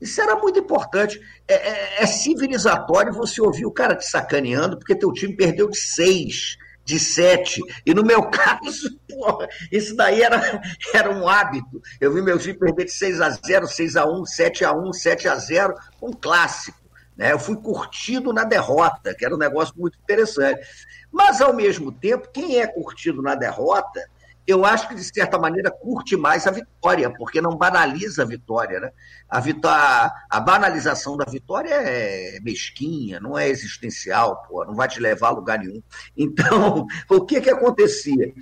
Isso era muito importante. É, é, é, civilizatório você ouvir o cara te sacaneando porque teu time perdeu de seis, de sete. E no meu (laughs) caso, porra, isso daí era, era um hábito. Eu vi meu time perder de 6 a 0 6 a 1 7 a 1 7 a 0 um clássico. Né? Eu fui curtido na derrota, que era um negócio muito interessante. Mas, ao mesmo tempo, quem é curtido na derrota eu acho que, de certa maneira, curte mais a vitória, porque não banaliza a vitória. Né? A, a banalização da vitória é mesquinha, não é existencial, pô, não vai te levar a lugar nenhum. Então, (laughs) o que, que acontecia?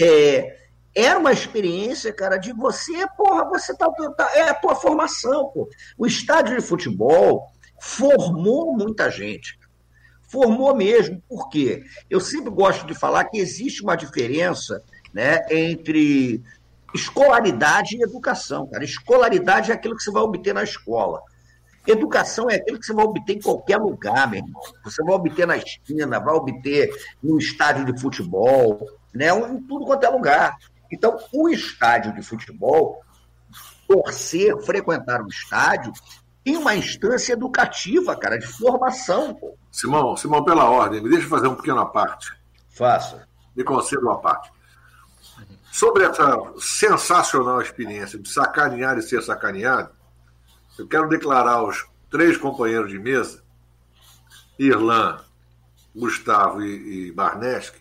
É, era uma experiência, cara, de você, porra, você tá, tá, é a tua formação, pô. O estádio de futebol formou muita gente. Formou mesmo. Por quê? Eu sempre gosto de falar que existe uma diferença né, entre escolaridade e educação. Cara. Escolaridade é aquilo que você vai obter na escola. Educação é aquilo que você vai obter em qualquer lugar, meu irmão. Você vai obter na esquina, vai obter no estádio de futebol, né? em tudo quanto é lugar. Então, o estádio de futebol, torcer, frequentar o estádio, tem uma instância educativa, cara, de formação. Pô. Simão, Simão, pela ordem, me deixa fazer um pequeno parte. Faça. Me conceda uma parte. Sobre essa sensacional experiência de sacanear e ser sacaneado, eu quero declarar aos três companheiros de mesa, Irlan, Gustavo e, e Barneski,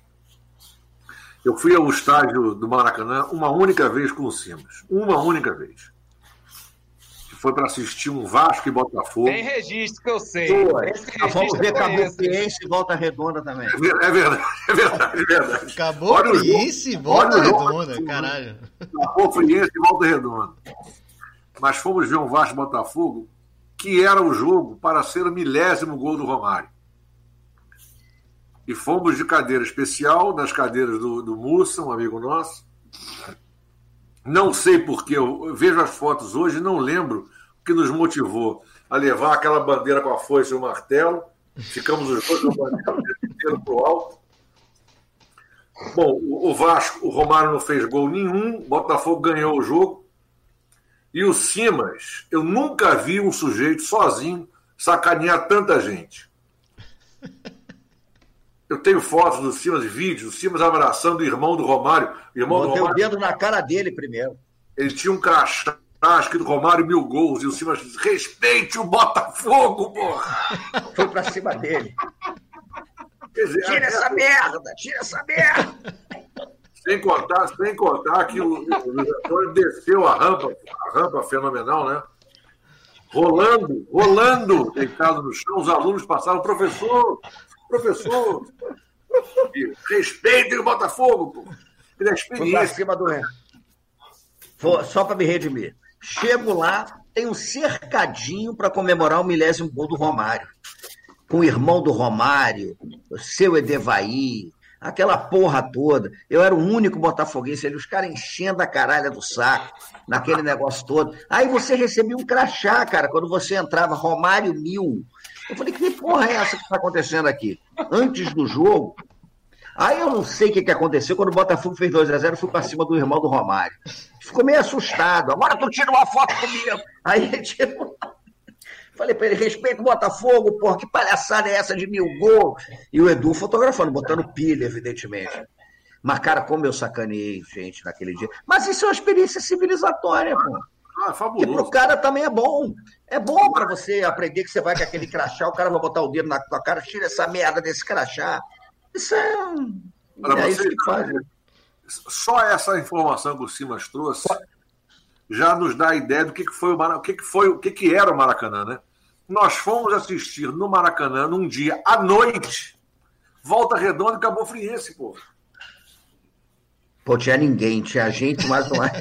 eu fui ao estádio do Maracanã uma única vez com o Simas. Uma única vez. Foi para assistir um Vasco e Botafogo. Tem registro que eu sei. Pô, vamos ver Cabo Friense e Volta Redonda também. É verdade, é verdade, é verdade. Acabou Friense e Volta Redonda, jogo, caralho. Acabou Friense e Volta Redonda. Mas fomos ver um Vasco e Botafogo que era o jogo para ser o milésimo gol do Romário e fomos de cadeira especial, nas cadeiras do, do Mussa, um amigo nosso. Não sei porquê, eu vejo as fotos hoje e não lembro o que nos motivou a levar aquela bandeira com a foice e o martelo. Ficamos os dois com a bandeira para o alto. Bom, o Vasco, o Romário não fez gol nenhum, Botafogo ganhou o jogo. E o Simas, eu nunca vi um sujeito sozinho sacanear tanta gente. Eu tenho fotos do Simas, vídeos, o Simas abraçando o irmão do Romário. O irmão Botei do Romário, o dedo na cara dele primeiro. Ele tinha um crachá escrito Romário mil gols. E o Simas disse: respeite o Botafogo, porra! (laughs) Foi pra cima dele. Dizer, tira é... essa merda, tira essa merda! Sem contar, sem contar que o, o desceu a rampa, a rampa fenomenal, né? Rolando, rolando, deitado no chão, os alunos passaram, professor, Professor, respeitem o Botafogo, pô. Pela experiência. cima do... Só para me redimir. Chego lá, tem um cercadinho para comemorar o milésimo gol do Romário. Com o irmão do Romário, o seu Edevaí, aquela porra toda. Eu era o único botafoguense ali, os caras enchendo a caralha do saco, naquele negócio todo. Aí você recebia um crachá, cara, quando você entrava, Romário Mil. Eu falei, que porra é essa que está acontecendo aqui? Antes do jogo. Aí eu não sei o que, que aconteceu. Quando o Botafogo fez 2x0, eu fui para cima do irmão do Romário. Ficou meio assustado. Agora tu tira uma foto comigo. Aí ele tirou. Falei para ele, respeita o Botafogo, porra, que palhaçada é essa de mil gols? E o Edu fotografando, botando pilha, evidentemente. Mas, cara, como eu sacaneei gente naquele dia. Mas isso é uma experiência civilizatória, pô. Ah, fabuloso. Que pro cara também é bom. É bom para você aprender que você vai com aquele crachá, o cara vai botar o dedo na tua cara, tira essa merda desse crachá. Isso é. Para é você, isso que faz. Só essa informação que o Simas trouxe já nos dá a ideia do que, que foi o Maracanã, o que, que foi, o que, que era o Maracanã, né? Nós fomos assistir no Maracanã num dia à noite, volta redonda e acabou friense, pô. Pô, tinha ninguém, tinha gente, mas não é.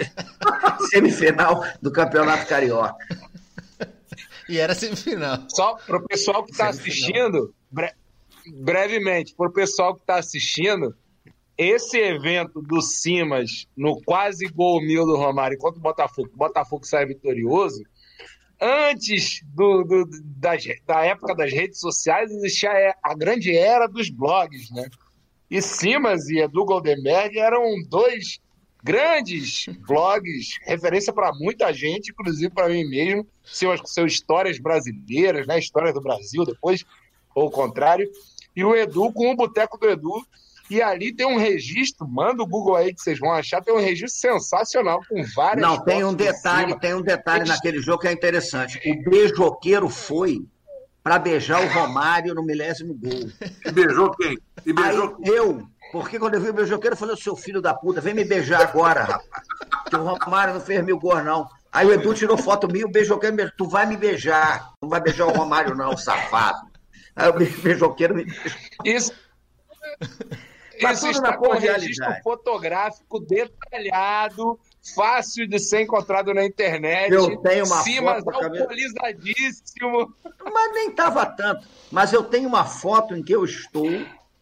(laughs) Semifinal do Campeonato Carioca. E era semifinal. Só para o pessoal que está assistindo, bre brevemente, para o pessoal que está assistindo, esse evento do Simas no quase gol mil do Romário contra o Botafogo, o Botafogo sai vitorioso, antes do, do, das, da época das redes sociais existia a grande era dos blogs, né? E Simas e Edu Goldenberg eram dois grandes vlogs, referência para muita gente, inclusive para mim mesmo, seus, seus histórias brasileiras, né? Histórias do Brasil depois, ou o contrário. E o Edu com o Boteco do Edu. E ali tem um registro, manda o Google aí que vocês vão achar, tem um registro sensacional com várias. Não, tem um detalhe, tem um detalhe naquele jogo que é interessante. O beijoqueiro foi para beijar o Romário no milésimo gol. E beijou quem? E beijou Aí, eu, porque quando eu vi o beijoqueiro, eu falei, seu filho da puta, vem me beijar agora, rapaz. Que o Romário não fez mil gols, não. Aí o Edu tirou foto minha, o beijoqueiro me tu vai me beijar. Não vai beijar o Romário, não, safado. Aí o beijoqueiro me beijou. Isso. Tá Isso tudo está na com um registro cordialidade. fotográfico detalhado, fácil de ser encontrado na internet. Eu tenho uma Simas foto, alcoolizadíssimo. Mas nem tava tanto. Mas eu tenho uma foto em que eu estou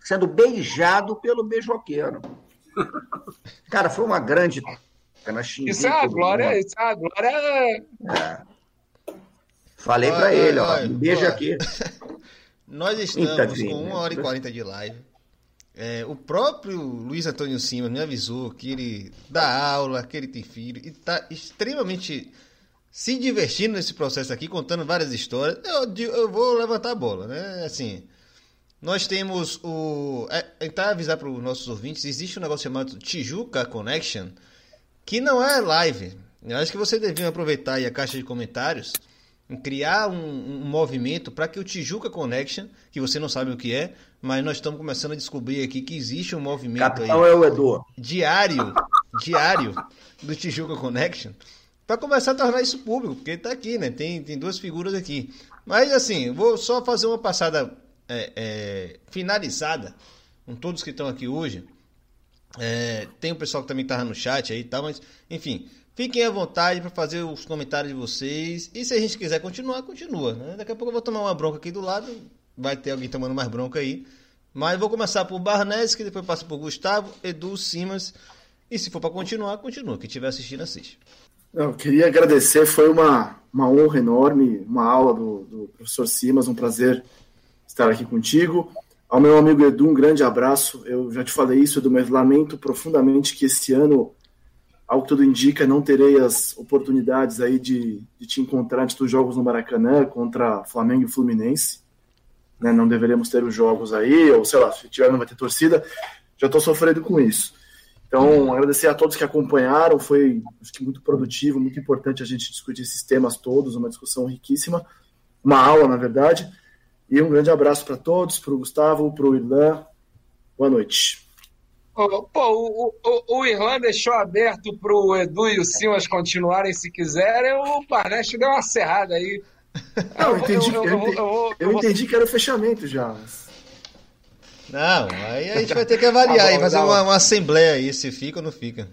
sendo beijado pelo beijoqueiro. Cara, foi uma grande. troca, né? Xinguei Isso é uma glória, mundo. isso é uma glória. Falei Olha, pra ele, ó, me beija aqui. (laughs) Nós Eita, estamos Vini. com 1 hora e 40 de live. É, o próprio Luiz Antônio Simas me avisou que ele dá aula, que ele tem filho e está extremamente se divertindo nesse processo aqui, contando várias histórias. Eu, eu vou levantar a bola, né? Assim, nós temos o. É, tentar avisar para os nossos ouvintes: existe um negócio chamado Tijuca Connection, que não é live. Eu acho que você devia aproveitar aí a caixa de comentários em criar um, um movimento para que o Tijuca Connection, que você não sabe o que é, mas nós estamos começando a descobrir aqui que existe um movimento aí Capitão é o Edu. diário, diário do Tijuca Connection, para começar a tornar isso público, porque está aqui, né? Tem, tem duas figuras aqui. Mas assim, vou só fazer uma passada é, é, finalizada com todos que estão aqui hoje. É, tem o pessoal que também estava no chat aí e tal, mas enfim, fiquem à vontade para fazer os comentários de vocês. E se a gente quiser continuar, continua. Né? Daqui a pouco eu vou tomar uma bronca aqui do lado, vai ter alguém tomando mais bronca aí. Mas vou começar por Barnes, que depois passa por Gustavo, Edu, Simas. E se for para continuar, continua. Quem estiver assistindo, assiste. Eu queria agradecer, foi uma, uma honra enorme, uma aula do, do professor Simas, um prazer estar aqui contigo. Ao meu amigo Edu, um grande abraço. Eu já te falei isso, Edu, mas lamento profundamente que esse ano, ao que tudo indica, não terei as oportunidades aí de, de te encontrar antes dos jogos no Maracanã contra Flamengo e Fluminense. Né, não deveremos ter os jogos aí, ou sei lá, se tiver não vai ter torcida. Já estou sofrendo com isso. Então, agradecer a todos que acompanharam, foi acho que muito produtivo, muito importante a gente discutir esses temas todos, uma discussão riquíssima, uma aula, na verdade. E um grande abraço para todos, para o Gustavo, para o Irlan. Boa noite. Pô, o, o, o Irlan deixou aberto para o Edu e o Simas continuarem se quiserem. O Barnett deu uma serrada aí. (laughs) Não, eu entendi, eu- eu, eu- eu entendi que era o fechamento já. Não, aí a gente vai ter que avaliar Tá e fazer tá bom. uma, uma assembleia aí, se fica ou não fica.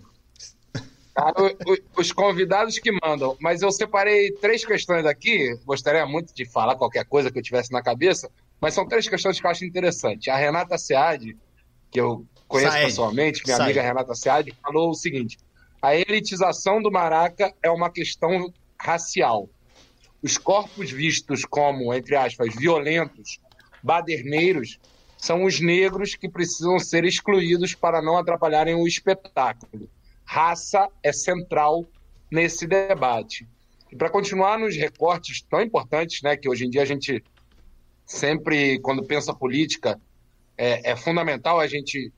Ah, o- o- Os convidados que mandam. Mas eu separei três questões aqui. Gostaria muito de falar qualquer coisa que eu tivesse na cabeça, mas são três questões que eu acho interessantes. A Renata Sead, que eu conheço Saed. pessoalmente, minha Saed. amiga Renata Sead, falou o seguinte: a elitização do Maraca é uma questão racial. Os corpos vistos como, entre aspas, violentos, baderneiros, são os negros que precisam ser excluídos para não atrapalharem o espetáculo. Raça é central nesse debate. E para continuar nos recortes tão importantes, né, que hoje em dia a gente sempre, quando pensa política, é, é fundamental a gente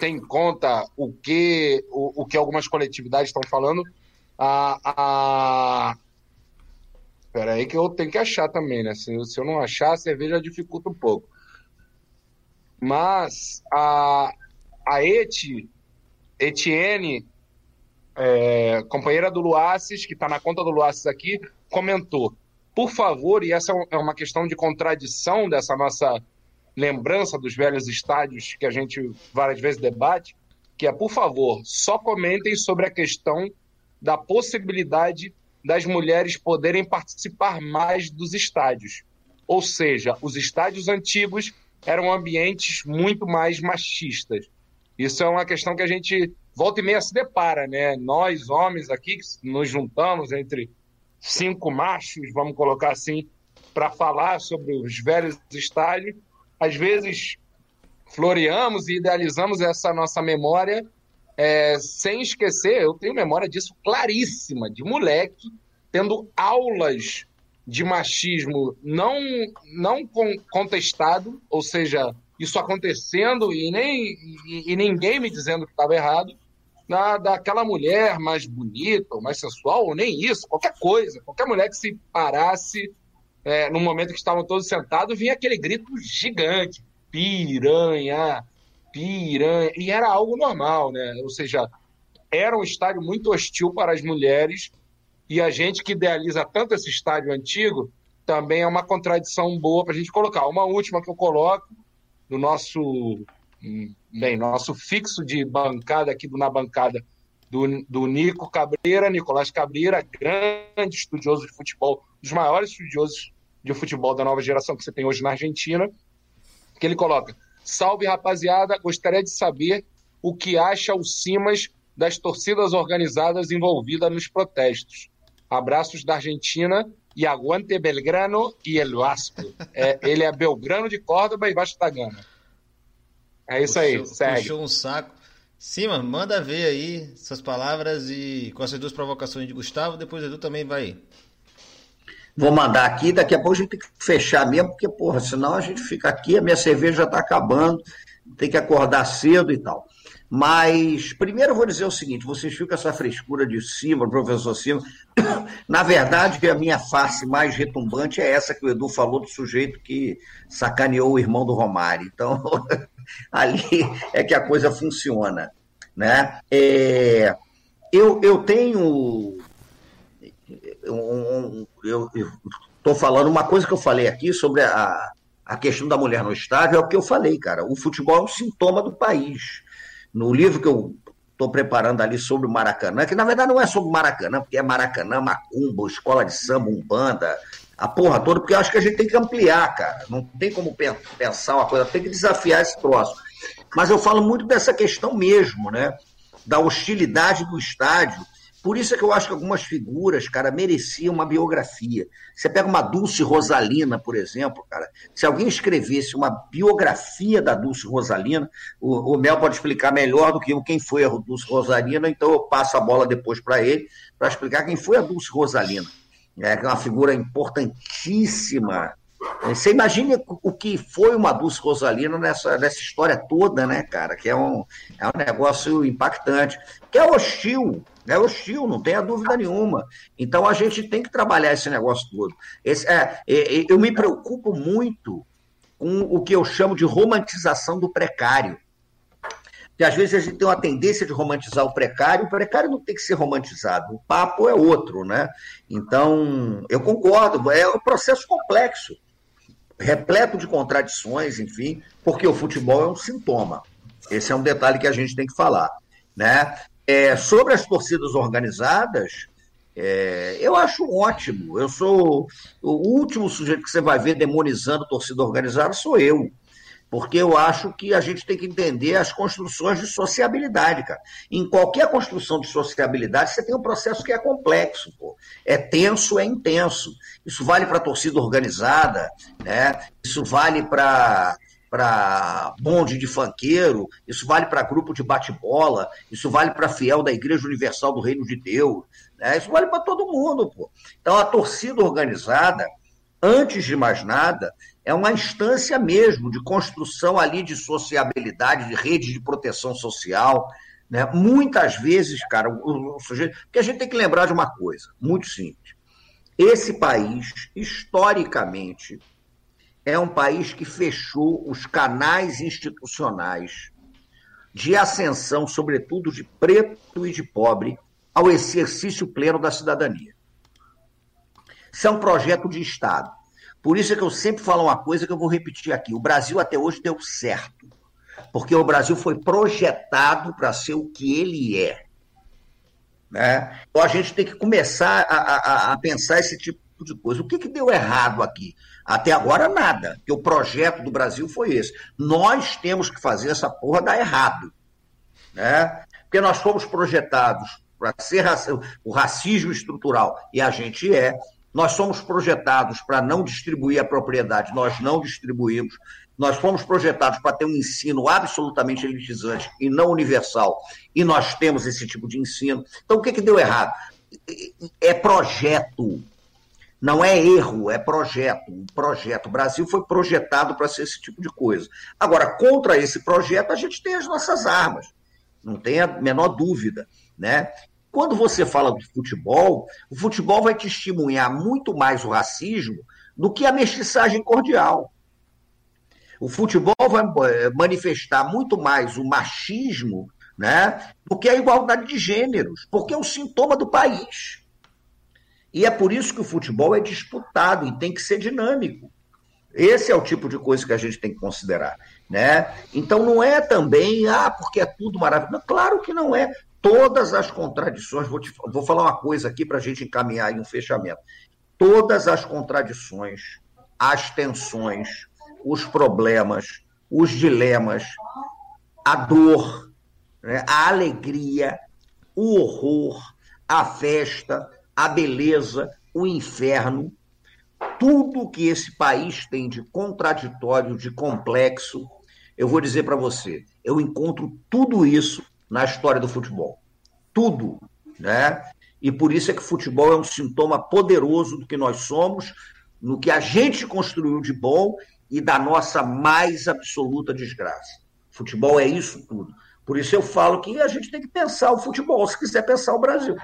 ter em conta o que, o, o que algumas coletividades estão falando. A. Espera aí que eu tenho que achar também, né? Se, se eu não achar, a cerveja dificulta um pouco. Mas a, a Eti, Etienne, é, companheira do Luaces, que está na conta do Luaces aqui, comentou: por favor, e essa é uma questão de contradição dessa nossa lembrança dos velhos estádios que a gente várias vezes debate, que é, por favor, só comentem sobre a questão da possibilidade das mulheres poderem participar mais dos estádios. Ou seja, os estádios antigos eram ambientes muito mais machistas. Isso é uma questão que a gente volta e meia se depara, né? Nós, homens aqui, que nos juntamos entre cinco machos, vamos colocar assim, para falar sobre os velhos estádios, às vezes floreamos e idealizamos essa nossa memória É, sem esquecer, eu tenho memória disso claríssima, de moleque tendo aulas de machismo não, não contestado, ou seja, isso acontecendo e, nem, e, e ninguém me dizendo que estava errado, na, daquela mulher mais bonita, ou mais sensual, ou nem isso, qualquer coisa, qualquer mulher que se parasse é, no momento que estavam todos sentados, vinha aquele grito gigante, piranha, piranha, e era algo normal, né? Ou seja, era um estádio muito hostil para as mulheres, e a gente que idealiza tanto esse estádio antigo também é uma contradição boa para a gente colocar. Uma última que eu coloco no nosso bem, nosso fixo de bancada aqui do na bancada do, do Nico Cabreira, Nicolás Cabreira, grande estudioso de futebol, dos maiores estudiosos de futebol da nova geração que você tem hoje na Argentina, que ele coloca: Salve rapaziada, gostaria de saber o que acha o Simas das torcidas organizadas envolvidas nos protestos. Abraços da Argentina e aguante Belgrano e El Vasco. É, ele é Belgrano de Córdoba e Vasco da Gama. É isso aí, puxou, segue. Puxou um saco. Sim, mano, manda ver aí essas palavras e com essas duas provocações de Gustavo, depois Edu também vai. Vou mandar aqui, daqui a pouco a gente tem que fechar mesmo, porque, porra, senão a gente fica aqui, a minha cerveja já está acabando, tem que acordar cedo e tal. Mas, primeiro eu vou dizer o seguinte: vocês ficam essa frescura de cima, professor Cima. (coughs) Na verdade, a minha face mais retumbante é essa que o Edu falou do sujeito que sacaneou o irmão do Romário. Então, (laughs) ali é que a coisa funciona. Né? É, eu, eu tenho. Um, eu estou falando uma coisa que eu falei aqui sobre a, a questão da mulher no estádio, é o que eu falei, cara. O futebol é um sintoma do país no livro que eu estou preparando ali sobre o Maracanã, que na verdade não é sobre o Maracanã, porque é Maracanã, Macumba, Escola de Samba, Umbanda, a porra toda, porque eu acho que a gente tem que ampliar, cara. Não tem como pensar uma coisa, tem que desafiar esse troço. Mas eu falo muito dessa questão mesmo, né? Da hostilidade do estádio por isso é que eu acho que algumas figuras, cara, mereciam uma biografia. Você pega uma Dulce Rosalina, por exemplo, cara. Se alguém escrevesse uma biografia da Dulce Rosalina, o, o Mel pode explicar melhor do que eu quem foi a Dulce Rosalina, então eu passo a bola depois para ele para explicar quem foi a Dulce Rosalina. É, é uma figura importantíssima você imagina o que foi uma Dulce Rosalina nessa, nessa história toda, né, cara? Que é um, é um negócio impactante. Que é hostil, é hostil, não tenha dúvida nenhuma. Então a gente tem que trabalhar esse negócio todo. Esse, é, eu me preocupo muito com o que eu chamo de romantização do precário. Que às vezes a gente tem uma tendência de romantizar o precário, o precário não tem que ser romantizado, o papo é outro, né? Então, eu concordo, é um processo complexo repleto de contradições, enfim, porque o futebol é um sintoma. Esse é um detalhe que a gente tem que falar. Né? É, sobre as torcidas organizadas, é, eu acho ótimo. Eu sou o último sujeito que você vai ver demonizando torcida organizada sou eu porque eu acho que a gente tem que entender as construções de sociabilidade, cara. Em qualquer construção de sociabilidade, você tem um processo que é complexo, pô. É tenso, é intenso. Isso vale para a torcida organizada, né? Isso vale para para bonde de fanqueiro, isso vale para grupo de bate-bola, isso vale para fiel da Igreja Universal do Reino de Deus, né? isso vale para todo mundo. Pô. Então, a torcida organizada, antes de mais nada, é uma instância mesmo de construção ali de sociabilidade, de rede de proteção social. Né? Muitas vezes, cara, o, o sujeito. Porque a gente tem que lembrar de uma coisa, muito simples. Esse país, historicamente, é um país que fechou os canais institucionais de ascensão, sobretudo de preto e de pobre, ao exercício pleno da cidadania. Isso é um projeto de Estado. Por isso é que eu sempre falo uma coisa que eu vou repetir aqui. O Brasil até hoje deu certo. Porque o Brasil foi projetado para ser o que ele é. Né? Então a gente tem que começar a, a, a pensar esse tipo de coisa. O que, que deu errado aqui? Até agora nada, porque o projeto do Brasil foi esse. Nós temos que fazer essa porra dar errado. Né? Porque nós fomos projetados para ser o racismo estrutural, e a gente é. Nós somos projetados para não distribuir a propriedade, nós não distribuímos. nós fomos projetados para ter um ensino absolutamente elitizante e não universal, e nós temos esse tipo de ensino. Então, o que, que deu errado? É projeto. Não é erro, é projeto. Um projeto. O Brasil foi projetado para ser esse tipo de coisa. Agora, contra esse projeto, a gente tem as nossas armas. Não tem a menor dúvida. Né? Quando você fala do futebol, o futebol vai testemunhar muito mais o racismo do que a mestiçagem cordial. O futebol vai eh, manifestar muito mais o machismo né, do que a igualdade de gêneros, porque é um sintoma do país. E é por isso que o futebol é disputado e tem que ser dinâmico. Esse é o tipo de coisa que a gente tem que considerar. Né? Então não é também, ah, porque é tudo maravilhoso. Claro que não é. Todas as contradições, vou, te, vou falar uma coisa aqui para a gente encaminhar em um fechamento. Todas as contradições, as tensões, os problemas, os dilemas, a dor, né? a alegria, o horror, a festa, a beleza, o inferno, tudo que esse país tem de contraditório, de complexo, eu vou dizer para você, eu encontro tudo isso na história do futebol. Tudo, né? E por isso é que o futebol é um sintoma poderoso do que nós somos, no que a gente construiu de bom e da nossa mais absoluta desgraça. Futebol é isso tudo. Por isso eu falo que a gente tem que pensar o futebol, se quiser pensar o Brasil.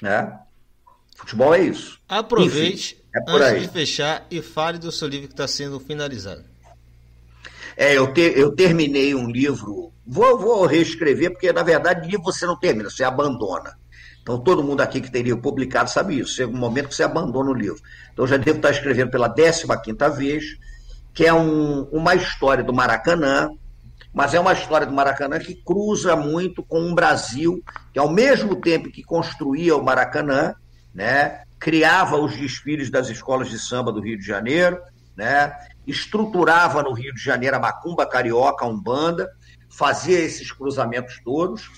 Né? Futebol é isso. Aproveite Enfim, é antes aí. de fechar e fale do seu livro que está sendo finalizado. É, eu, te, eu terminei um livro, vou, vou reescrever, porque na verdade livro você não termina, você abandona. Então todo mundo aqui que teria publicado sabe isso, chega um momento que você abandona o livro. Então eu já devo estar escrevendo pela 15 quinta vez, que é um, uma história do Maracanã, mas é uma história do Maracanã que cruza muito com um Brasil que, ao mesmo tempo que construía o Maracanã, né, criava os desfiles das escolas de samba do Rio de Janeiro, né, estruturava no Rio de Janeiro a macumba carioca, a umbanda, fazia esses cruzamentos todos,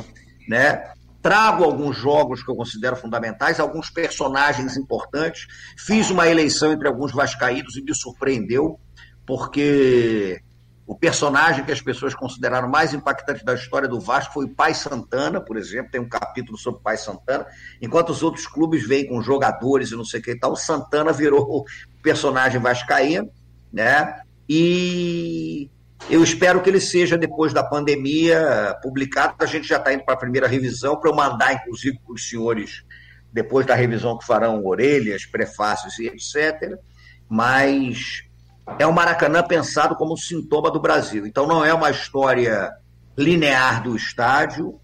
né, trago alguns jogos que eu considero fundamentais, alguns personagens importantes, fiz uma eleição entre alguns vascaídos e me surpreendeu, porque o personagem que as pessoas consideraram mais impactante da história do Vasco foi o Pai Santana, por exemplo, tem um capítulo sobre o Pai Santana, enquanto os outros clubes vêm com jogadores e não sei o que e tal, o Santana virou personagem vascaíno, né? E eu espero que ele seja, depois da pandemia, publicado. A gente já está indo para a primeira revisão, para eu mandar, inclusive, para os senhores, depois da revisão que farão orelhas, prefácios e etc. Mas é o Maracanã pensado como um sintoma do Brasil. Então não é uma história linear do estádio,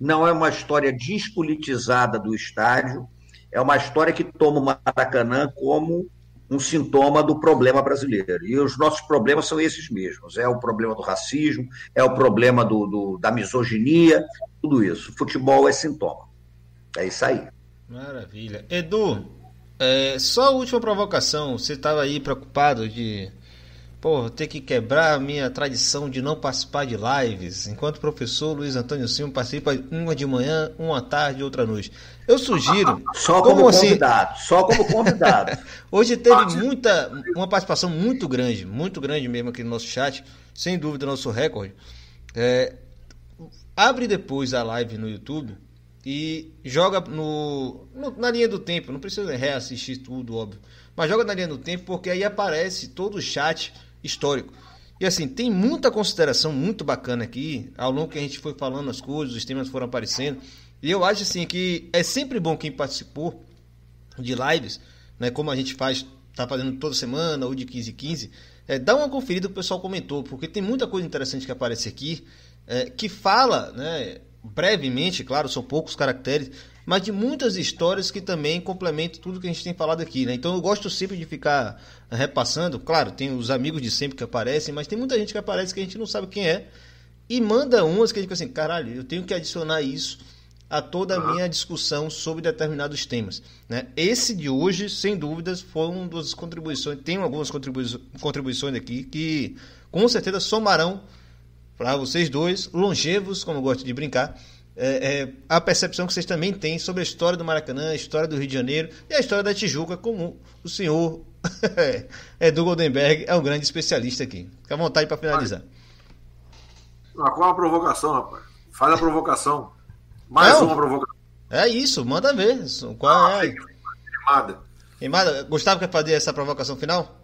não é uma história despolitizada do estádio, é uma história que toma o Maracanã como um sintoma do problema brasileiro. E os nossos problemas são esses mesmos: é o problema do racismo, é o problema do, do da misoginia, tudo isso. Futebol é sintoma. É isso aí. Maravilha. Edu, é, só a última provocação. Você estava aí preocupado de Pô, ter que quebrar a minha tradição de não participar de lives, enquanto o professor Luiz Antônio Silva participa uma de manhã, uma tarde, outra noite. Eu sugiro. (laughs) Só como, como assim? convidado, assim? só como convidado. (laughs) Hoje teve muita, uma participação muito grande, muito grande mesmo aqui no nosso chat, sem dúvida nosso recorde. É, abre depois a live no YouTube e joga no, no, na linha do tempo. Não precisa reassistir tudo, óbvio. Mas joga na linha do tempo porque aí aparece todo o chat histórico. E assim, tem muita consideração muito bacana aqui, ao longo que a gente foi falando as coisas, os temas foram aparecendo. E eu acho assim que é sempre bom quem participou de lives, né, como a gente faz, tá fazendo toda semana, ou de 15 em 15, é, dá uma conferida o pessoal comentou, porque tem muita coisa interessante que aparece aqui, é, que fala, né, brevemente, claro, são poucos caracteres, mas de muitas histórias que também complementam tudo que a gente tem falado aqui, né? Então eu gosto sempre de ficar repassando. Claro, tem os amigos de sempre que aparecem, mas tem muita gente que aparece que a gente não sabe quem é e manda umas que a gente fica assim, caralho, eu tenho que adicionar isso a toda a minha discussão sobre determinados temas. Né? Esse de hoje, sem dúvidas, foi uma das contribuições. Tem algumas contribuições aqui que com certeza somarão para vocês dois, longevos, como eu gosto de brincar, é, é, a percepção que vocês também têm sobre a história do Maracanã, a história do Rio de Janeiro e a história da Tijuca, como o senhor (laughs) Edu Goldenberg é um grande especialista aqui. Fica à vontade para finalizar. Ah, qual a provocação, rapaz? Faz a provocação. Mais Não, uma provocação. É isso, manda ver. Qual ah, é? Queimada. Queimada. Gustavo quer fazer essa provocação final?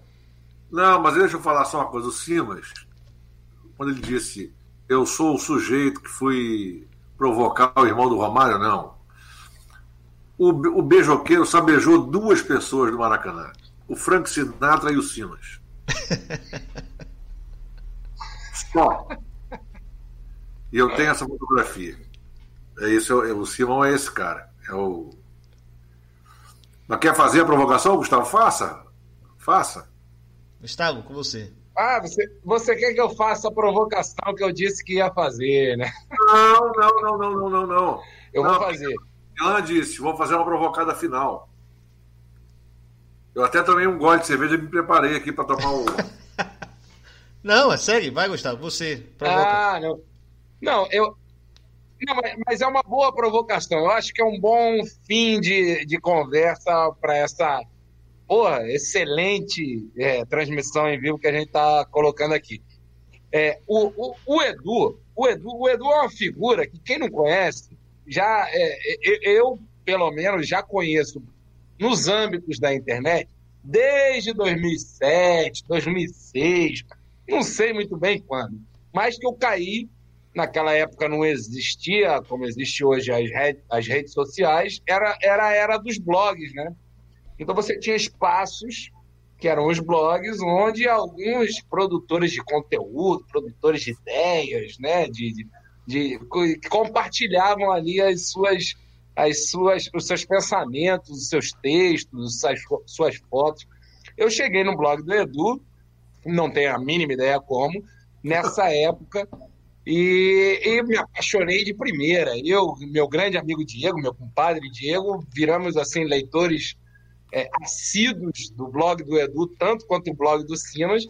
Não, mas deixa eu falar só uma coisa. O Simas, quando ele disse eu sou o sujeito que fui provocar o irmão do Romário, não. O, o beijoqueiro só beijou duas pessoas do Maracanã: o Frank Sinatra e o Simas. (laughs) só. E eu tenho essa fotografia. É isso, é, o Simão é esse cara. É o. Mas quer fazer a provocação, Gustavo? Faça. Faça. Gustavo, com você. Ah, você, você quer que eu faça a provocação que eu disse que ia fazer, né? Não, não, não, não, não, não, não. Eu não, vou fazer. Ela disse, vou fazer uma provocada final. Eu até tomei um gole de cerveja e me preparei aqui para tomar o. (laughs) não, é sério, vai, Gustavo, você. Provoca. Ah, não. Não, eu. Não, mas é uma boa provocação. Eu acho que é um bom fim de, de conversa para essa porra, excelente é, transmissão em vivo que a gente está colocando aqui. É, o, o, o, Edu, o Edu, o Edu é uma figura que quem não conhece, já é, eu pelo menos já conheço nos âmbitos da internet desde 2007, 2006, não sei muito bem quando, mas que eu caí naquela época não existia como existe hoje as, redes, as redes sociais, era, era a era dos blogs, né? Então você tinha espaços que eram os blogs, onde alguns produtores de conteúdo, produtores de ideias, né, de, de, de compartilhavam ali as suas, as suas, os seus pensamentos, os seus textos, as suas fotos. Eu cheguei no blog do Edu, não tenho a mínima ideia como, nessa (laughs) época, e, e, me apaixonei de primeira. Eu, meu grande amigo Diego, meu compadre Diego, viramos assim leitores é, assíduos do blog do Edu, tanto quanto o blog do Simas.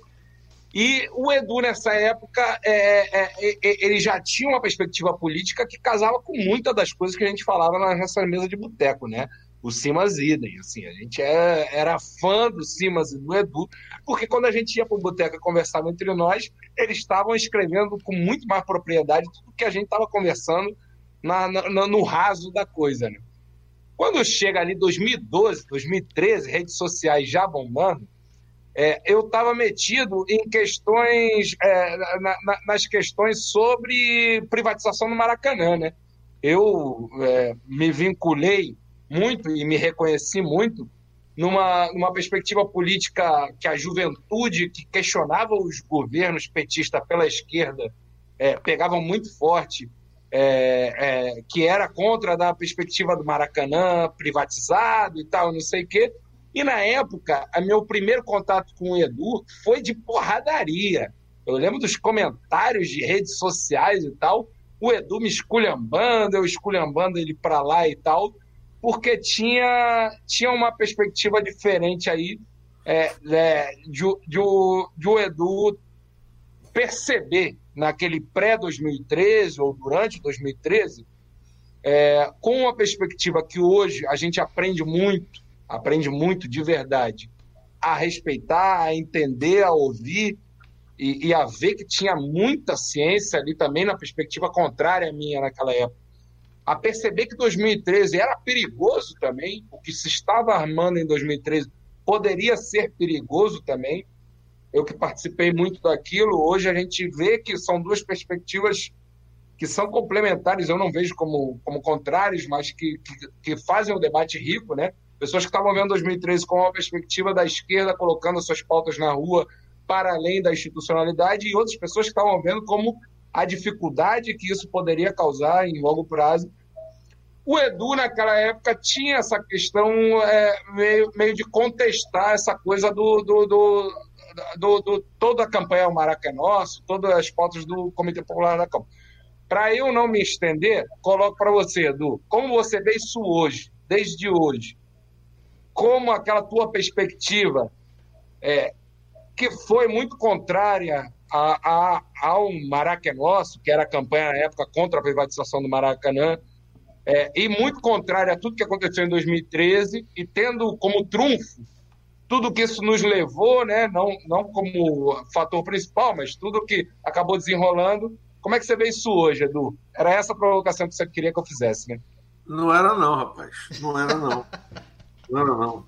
E o Edu, nessa época, é, é, é, ele já tinha uma perspectiva política que casava com muitas das coisas que a gente falava na nossa mesa de boteco, né? O Simas idem, assim, a gente é, era fã do Simas e do Edu, porque quando a gente ia para o boteco e conversava entre nós, eles estavam escrevendo com muito mais propriedade tudo que a gente estava conversando na, na, no raso da coisa, né? Quando chega ali 2012, 2013, redes sociais já bombando, é, eu estava metido em questões, é, na, na, nas questões sobre privatização do Maracanã, né? Eu é, me vinculei muito e me reconheci muito numa, numa perspectiva política que a juventude que questionava os governos petistas pela esquerda é, muito forte é, é, que era contra da perspectiva do Maracanã privatizado e tal, não sei o quê. E na época, meu primeiro contato com o Edu foi de porradaria. Eu lembro dos comentários de redes sociais e tal, o Edu me esculhambando, eu esculhambando ele para lá e tal, porque tinha, tinha uma perspectiva diferente aí é, é, de, de, de o Edu perceber naquele pré-2013 ou durante 2013, é, com uma perspectiva que hoje a gente aprende muito, aprende muito de verdade, a respeitar, a entender, a ouvir e, e a ver que tinha muita ciência ali também na perspectiva contrária à minha naquela época. A perceber que 2013 era perigoso também, o que se estava armando em 2013 poderia ser perigoso também, eu que participei muito daquilo, hoje a gente vê que são duas perspectivas que são complementares, eu não vejo como, como contrários, mas que, que, que fazem o debate rico, né? Pessoas que estavam vendo 2013 com uma perspectiva da esquerda, colocando suas pautas na rua para além da institucionalidade, e outras pessoas que estavam vendo como a dificuldade que isso poderia causar em longo prazo. O Edu, naquela época, tinha essa questão é, meio, meio de contestar essa coisa do, do, do do, do, toda a campanha O Maracanã é Nosso, todas as fotos do Comitê Popular da Câmara. Para eu não me estender, coloco para você, Edu, como você vê isso hoje, desde hoje, como aquela tua perspectiva, é, que foi muito contrária a, a, ao Maracanã Nosso, que era a campanha na época contra a privatização do Maracanã, é, e muito contrária a tudo que aconteceu em 2013, e tendo como trunfo tudo que isso nos levou, né? Não, não como fator principal, mas tudo que acabou desenrolando. Como é que você vê isso hoje, Edu? Era essa a provocação que você queria que eu fizesse, né? Não era não, rapaz. Não era não. não era não.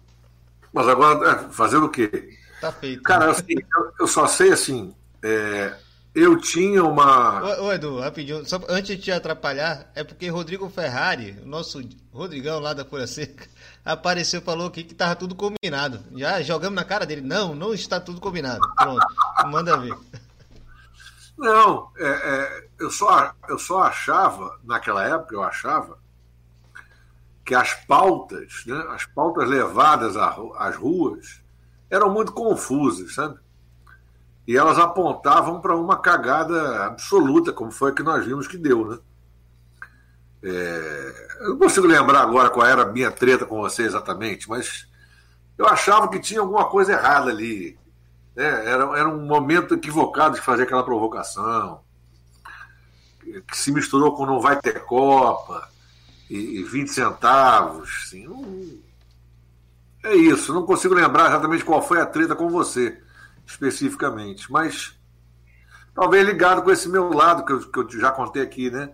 Mas agora, é, fazer o quê? Tá feito. Cara, assim, eu, eu só sei assim. É, eu tinha uma. Ô, ô, Edu, rapidinho, só antes de te atrapalhar, é porque Rodrigo Ferrari, o nosso Rodrigão lá da Folha Seca, apareceu falou aqui que tava tudo combinado. Já jogamos na cara dele. Não, não está tudo combinado. Pronto, manda ver. Não, é, é, eu, só, eu só achava, naquela época, eu achava que as pautas, né, as pautas levadas às ruas, eram muito confusas, sabe? E elas apontavam para uma cagada absoluta, como foi a que nós vimos que deu, né? É, eu não consigo lembrar agora qual era a minha treta com você exatamente, mas eu achava que tinha alguma coisa errada ali. Né? Era, era um momento equivocado de fazer aquela provocação, que se misturou com não vai ter Copa e, e 20 centavos. Assim, não, é isso, não consigo lembrar exatamente qual foi a treta com você, especificamente, mas talvez ligado com esse meu lado que eu, que eu já contei aqui, né?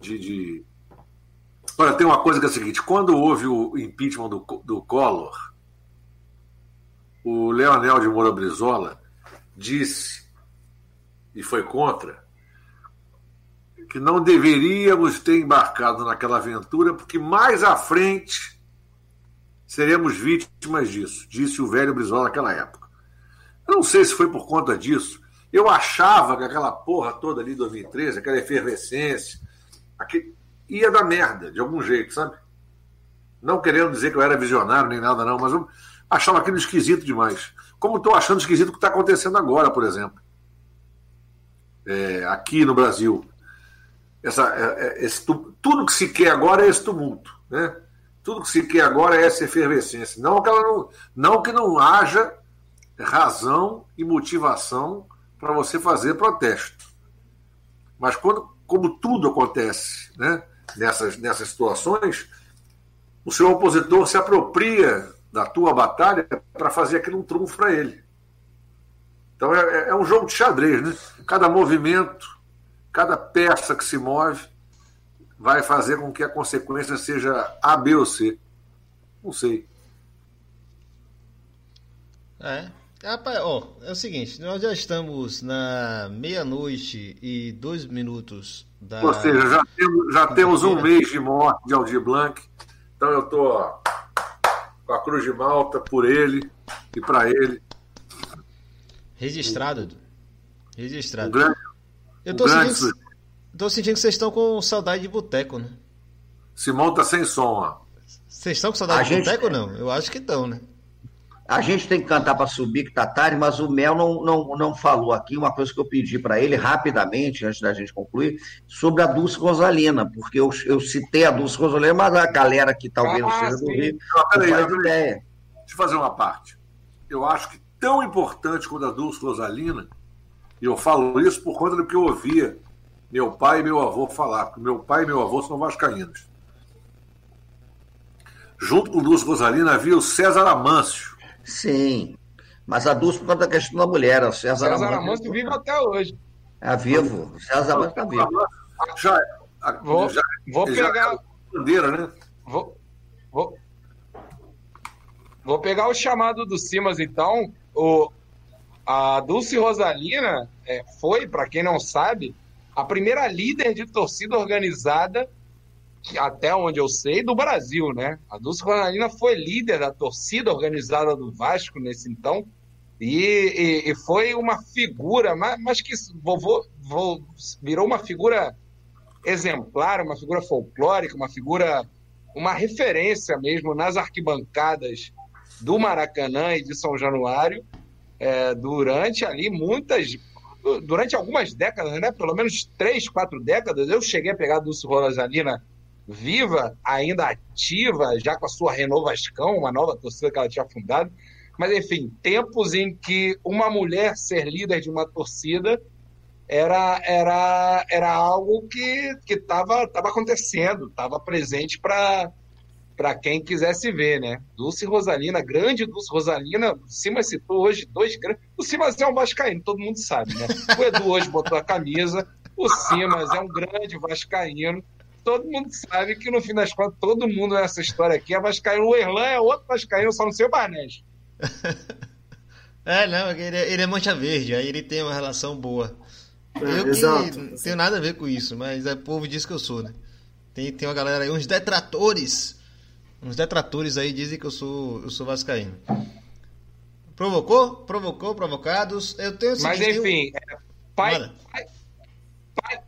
De, de, Olha, tem uma coisa que é a seguinte: quando houve o impeachment do, do Collor, o Leonel de Moura Brizola disse, e foi contra, que não deveríamos ter embarcado naquela aventura, porque mais à frente seremos vítimas disso, disse o velho Brizola naquela época. Eu não sei se foi por conta disso. Eu achava que aquela porra toda ali, 2013, aquela efervescência, aquele, ia dar merda, de algum jeito, sabe? Não querendo dizer que eu era visionário nem nada, não, mas eu achava aquilo esquisito demais. Como estou achando esquisito o que está acontecendo agora, por exemplo. É, aqui no Brasil. Essa, é, é esse, tudo que se quer agora é esse tumulto. Né? Tudo que se quer agora é essa efervescência. Não que, não, não, que não haja razão e motivação para você fazer protesto. Mas quando, como tudo acontece né, nessas, nessas situações, o seu opositor se apropria da tua batalha para fazer aquilo um trunfo para ele. Então é, é um jogo de xadrez, né? Cada movimento, cada peça que se move vai fazer com que a consequência seja A, B ou C. Não sei. É. Rapaz, ó, é o seguinte, nós já estamos na meia-noite e dois minutos da. Ou seja, já temos, já temos um mês de morte de Aldir Blanc. Então eu tô ó, com a Cruz de Malta por ele e para ele. Registrado, Registrado. Um grande, eu tô um sentindo, Tô sentindo que vocês estão com saudade de boteco, né? Simão tá sem som, ó. Vocês estão com saudade a de gente... boteco ou não? Eu acho que estão, né? A gente tem que cantar para subir, que tá tarde, mas o Mel não, não, não falou aqui uma coisa que eu pedi para ele rapidamente, antes da gente concluir, sobre a Dulce Rosalina, porque eu, eu citei a Dulce Rosalina, mas a galera que talvez não seja do Rio não, peraí, faz ideia. Deixa eu fazer uma parte. Eu acho que tão importante quanto a Dulce Rosalina, e eu falo isso por conta do que eu ouvia meu pai e meu avô falar, porque meu pai e meu avô são vascaínos. Junto com o Dulce Rosalina havia o César Amâncio. Sim, mas a Dulce por conta da questão da mulher, o César, César Amâncio. Amâncio vive até hoje. É vivo, o César Amâncio está vivo. Já, vou, já, vou pegar... Bandeira, né? Vou, vou, vou pegar o chamado do Simas, então. O, a Dulce Rosalina é, foi, para quem não sabe, a primeira líder de torcida organizada, até onde eu sei, do Brasil, né? A Dulce Ronalina foi líder da torcida organizada do Vasco nesse então, e, e, e foi uma figura, mas, mas que vou, vou, virou uma figura exemplar, uma figura folclórica, uma figura, uma referência mesmo nas arquibancadas do Maracanã e de São Januário, é, durante ali muitas durante algumas décadas, né? Pelo menos três, quatro décadas, eu cheguei a pegar a Dulce Rosalina viva, ainda ativa, já com a sua Renovascão, uma nova torcida que ela tinha fundado. Mas, enfim, tempos em que uma mulher ser líder de uma torcida era, era, era algo que estava tava acontecendo, estava presente para para quem quisesse ver, né? Dulce Rosalina, grande Dulce Rosalina, o Simas citou hoje dois grandes. O Simas é um vascaíno, todo mundo sabe, né? O Edu hoje botou a camisa, o Simas é um grande vascaíno. Todo mundo sabe que no fim das contas, todo mundo nessa história aqui é vascaíno. O Erlan é outro vascaíno, só não sei o Barnés. (laughs) é, não, ele é, ele é mancha verde, aí ele tem uma relação boa. É, eu que exato, não tenho nada a ver com isso, mas o povo diz que eu sou, né? Tem, tem uma galera aí, uns detratores. Uns detratores aí dizem que eu sou, eu sou vascaíno. Provocou? Provocou, provocados. Eu tenho Mas enfim, é, pai, pai, pai,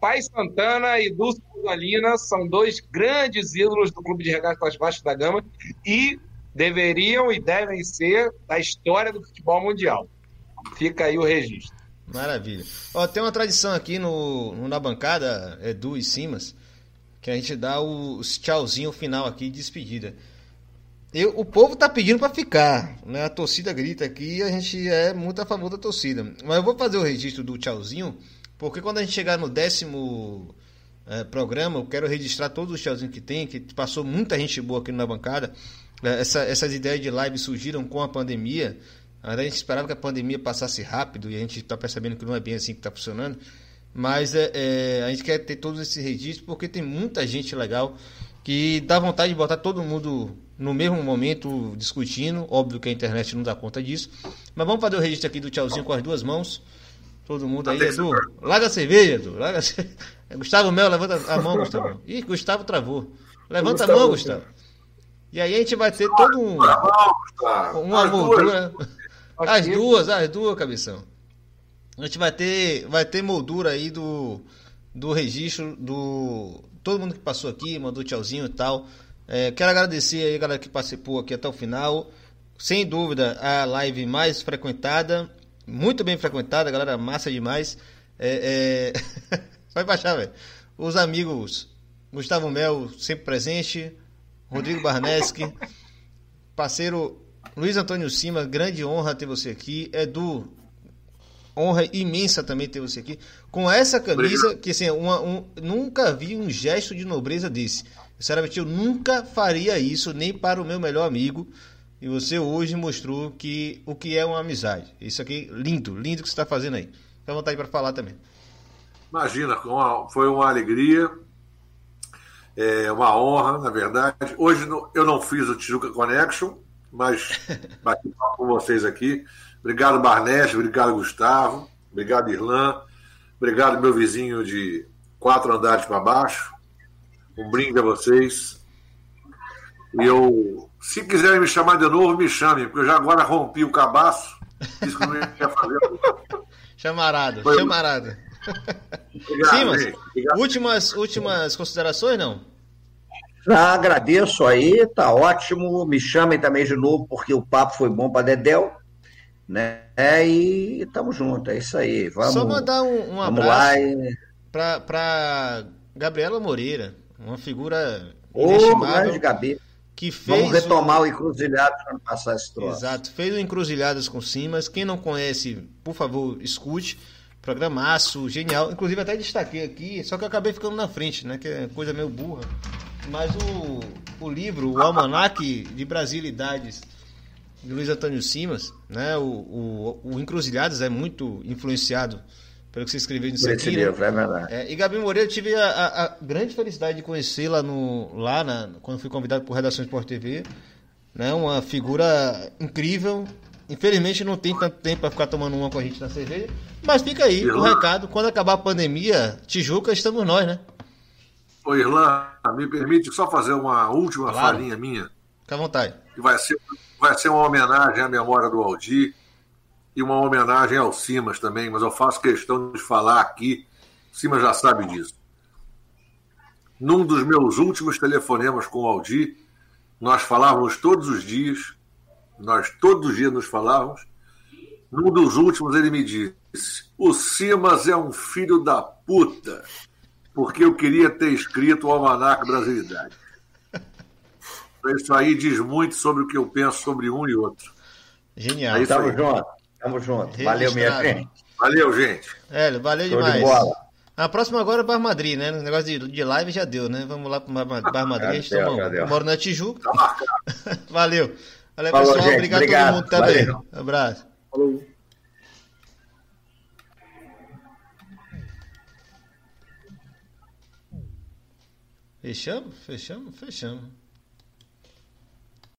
pai, Santana e Dulce Rosalina são dois grandes ídolos do Clube de Regatas Vasco da Gama e deveriam e devem ser da história do futebol mundial. Fica aí o registro. Maravilha. Ó, tem uma tradição aqui no, na bancada, Edu e Simas, que a gente dá o, o tchauzinho final aqui de despedida. Eu, o povo tá pedindo para ficar, né? A torcida grita aqui e a gente é muito a favor da torcida. Mas eu vou fazer o registro do tchauzinho, porque quando a gente chegar no décimo é, programa, eu quero registrar todos os tchauzinhos que tem, que passou muita gente boa aqui na bancada. É, essa, essas ideias de live surgiram com a pandemia. A gente esperava que a pandemia passasse rápido e a gente está percebendo que não é bem assim que está funcionando. Mas é, é, a gente quer ter todos esses registros porque tem muita gente legal que dá vontade de botar todo mundo no mesmo momento discutindo. Óbvio que a internet não dá conta disso. Mas vamos fazer o registro aqui do tchauzinho com as duas mãos. Todo mundo aí, Edu. Larga a cerveja, Edu. Larga a... (laughs) Gustavo Mel, levanta a mão, Gustavo. Ih, Gustavo travou. Levanta a mão, Gustavo. E aí a gente vai ter todo um. Uma moldura. As duas, as duas, cabeção. A gente vai ter, vai ter moldura aí do, do registro do. Todo mundo que passou aqui, mandou tchauzinho e tal. É, quero agradecer aí a galera que participou aqui até o final. Sem dúvida, a live mais frequentada. Muito bem frequentada, galera, massa demais. É, é... (laughs) Vai baixar, velho. Os amigos Gustavo Mel, sempre presente. Rodrigo Barneski, parceiro Luiz Antônio Cima, grande honra ter você aqui. Edu, honra imensa também ter você aqui. Com essa camisa, que assim, uma, um, nunca vi um gesto de nobreza desse. Sinceramente, eu nunca faria isso, nem para o meu melhor amigo. E você hoje mostrou que o que é uma amizade. Isso aqui, lindo, lindo que você está fazendo aí. Fica à vontade para falar também. Imagina, foi uma alegria é uma honra, na verdade. Hoje eu não fiz o Tijuca Connection, mas (laughs) bati papo com vocês aqui. Obrigado, Barnés, obrigado, Gustavo, obrigado, Irlan, obrigado, meu vizinho de quatro andares para baixo. Um brinde a vocês. E eu, se quiserem me chamar de novo, me chamem, porque eu já agora rompi o cabaço. Isso que eu não ia fazer. (laughs) Chamarada, Foi... chamarada. Obrigado, Simas, últimas, últimas considerações, não? Ah, agradeço aí, tá ótimo. Me chamem também de novo, porque o papo foi bom para Dedel. Né? E estamos juntos, é isso aí. Vamos, Só mandar um, um abraço e... para Gabriela Moreira, uma figura. Ô, Gabi. Que fez Vamos retomar o, o Encruzilhadas para passar esse troço. Exato, fez o Encruzilhadas com Simas. Quem não conhece, por favor, escute. Programaço, genial. Inclusive até destaquei aqui, só que eu acabei ficando na frente, né? Que é coisa meio burra. Mas o, o livro, o Almanac de Brasilidades, de Luiz Antônio Simas, né? O, o, o Encruzilhadas é muito influenciado pelo que você escreveu nisso aqui. Né? Livro, é verdade. É, e Gabi Moreira, eu tive a, a, a grande felicidade de conhecê-la lá, na, quando fui convidado por Redação Sport TV. Né? Uma figura incrível, Infelizmente não tem tanto tempo para ficar tomando uma com a gente na cerveja. Mas fica aí Irlan. o recado. Quando acabar a pandemia, Tijuca, estamos nós, né? Ô, Irlan, me permite só fazer uma última claro. falinha minha? Fica à vontade. Que vai ser, vai ser uma homenagem à memória do Aldir e uma homenagem ao Simas também, mas eu faço questão de falar aqui. O Simas já sabe disso. Num dos meus últimos telefonemas com o Aldir, nós falávamos todos os dias nós todos os dias nos falávamos. Num dos últimos, ele me disse: O Simas é um filho da puta, porque eu queria ter escrito o Almanac Brasilidade. Isso aí diz muito sobre o que eu penso sobre um e outro. Genial. É Tamo junto. Tamo junto. Valeu, minha gente. Valeu, gente. É, valeu demais. De bola. A próxima agora é Bar Madrid, né? O negócio de, de live já deu, né? Vamos lá pro Bar, Bar Madrid. a gente deu, toma já um. deu. Eu moro na Tijuca. (laughs) Valeu. Valeu, Falou, pessoal. gente. Obrigado, Obrigado. a todo mundo também. Valeu. Abraço. Falou. Fechamos? Fechamos? Fechamos.